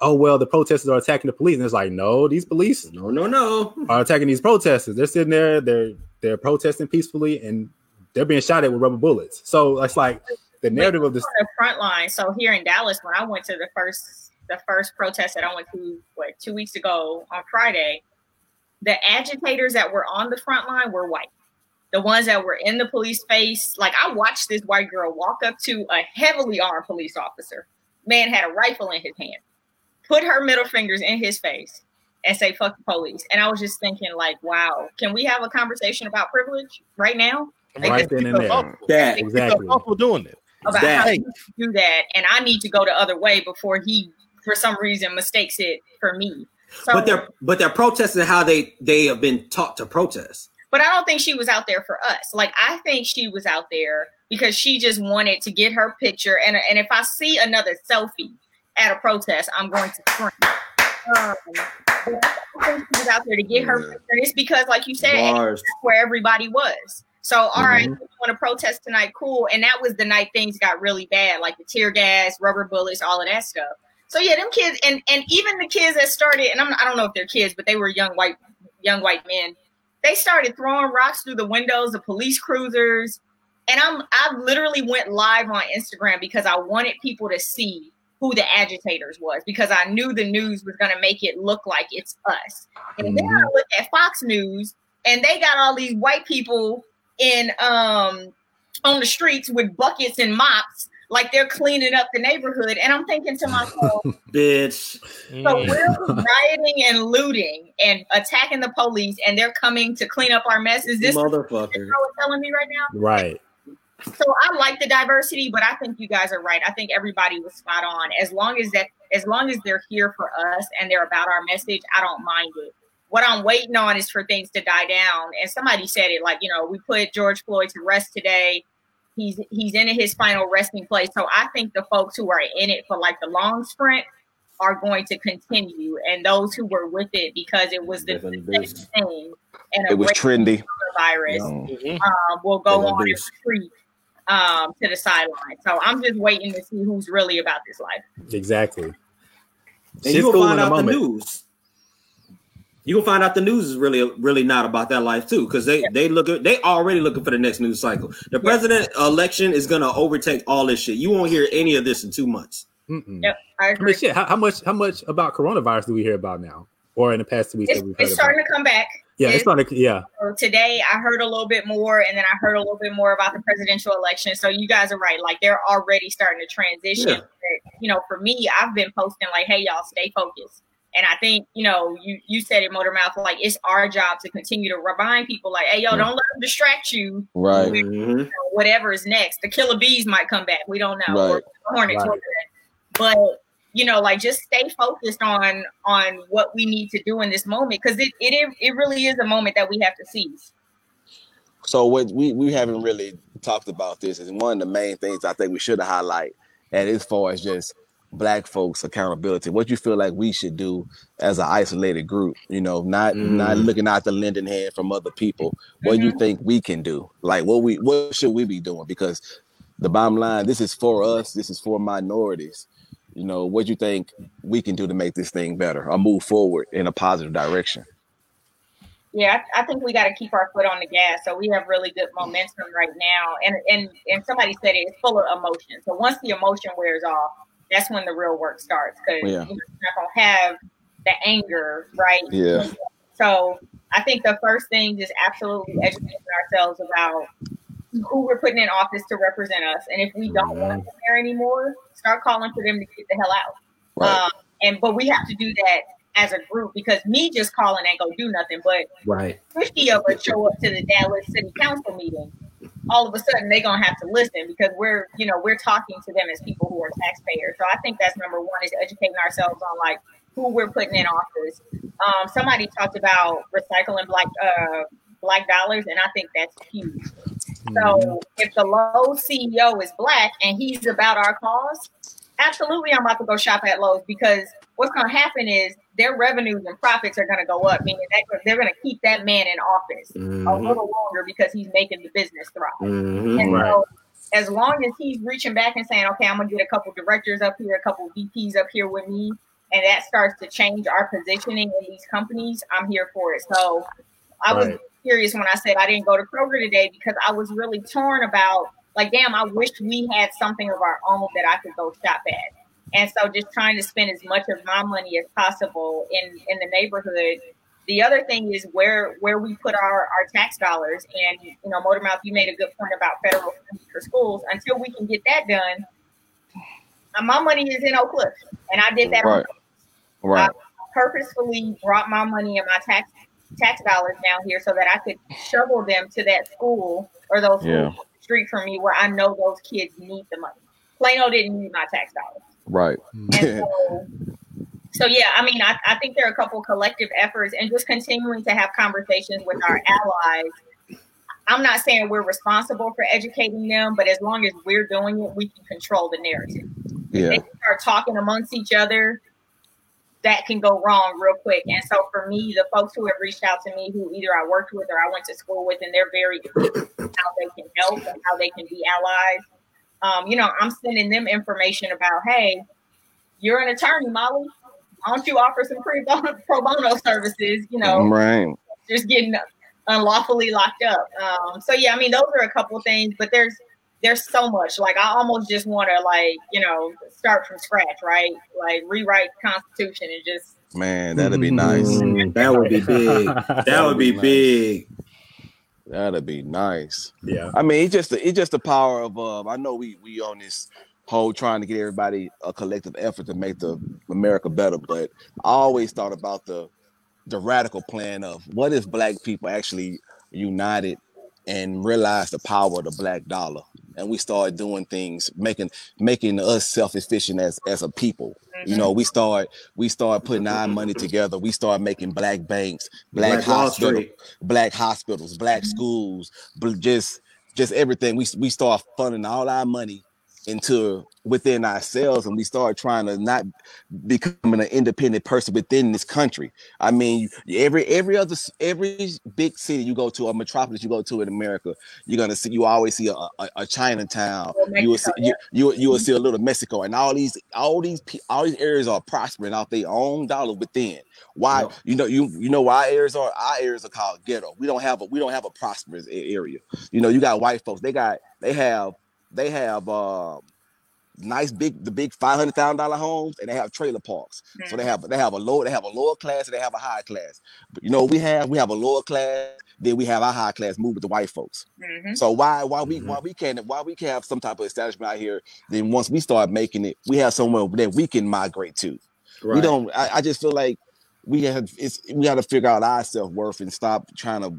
oh well, the protesters are attacking the police, and it's like, no, these police, no, no, no, are attacking these protesters. They're sitting there, they're they're protesting peacefully, and they're being shot at with rubber bullets. So it's like the narrative of this the front line. So here in Dallas, when I went to the first the first protest that I went to what two weeks ago on Friday the agitators that were on the front line were white. The ones that were in the police face, like I watched this white girl walk up to a heavily armed police officer. Man had a rifle in his hand, put her middle fingers in his face, and say "fuck the police." And I was just thinking, like, wow, can we have a conversation about privilege right now? Like, right then and there. Yeah, exactly. People doing it about that. how to do that, and I need to go the other way before he, for some reason, mistakes it for me. So, but they're but they're protesting how they they have been taught to protest. But I don't think she was out there for us. Like I think she was out there because she just wanted to get her picture. And and if I see another selfie at a protest, I'm going to scream. Um, I think she was out there to get her picture. It's because, like you said, where everybody was. So, all mm-hmm. right, you want to protest tonight? Cool. And that was the night things got really bad, like the tear gas, rubber bullets, all of that stuff. So yeah, them kids and and even the kids that started, and I'm, I don't know if they're kids, but they were young white young white men. They started throwing rocks through the windows of police cruisers, and I'm I literally went live on Instagram because I wanted people to see who the agitators was because I knew the news was going to make it look like it's us. And mm-hmm. then I mm-hmm. looked at Fox News, and they got all these white people in um on the streets with buckets and mops like they're cleaning up the neighborhood. And I'm thinking to myself, *laughs* *laughs* bitch. So mm. we're *laughs* rioting and looting and attacking the police, and they're coming to clean up our mess. Is this motherfucker telling me right now? Right. So I like the diversity, but I think you guys are right. I think everybody was spot on. As long as that, as long as they're here for us and they're about our message, I don't mind it. What I'm waiting on is for things to die down. And somebody said it, like you know, we put George Floyd to rest today he's he's in his final resting place. So I think the folks who are in it for like the long sprint are going to continue, and those who were with it because it was the thing and it was trendy virus mm-hmm. um, will go on and retreat um, to the sideline. So I'm just waiting to see who's really about this life. Exactly. And you'll find out the news you can find out the news is really really not about that life too because they yeah. they look at they already looking for the next news cycle. The president election is going to overtake all this shit. You won't hear any of this in two months. Mm-mm. yep i agree I mean, shit, how, how, much how much about coronavirus do we hear about now? Or in the past two weeks it's, it's starting about? to come back. Yeah it's, it's starting to, yeah. So today i heard a little bit more and then i heard a little bit more about the presidential election. So you guys are right. Like they're already starting to transition. Yeah. you know for me i've been posting like hey y'all stay focused and I think, you know, you you said it, Motor Mouth, like it's our job to continue to remind people, like, hey, yo, mm-hmm. don't let them distract you. Right. With, you mm-hmm. know, whatever is next. The killer bees might come back. We don't know. Right. Or hornets. Right. But you know, like just stay focused on on what we need to do in this moment because it, it it really is a moment that we have to seize. So what we we haven't really talked about this is one of the main things I think we should highlight, and as far as just black folks accountability what you feel like we should do as an isolated group you know not mm. not looking out the lending hand from other people what mm-hmm. you think we can do like what we what should we be doing because the bottom line this is for us this is for minorities you know what you think we can do to make this thing better or move forward in a positive direction yeah, I, I think we got to keep our foot on the gas. So we have really good momentum right now, and and and somebody said it, it's full of emotion. So once the emotion wears off, that's when the real work starts because yeah. you're not gonna have the anger, right? Yeah. So I think the first thing is absolutely educating ourselves about who we're putting in office to represent us. And if we don't mm-hmm. want them there anymore, start calling for them to get the hell out. Right. Um, and but we have to do that as a group because me just calling ain't gonna do nothing. But right, 50 of us show up to the Dallas City Council meeting. All of a sudden, they're gonna have to listen because we're, you know, we're talking to them as people who are taxpayers. So I think that's number one is educating ourselves on like who we're putting in office. Um, somebody talked about recycling black uh, black dollars, and I think that's huge. So mm-hmm. if the Lowe's CEO is black and he's about our cause, absolutely I'm about to go shop at Lowe's because what's going to happen is their revenues and profits are going to go up, meaning that they're going to keep that man in office mm-hmm. a little longer because he's making the business thrive. Mm-hmm, and right. so, as long as he's reaching back and saying, "Okay, I'm going to get a couple directors up here, a couple VPs up here with me," and that starts to change our positioning in these companies, I'm here for it. So, I was curious when I said I didn't go to Kroger today because I was really torn about, like, damn, I wish we had something of our own that I could go shop at and so just trying to spend as much of my money as possible in in the neighborhood. The other thing is where where we put our our tax dollars. And you know motormouth you made a good point about federal for schools. Until we can get that done my money is in oak cliff. And i did that right. Right. I purposefully brought my money and my tax tax dollars down here so that i could shovel them to that school or those yeah. street from me where i know those kids need the money. Plano didn't need my tax dollars Right. *laughs* So, so, yeah, I mean, I, I think there are a couple collective efforts and just continuing to have conversations with our allies. I'm not saying we're responsible for educating them, but as long as we're doing it, we can control the narrative. Yeah. If they start talking amongst each other, that can go wrong real quick. And so for me, the folks who have reached out to me, who either I worked with or I went to school with, and they're very how they can help and how they can be allies um, you know, I'm sending them information about, hey, you're an attorney, Molly. Why don't you offer some pro bono, pro bono services? You know, right? Just getting unlawfully locked up. Um, so yeah, I mean, those are a couple things, but there's there's so much. Like I almost just want to like you know start from scratch, right? Like rewrite the Constitution and just. Man, that'd be nice. Mm, that would be big. *laughs* That would be big. That'd be nice. Yeah. I mean, it's just it's just the power of. Uh, I know we we on this whole trying to get everybody a collective effort to make the America better, but I always thought about the the radical plan of what if Black people actually united and realize the power of the black dollar and we started doing things making making us self-efficient as as a people. You mm-hmm. know we start we start putting our money *laughs* together. We start making black banks black, black hospitals black hospitals black mm-hmm. schools just just everything. We, we start funding all our money into within ourselves and we start trying to not becoming an independent person within this country. I mean, every every other every big city you go to a metropolis you go to in America, you're gonna see you always see a, a, a Chinatown. you will see you, you, you will see a little Mexico, and all these all these all these areas are prospering off their own dollar within. Why you know you you know why areas are our areas are called ghetto. We don't have a we don't have a prosperous area. You know, you got white folks. They got they have they have uh, nice big the big five hundred thousand dollar homes and they have trailer parks. Mm-hmm. So they have they have a lower they have a lower class and they have a high class. But you know we have we have a lower class, then we have our high class move with the white folks. Mm-hmm. So why why we mm-hmm. why we can't why we can't have some type of establishment out here? Then once we start making it, we have somewhere that we can migrate to. Right. We don't. I, I just feel like we have it's we got to figure out our self worth and stop trying to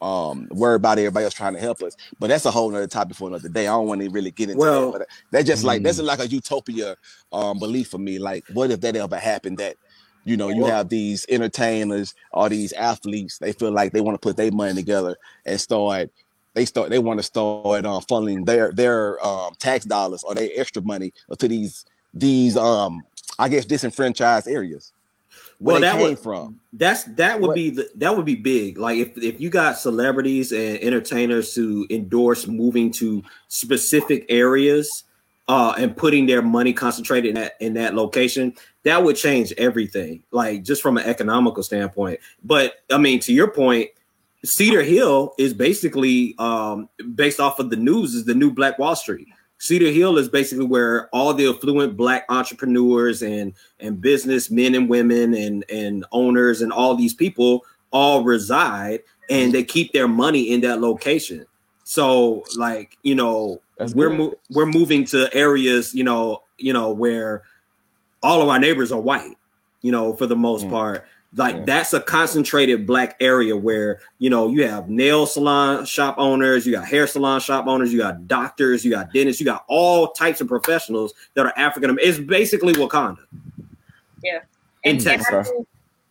um worry about everybody else trying to help us. But that's a whole nother topic for another day. I don't want to really get into well, that. But that's just like that's mm. like a utopia um belief for me. Like, what if that ever happened that you know, you well, have these entertainers or these athletes, they feel like they want to put their money together and start they start they want to start um, funneling their their um, tax dollars or their extra money to these these um I guess disenfranchised areas well, that would, from. That's that would what? be the, that would be big. Like if if you got celebrities and entertainers to endorse moving to specific areas uh, and putting their money concentrated in that in that location, that would change everything. Like just from an economical standpoint. But I mean, to your point, Cedar Hill is basically um, based off of the news is the new Black Wall Street. Cedar Hill is basically where all the affluent black entrepreneurs and and business men and women and and owners and all these people all reside and they keep their money in that location. So like you know That's we're mo- we're moving to areas you know you know where all of our neighbors are white. You know for the most Mm. part. Like Yeah. that's a concentrated black area where you know you have nail salon shop owners, you got hair salon shop owners, you got doctors, you got dentists, you got all types of professionals that are African. It's basically Wakanda. Yeah. In And, and Texas. I, think,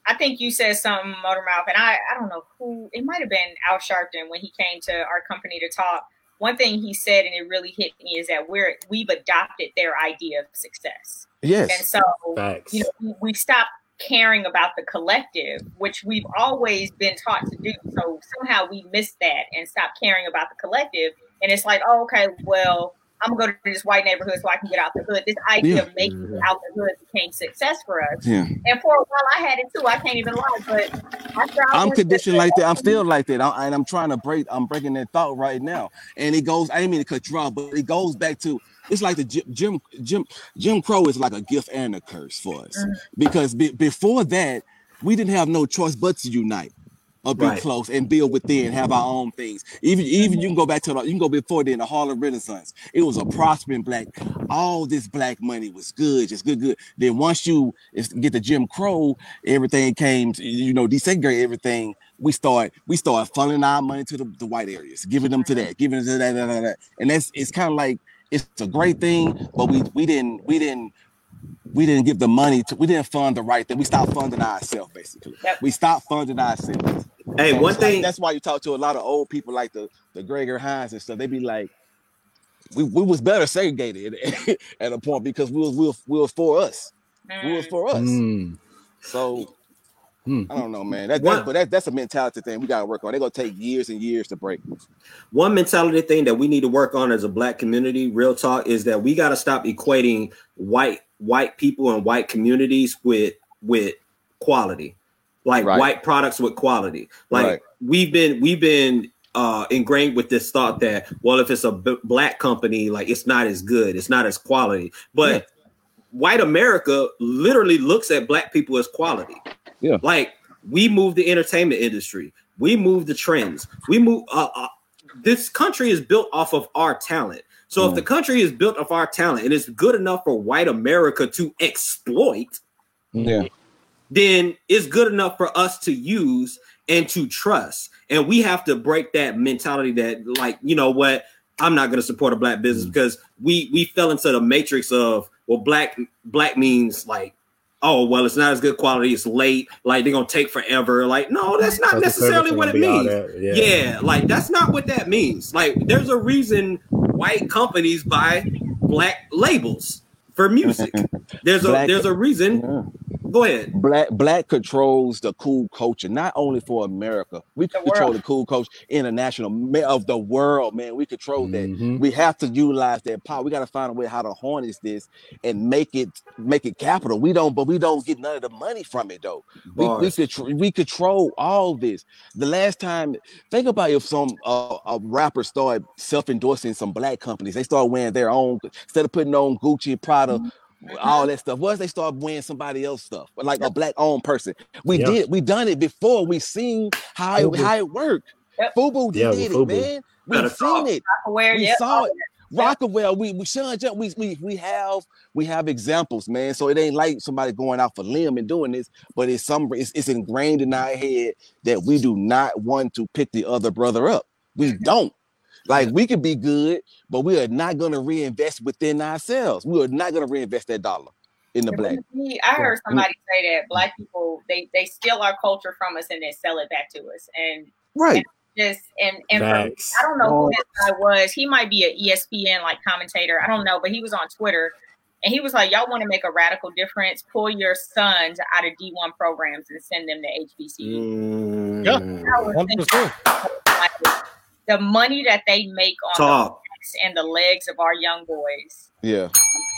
I think you said something, Motor Mouth, and I, I don't know who it might have been Al Sharpton when he came to our company to talk. One thing he said, and it really hit me, is that we're we've adopted their idea of success, yes and so Facts. you know we, we stopped caring about the collective, which we've always been taught to do. So somehow we missed that and stopped caring about the collective. And it's like, oh, okay, well, I'm gonna go to this white neighborhood so I can get out the hood. This idea Yeah. of making it out the hood became success for us. Yeah. And for a while, I had it too. I can't even lie, but I'm conditioned like that. I'm still like that. I, and I'm trying to break. I'm breaking that thought right now. And it goes. I didn't mean to cut you off, but it goes back to. It's like the Jim Jim Jim, Crow is like a gift and a curse for us Mhm. because be, before that we didn't have no choice but to unite or be Right. close and build within, have our own things. Even even you can go back to the, you can go before then the Harlem Renaissance. It was a prospering black. All this black money was good, just good, good. Then once you get the Jim Crow, everything came. To, you know, desegregate everything. We start we start funneling our money to the, the white areas, giving them to that, giving it to that, that, that, that. and that's it's kind of like it's a great thing, but we we didn't we didn't we didn't give the money to we didn't fund the right thing. We stopped funding ourselves basically. Yep. We stopped funding ourselves. Hey, So one it's like- thing. that's why you talk to a lot of old people like the the Gregory Hines and stuff. They'd be like, we, we was better segregated *laughs* at a point because we was we was, we was for us. We was Mm. for us. Mm. So Mm. I don't know, man. That, that but that, that's a mentality thing we gotta work on. They're gonna take years and years to break. one mentality thing that we need to work on as a black community real talk is that we got to stop equating white white people and white communities with with quality like Right. white products with quality like Right. we've been we've been uh ingrained with this thought that well if it's a b- black company like it's not as good it's not as quality but white america literally looks at black people as quality Yeah. like we move the entertainment industry we move the trends we move uh, uh, this country is built off of our talent so if Mm. the country is built off our talent and it's good enough for white america to exploit Yeah. then it's good enough for us to use and to trust. And we have to break that mentality that, like, you know what, I'm not going to support a black business because we we fell into the matrix of well, black black means like, oh well, it's not as good quality, it's late, like they're gonna take forever. Like, no, that's not Customer necessarily what it gonna be all means. that, Yeah. Yeah. like that's not what that means. Like, there's a reason white companies buy black labels for music. *laughs* There's a Black- there's a reason. Yeah. Go ahead. Black black controls the cool culture, not only for America. We The control world. the cool culture international of the world, man. We control that. Mhm. We have to utilize that power. We got to find a way how to harness this and make it make it capital. We don't, but we don't get none of the money from it though. We, we, Bars. contr- we control all this. The last time, think about if some uh, a rapper started self endorsing some black companies, they start wearing their own instead of putting on Gucci, Prada, all that stuff. Once they start wearing somebody else stuff, but like a black owned person, we Yeah. did. We done it before. We seen how it, how it worked. Yep. Fubu did, Yeah, with did it, Fubu. man. We Better seen it. Where, We yeah, saw it. Rocawear, we we Sean John, we, we we have we have examples, man. So it ain't like somebody going out for limb and doing this, but it's some it's, it's ingrained in our head that we do not want to pick the other brother up. We mm-hmm. don't. Like we could be good, but we are not gonna reinvest within ourselves. We are not gonna reinvest that dollar in the black. I heard somebody say that black people they they steal our culture from us and then sell it back to us, and Right. just and and for me, I don't know Oh. who this guy was. He might be an ESPN like commentator. I don't know, but he was on Twitter and he was like, "Y'all want to make a radical difference? Pull your sons out of D1 programs and send them to HBCU." Mm. Yeah. I was One thinking, percent. like, the money that they make on Talk. the backs and the legs of our young boys. Yeah.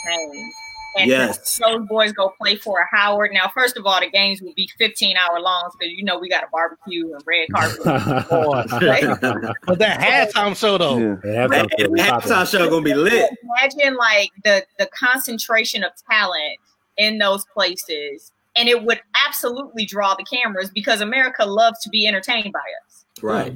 insane. And Yes. those boys go play for a Howard. Now, first of all, the games will be 15 hour longs because you know we got a barbecue and red carpet. *laughs* But that halftime show though, Yeah. They have something to. Halftime show gonna be lit. Imagine like the the concentration of talent in those places, and it would absolutely draw the cameras because America loves to be entertained by us. Right.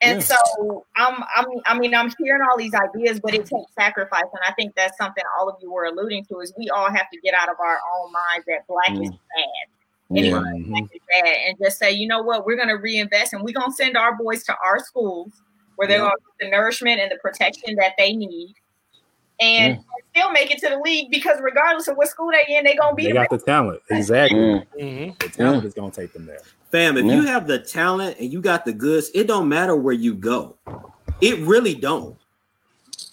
And yeah. so I'm, I'm, I mean, I'm hearing all these ideas, but it takes sacrifice, and I think that's something all of you were alluding to. Is we all have to get out of our own minds that black mm. is bad, yeah. mm-hmm. black is and just say, you know what, we're going to reinvest, and we're going to send our boys to our schools where they're going to get the nourishment and the protection that they need, and yeah. still make it to the league because regardless of what school they're in, they're going to be. They got the talent, exactly. Mm-hmm. The talent is going to take them there. Fam, if yeah. you have the talent and you got the goods, it don't matter where you go. It really don't.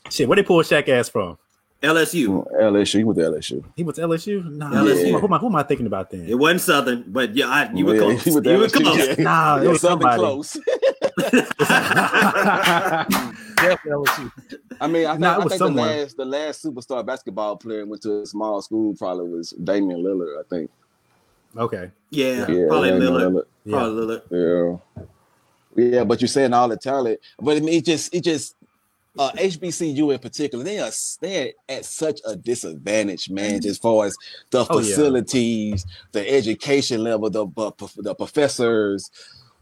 Shit, where they pull Shaq ass from? LSU. LSU. He went to LSU. He went to LSU? Nah. LSU. Who, who, am I, who am I thinking about then? It wasn't Southern, but yeah, I, you were close. You were close. Nah, it was somebody. close. LSU. *laughs* I mean, I, think, nah, I think the last the last superstar basketball player went to a small school probably was Damian Lillard, I think. Okay. Yeah, yeah probably Lillard. Lillard. Probably Lillard. Yeah. Yeah, but you're saying all the talent, but I mean, it just, it just, uh, HBCU in particular, they are they are at such a disadvantage, man, as far as the facilities, oh, yeah. the education level, the the professors,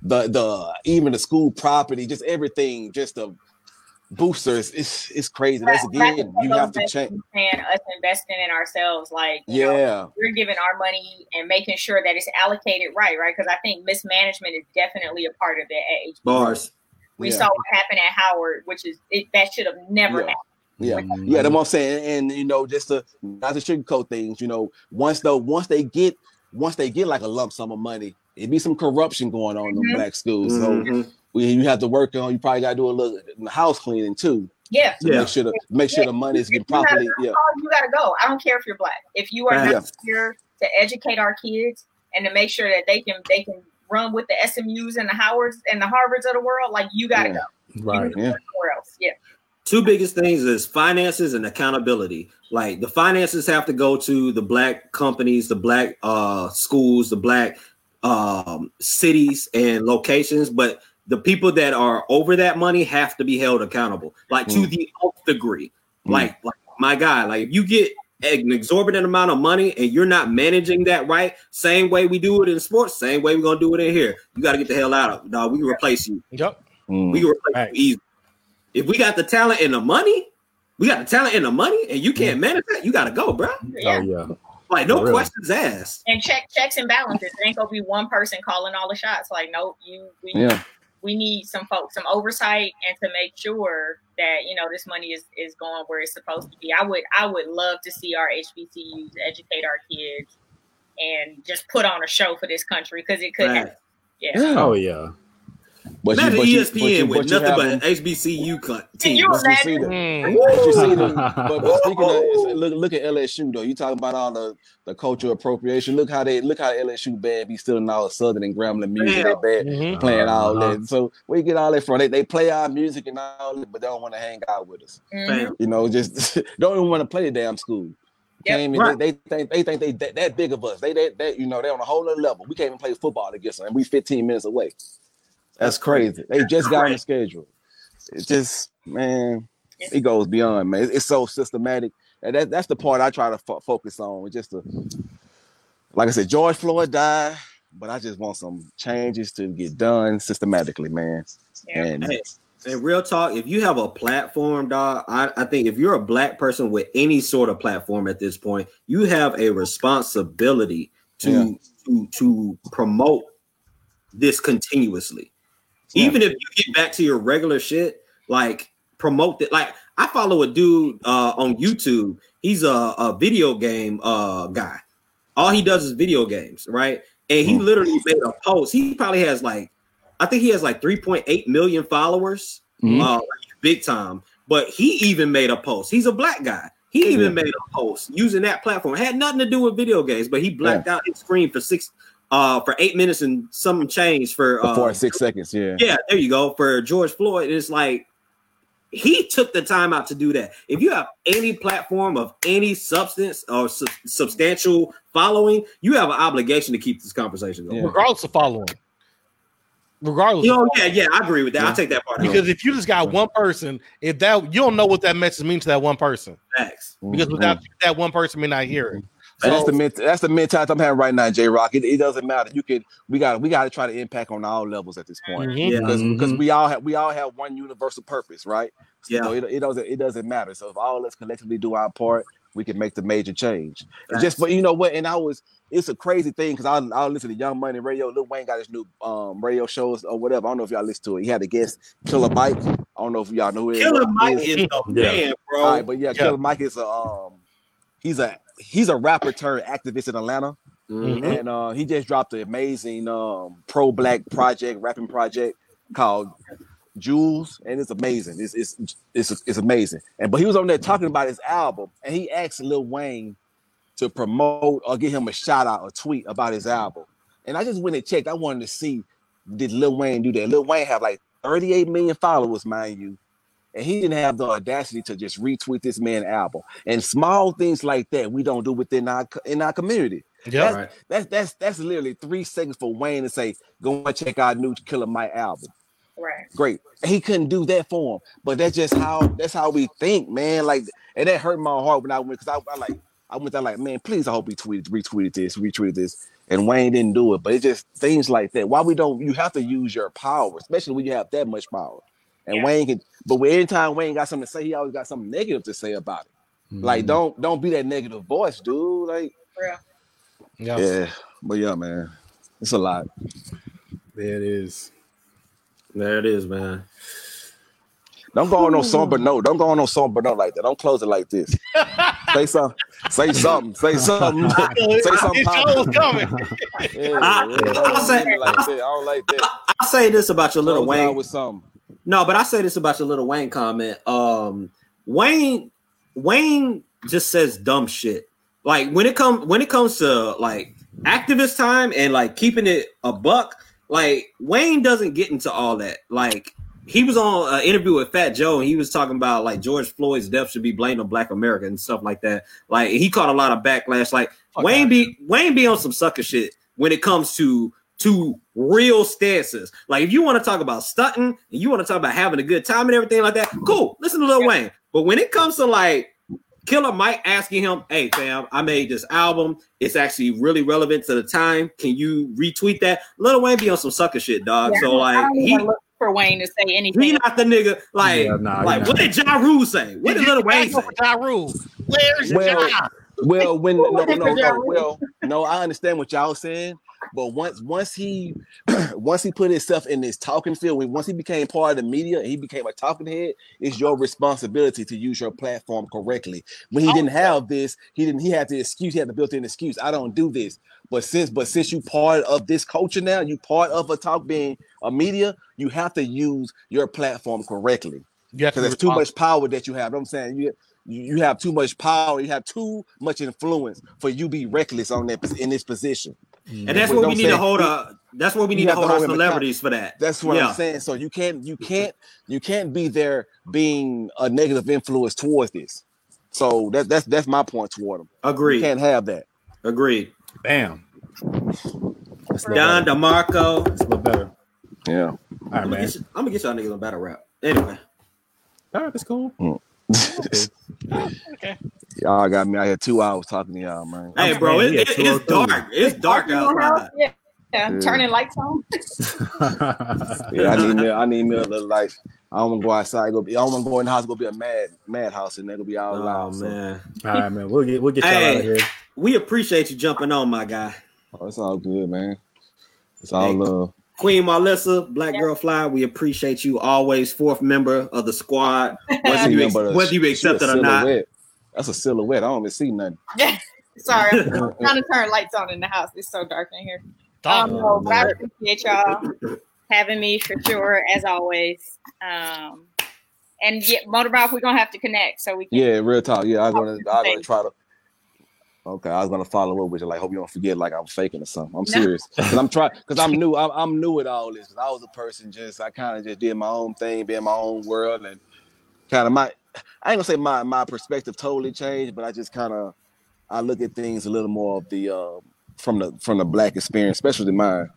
the the even the school property, just everything, just the boosters it's it's crazy that's again you have to change and us investing in ourselves like yeah know, we're giving our money and making sure that it's allocated right right because i think mismanagement is definitely a part of it at HBC. bars we yeah. saw what happened at howard which is it, that should have never yeah. happened yeah, yeah, that's what I'm saying, and you know, just to not to sugarcoat things, you know, once though, once they get, once they get like a lump sum of money, it'd be some corruption going on mm-hmm. in black schools. Mm-hmm. So we, you have to work on. You probably got to do a little house cleaning too. Yeah, yeah. Make sure the make sure the money is getting properly. yeah, you got to go. I don't care if you're black. If you are not here to educate our kids and to make sure that they can they can run with the SMU's and the Howards and the Harvards of the world, like you got to yeah. go. Right. Yeah. Somewhere else. Yeah. Two biggest things is finances and accountability. Like the finances have to go to the black companies, the black uh schools, the black um cities and locations, but the people that are over that money have to be held accountable, like mm. to the nth degree. Mm. Like, like my guy, like if you get an exorbitant amount of money and you're not managing that right, same way we do it in sports, same way we're gonna do it in here. You got to get the hell out of. No, we can replace you. Yep, mm. we can replace right. you easy. If we got the talent and the money, we got the talent and the money, and you can't mm. manage that, you got to go, bro. Yeah. Oh yeah. Like no really? questions asked. And check checks and balances. It ain't gonna be one person calling all the shots. Like, nope, you we yeah we need some folks some oversight and to make sure that you know this money is is going where it's supposed to be. I would I would love to see our HBCUs educate our kids and just put on a show for this country because it could right. have yeah. Oh yeah. But Imagine you, but ESPN you, but with nothing but an HBCU team. You imagine? Mm. But you see them. But, but speaking of, look, look at LSU though. You talking about all the, the cultural appropriation. Look how they look how LSU band be still in all Southern and Grambling music. They bad mm-hmm. playing all uh-huh. that. So where you get all that from? They, they play our music and all that, but they don't want to hang out with us. Mm-hmm. You know, just *laughs* don't even want to play the damn school. Yep. Right. They, they, think they think they that, that big of us. They that, that you know they're on a whole other level. We can't even play football against them, and we 15 minutes away. That's crazy. They just got on the schedule. It just, man, it goes beyond, man. It's so systematic. And that, that's the part I try to fo- focus on. Just to, like I said, George Floyd died, but I just want some changes to get done systematically, man. Yeah. And, hey, and real talk, if you have a platform, dog, I, I think if you're a black person with any sort of platform at this point, you have a responsibility to yeah. to to promote this continuously. Even if you get back to your regular shit, like promote it. Like I follow a dude uh, on YouTube. He's a, a video game uh, guy. All he does is video games, right? And he hmm. literally made a post. He probably has like, I think he has like 3.8 million followers, mm-hmm. uh, big time. But he even made a post. He's a black guy. He even made a post using that platform. It had nothing to do with video games, but he blacked yeah. out his screen for six uh, for eight minutes and some change for uh, four six seconds. Yeah, yeah, there you go. For George Floyd, it's like he took the time out to do that. If you have any platform of any substance or su- substantial following, you have an obligation to keep this conversation going, yeah. regardless of following. Regardless, you know, yeah, yeah, I agree with that. Yeah. I'll take that part because if you just got one person, if that you don't know what that message means to that one person, Facts. because without mm-hmm. that one person may not hear it. So, that's the ment- that's the mentality I'm having right now, J Rock. It, it, doesn't matter. You can we got we got to try to impact on all levels at this point. Mhm. Yeah. Because because Mhm. we all have we all have one universal purpose, right? Yeah. So it, it doesn't it doesn't matter. So if all of us collectively do our part, we can make the major change. And just but you know what? And I was it's a crazy thing because I I listen to Young Money Radio. Lil Wayne got his new um radio shows or whatever. I don't know if y'all listen to it. He had a guest Killer Mike. I don't know if y'all know who it is. Killer Mike is. is the Yeah. man, bro. All right, but yeah, Yeah. Killer Mike is a um he's a he's a rapper turned activist in Atlanta. Mhm. And uh he just dropped an amazing um pro black project, rapping project called Jewels, and it's amazing. It's it's it's it's amazing. And but he was on there talking about his album, and he asked Lil Wayne to promote or give him a shout out or tweet about his album. And I just went and checked. I wanted to see did Lil Wayne do that. Lil Wayne have like 38 million followers, mind you. And he didn't have the audacity to just retweet this man album. And small things like that we don't do within our in our community. Yeah. Right. That's that's that's literally three seconds for Wayne to say, go and check out new Killer Mike album. Right. Great. And he couldn't do that for him. But that's just how that's how we think, man. Like, and that hurt my heart when I went because I, I like I went there like, man, please, I hope he tweeted, retweeted this, retweeted this. And Wayne didn't do it. But it's just things like that. Why we don't you have to use your power, especially when you have that much power. And Yeah. Wayne can, but when every time Wayne got something to say, he always got something negative to say about it. Like, mm-hmm. don't don't be that negative voice, dude. Like, Real. Yeah. yeah, but yeah, man, it's a lot. there it is. There it is, man. Don't go on no somber note. Don't go on no somber note like that. Don't close it like this. say something. Say something. Say *laughs* something. say something. It shows positive. coming. *laughs* Yeah, I- yeah. Don't I'll say- do like that. I don't like that. I'll say this about your little Close it Wayne. with something. No, but I say this about your little Wayne comment. Um, Wayne, Wayne just says dumb shit. Like when it comes when it comes to like activist time and like keeping it a buck, like Wayne doesn't get into all that. Like he was on an interview with Fat Joe and he was talking about like George Floyd's death should be blamed on Black America and stuff like that. Like he caught a lot of backlash. Like Wayne be Wayne be on some sucker shit when it comes to to real stances. Like if you want to talk about stunting and you want to talk about having a good time and everything like that, cool. Listen to Lil Wayne. But when it comes to like Killer Mike asking him, "Hey fam, I made this album. It's actually really relevant to the time. Can you retweet that?" Lil Wayne be on some sucker shit, dog. Yeah, so like he look for Wayne to say anything. he not the nigga. Like Yeah, nah, he like not. what did Ja Rule say? What did Lil Wayne say? Ja Rule. Where's Well, Ja? Well, when no, no, Whatever, no, well, no, I understand what y'all saying, but once once he *clears throat* once he put himself in this talking field, when once he became part of the media he became a talking head, it's your responsibility to use your platform correctly. When he didn't have this, he didn't he had the excuse, he had the built-in excuse, I don't do this. But since but since you part of this culture now, you part of a talk being a media, you have to use your platform correctly Yeah, because there's too much power that you have. You know what I'm saying you you you have too much power. You have too much influence for you be reckless on that in this position. And that's what we don't need to hold a. That's what we need to have to hold our hold him account- celebrities for that. That's what Yeah. I'm saying. So you can't you can't you can't be there being a negative influence towards this. So that that's that's my point toward him. You Agreed. can't have that. Agreed. Bam. That's Don better. DeMarco. That's a little better. Yeah. All right, I'm gonna, man. get, you- I'm gonna get y'all niggas on battle rap. Anyway, All right, that's cool. Mm. *laughs* Y'all got me out here two hours talking to y'all, man. hey, bro, it, it, it's dark. It's dark outside. Yeah. Yeah, Yeah. turning lights on. *laughs* *laughs* Yeah, I need me. I need me a little life. I don't want to go outside. Go be. I don't want to go in the house. Go be a mad mad house, and then go be all Oh loud. so- man, All right, man. We'll get we'll get y'all Hey. out of here. we appreciate you jumping on, my guy. Oh, it's all good, man. It's all Hey. love. Queen Melissa, Black Girl Fly, we appreciate you always, fourth member of the squad, *laughs* whether you, ex- whether you accept it or not. Silhouette. That's a silhouette. I don't even see nothing. Yeah, *laughs* Sorry, I'm *laughs* trying to turn lights on in the house. It's so dark in here. Um, no, but I appreciate y'all having me for sure, as always. Um, and yeah, motorbike, we're gonna have to connect so we can. Yeah, real talk. Yeah, I was gonna, I was gonna try to. Okay, I was gonna follow up with you. Like, hope you don't forget. Like, I'm faking or something. I'm No. serious because I'm trying. Because I'm *laughs* new. I'm, I'm new at all this. 'Cause I was a person just. I kind of just did my own thing, being my own world, and kind of my. I ain't gonna say my my perspective totally changed, but I just kind of I look at things a little more of the uh, from the from the black experience, especially mine.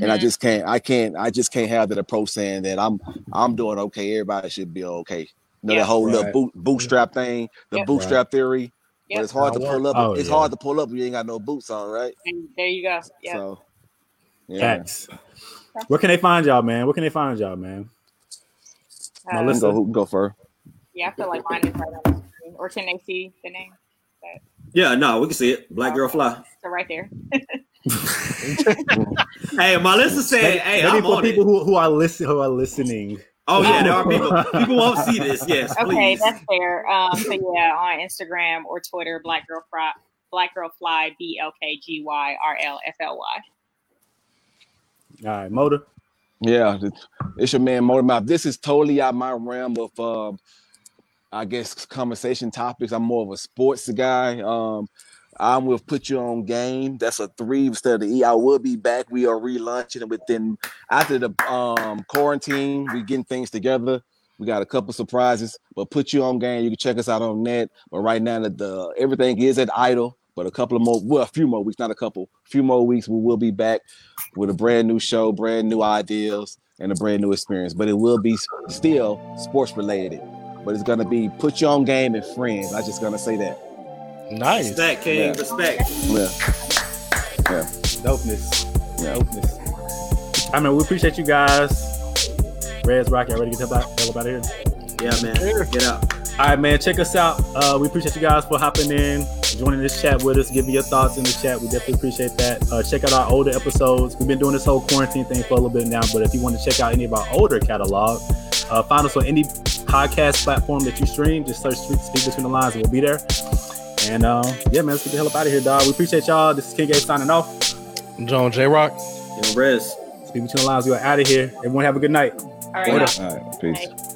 and I Mhm. just can't, I can't, I just can't have that approach saying that I'm, I'm doing okay. Everybody should be okay. You know, Yeah. the whole little boot, bootstrap thing, the Yep. bootstrap theory. Yep. But it's hard to pull up. Oh, it's yeah. hard to pull up when you ain't got no boots on, right? And there you go. Yeah. So, yeah. Where can they find y'all, man? Where can they find y'all, man? Uh, Melissa, go, go for. Yeah, I feel like mine is right on the screen. Or can they see the name? But, yeah, no, we can see it. Black Girl Fly. So right there. hey, Melissa said, maybe, "Hey, maybe I'm for people who, who are listen who are listening." Oh yeah, there are people. *laughs* People won't see this. Yes. Okay, please. that's fair. Um, so yeah, on Instagram or Twitter, Black Girl Fly, Black Girl Fly, B L K G Y R L F L Y. All right, Motor. Yeah, it's your man Motor Mouth. This is totally out my realm of, uh, I guess, conversation topics. I'm more of a sports guy. Um, I will put you on game. That's a three instead of the E. I will be back. We are relaunching it within after the um, quarantine. We getting things together. We got a couple surprises, but put you on game. You can check us out on net. But right now, the, the everything is at idle. But a couple of more, well, a few more weeks, not a couple, a few more weeks, we will be back with a brand new show, brand new ideas, and a brand new experience. But it will be still sports related. But it's gonna be put your own game and friends. I just gonna say that. Nice. Respect, King. Yeah. Respect. Yeah. Yeah. Dopeness. Yeah. Dopeness. I mean, we appreciate you guys. Reds Rocky, ready to get the hell out of here? Yeah, man. Get out. All right, man. Check us out. Uh, we appreciate you guys for hopping in, joining this chat with us, giving your thoughts in the chat. We definitely appreciate that. Uh, check out our older episodes. We've been doing this whole quarantine thing for a little bit now, but if you want to check out any of our older catalog, uh, find us on any podcast platform that you stream. Just search Speak Between the Lines and we'll be there. And uh, yeah, man, let's get the hell up out of here, dog. We appreciate y'all. This is King A signing off. I'm John J Rock. Yo, Rez. Speak between the lines. We are out of here. Everyone have a good night. All right. All right. Peace. Bye.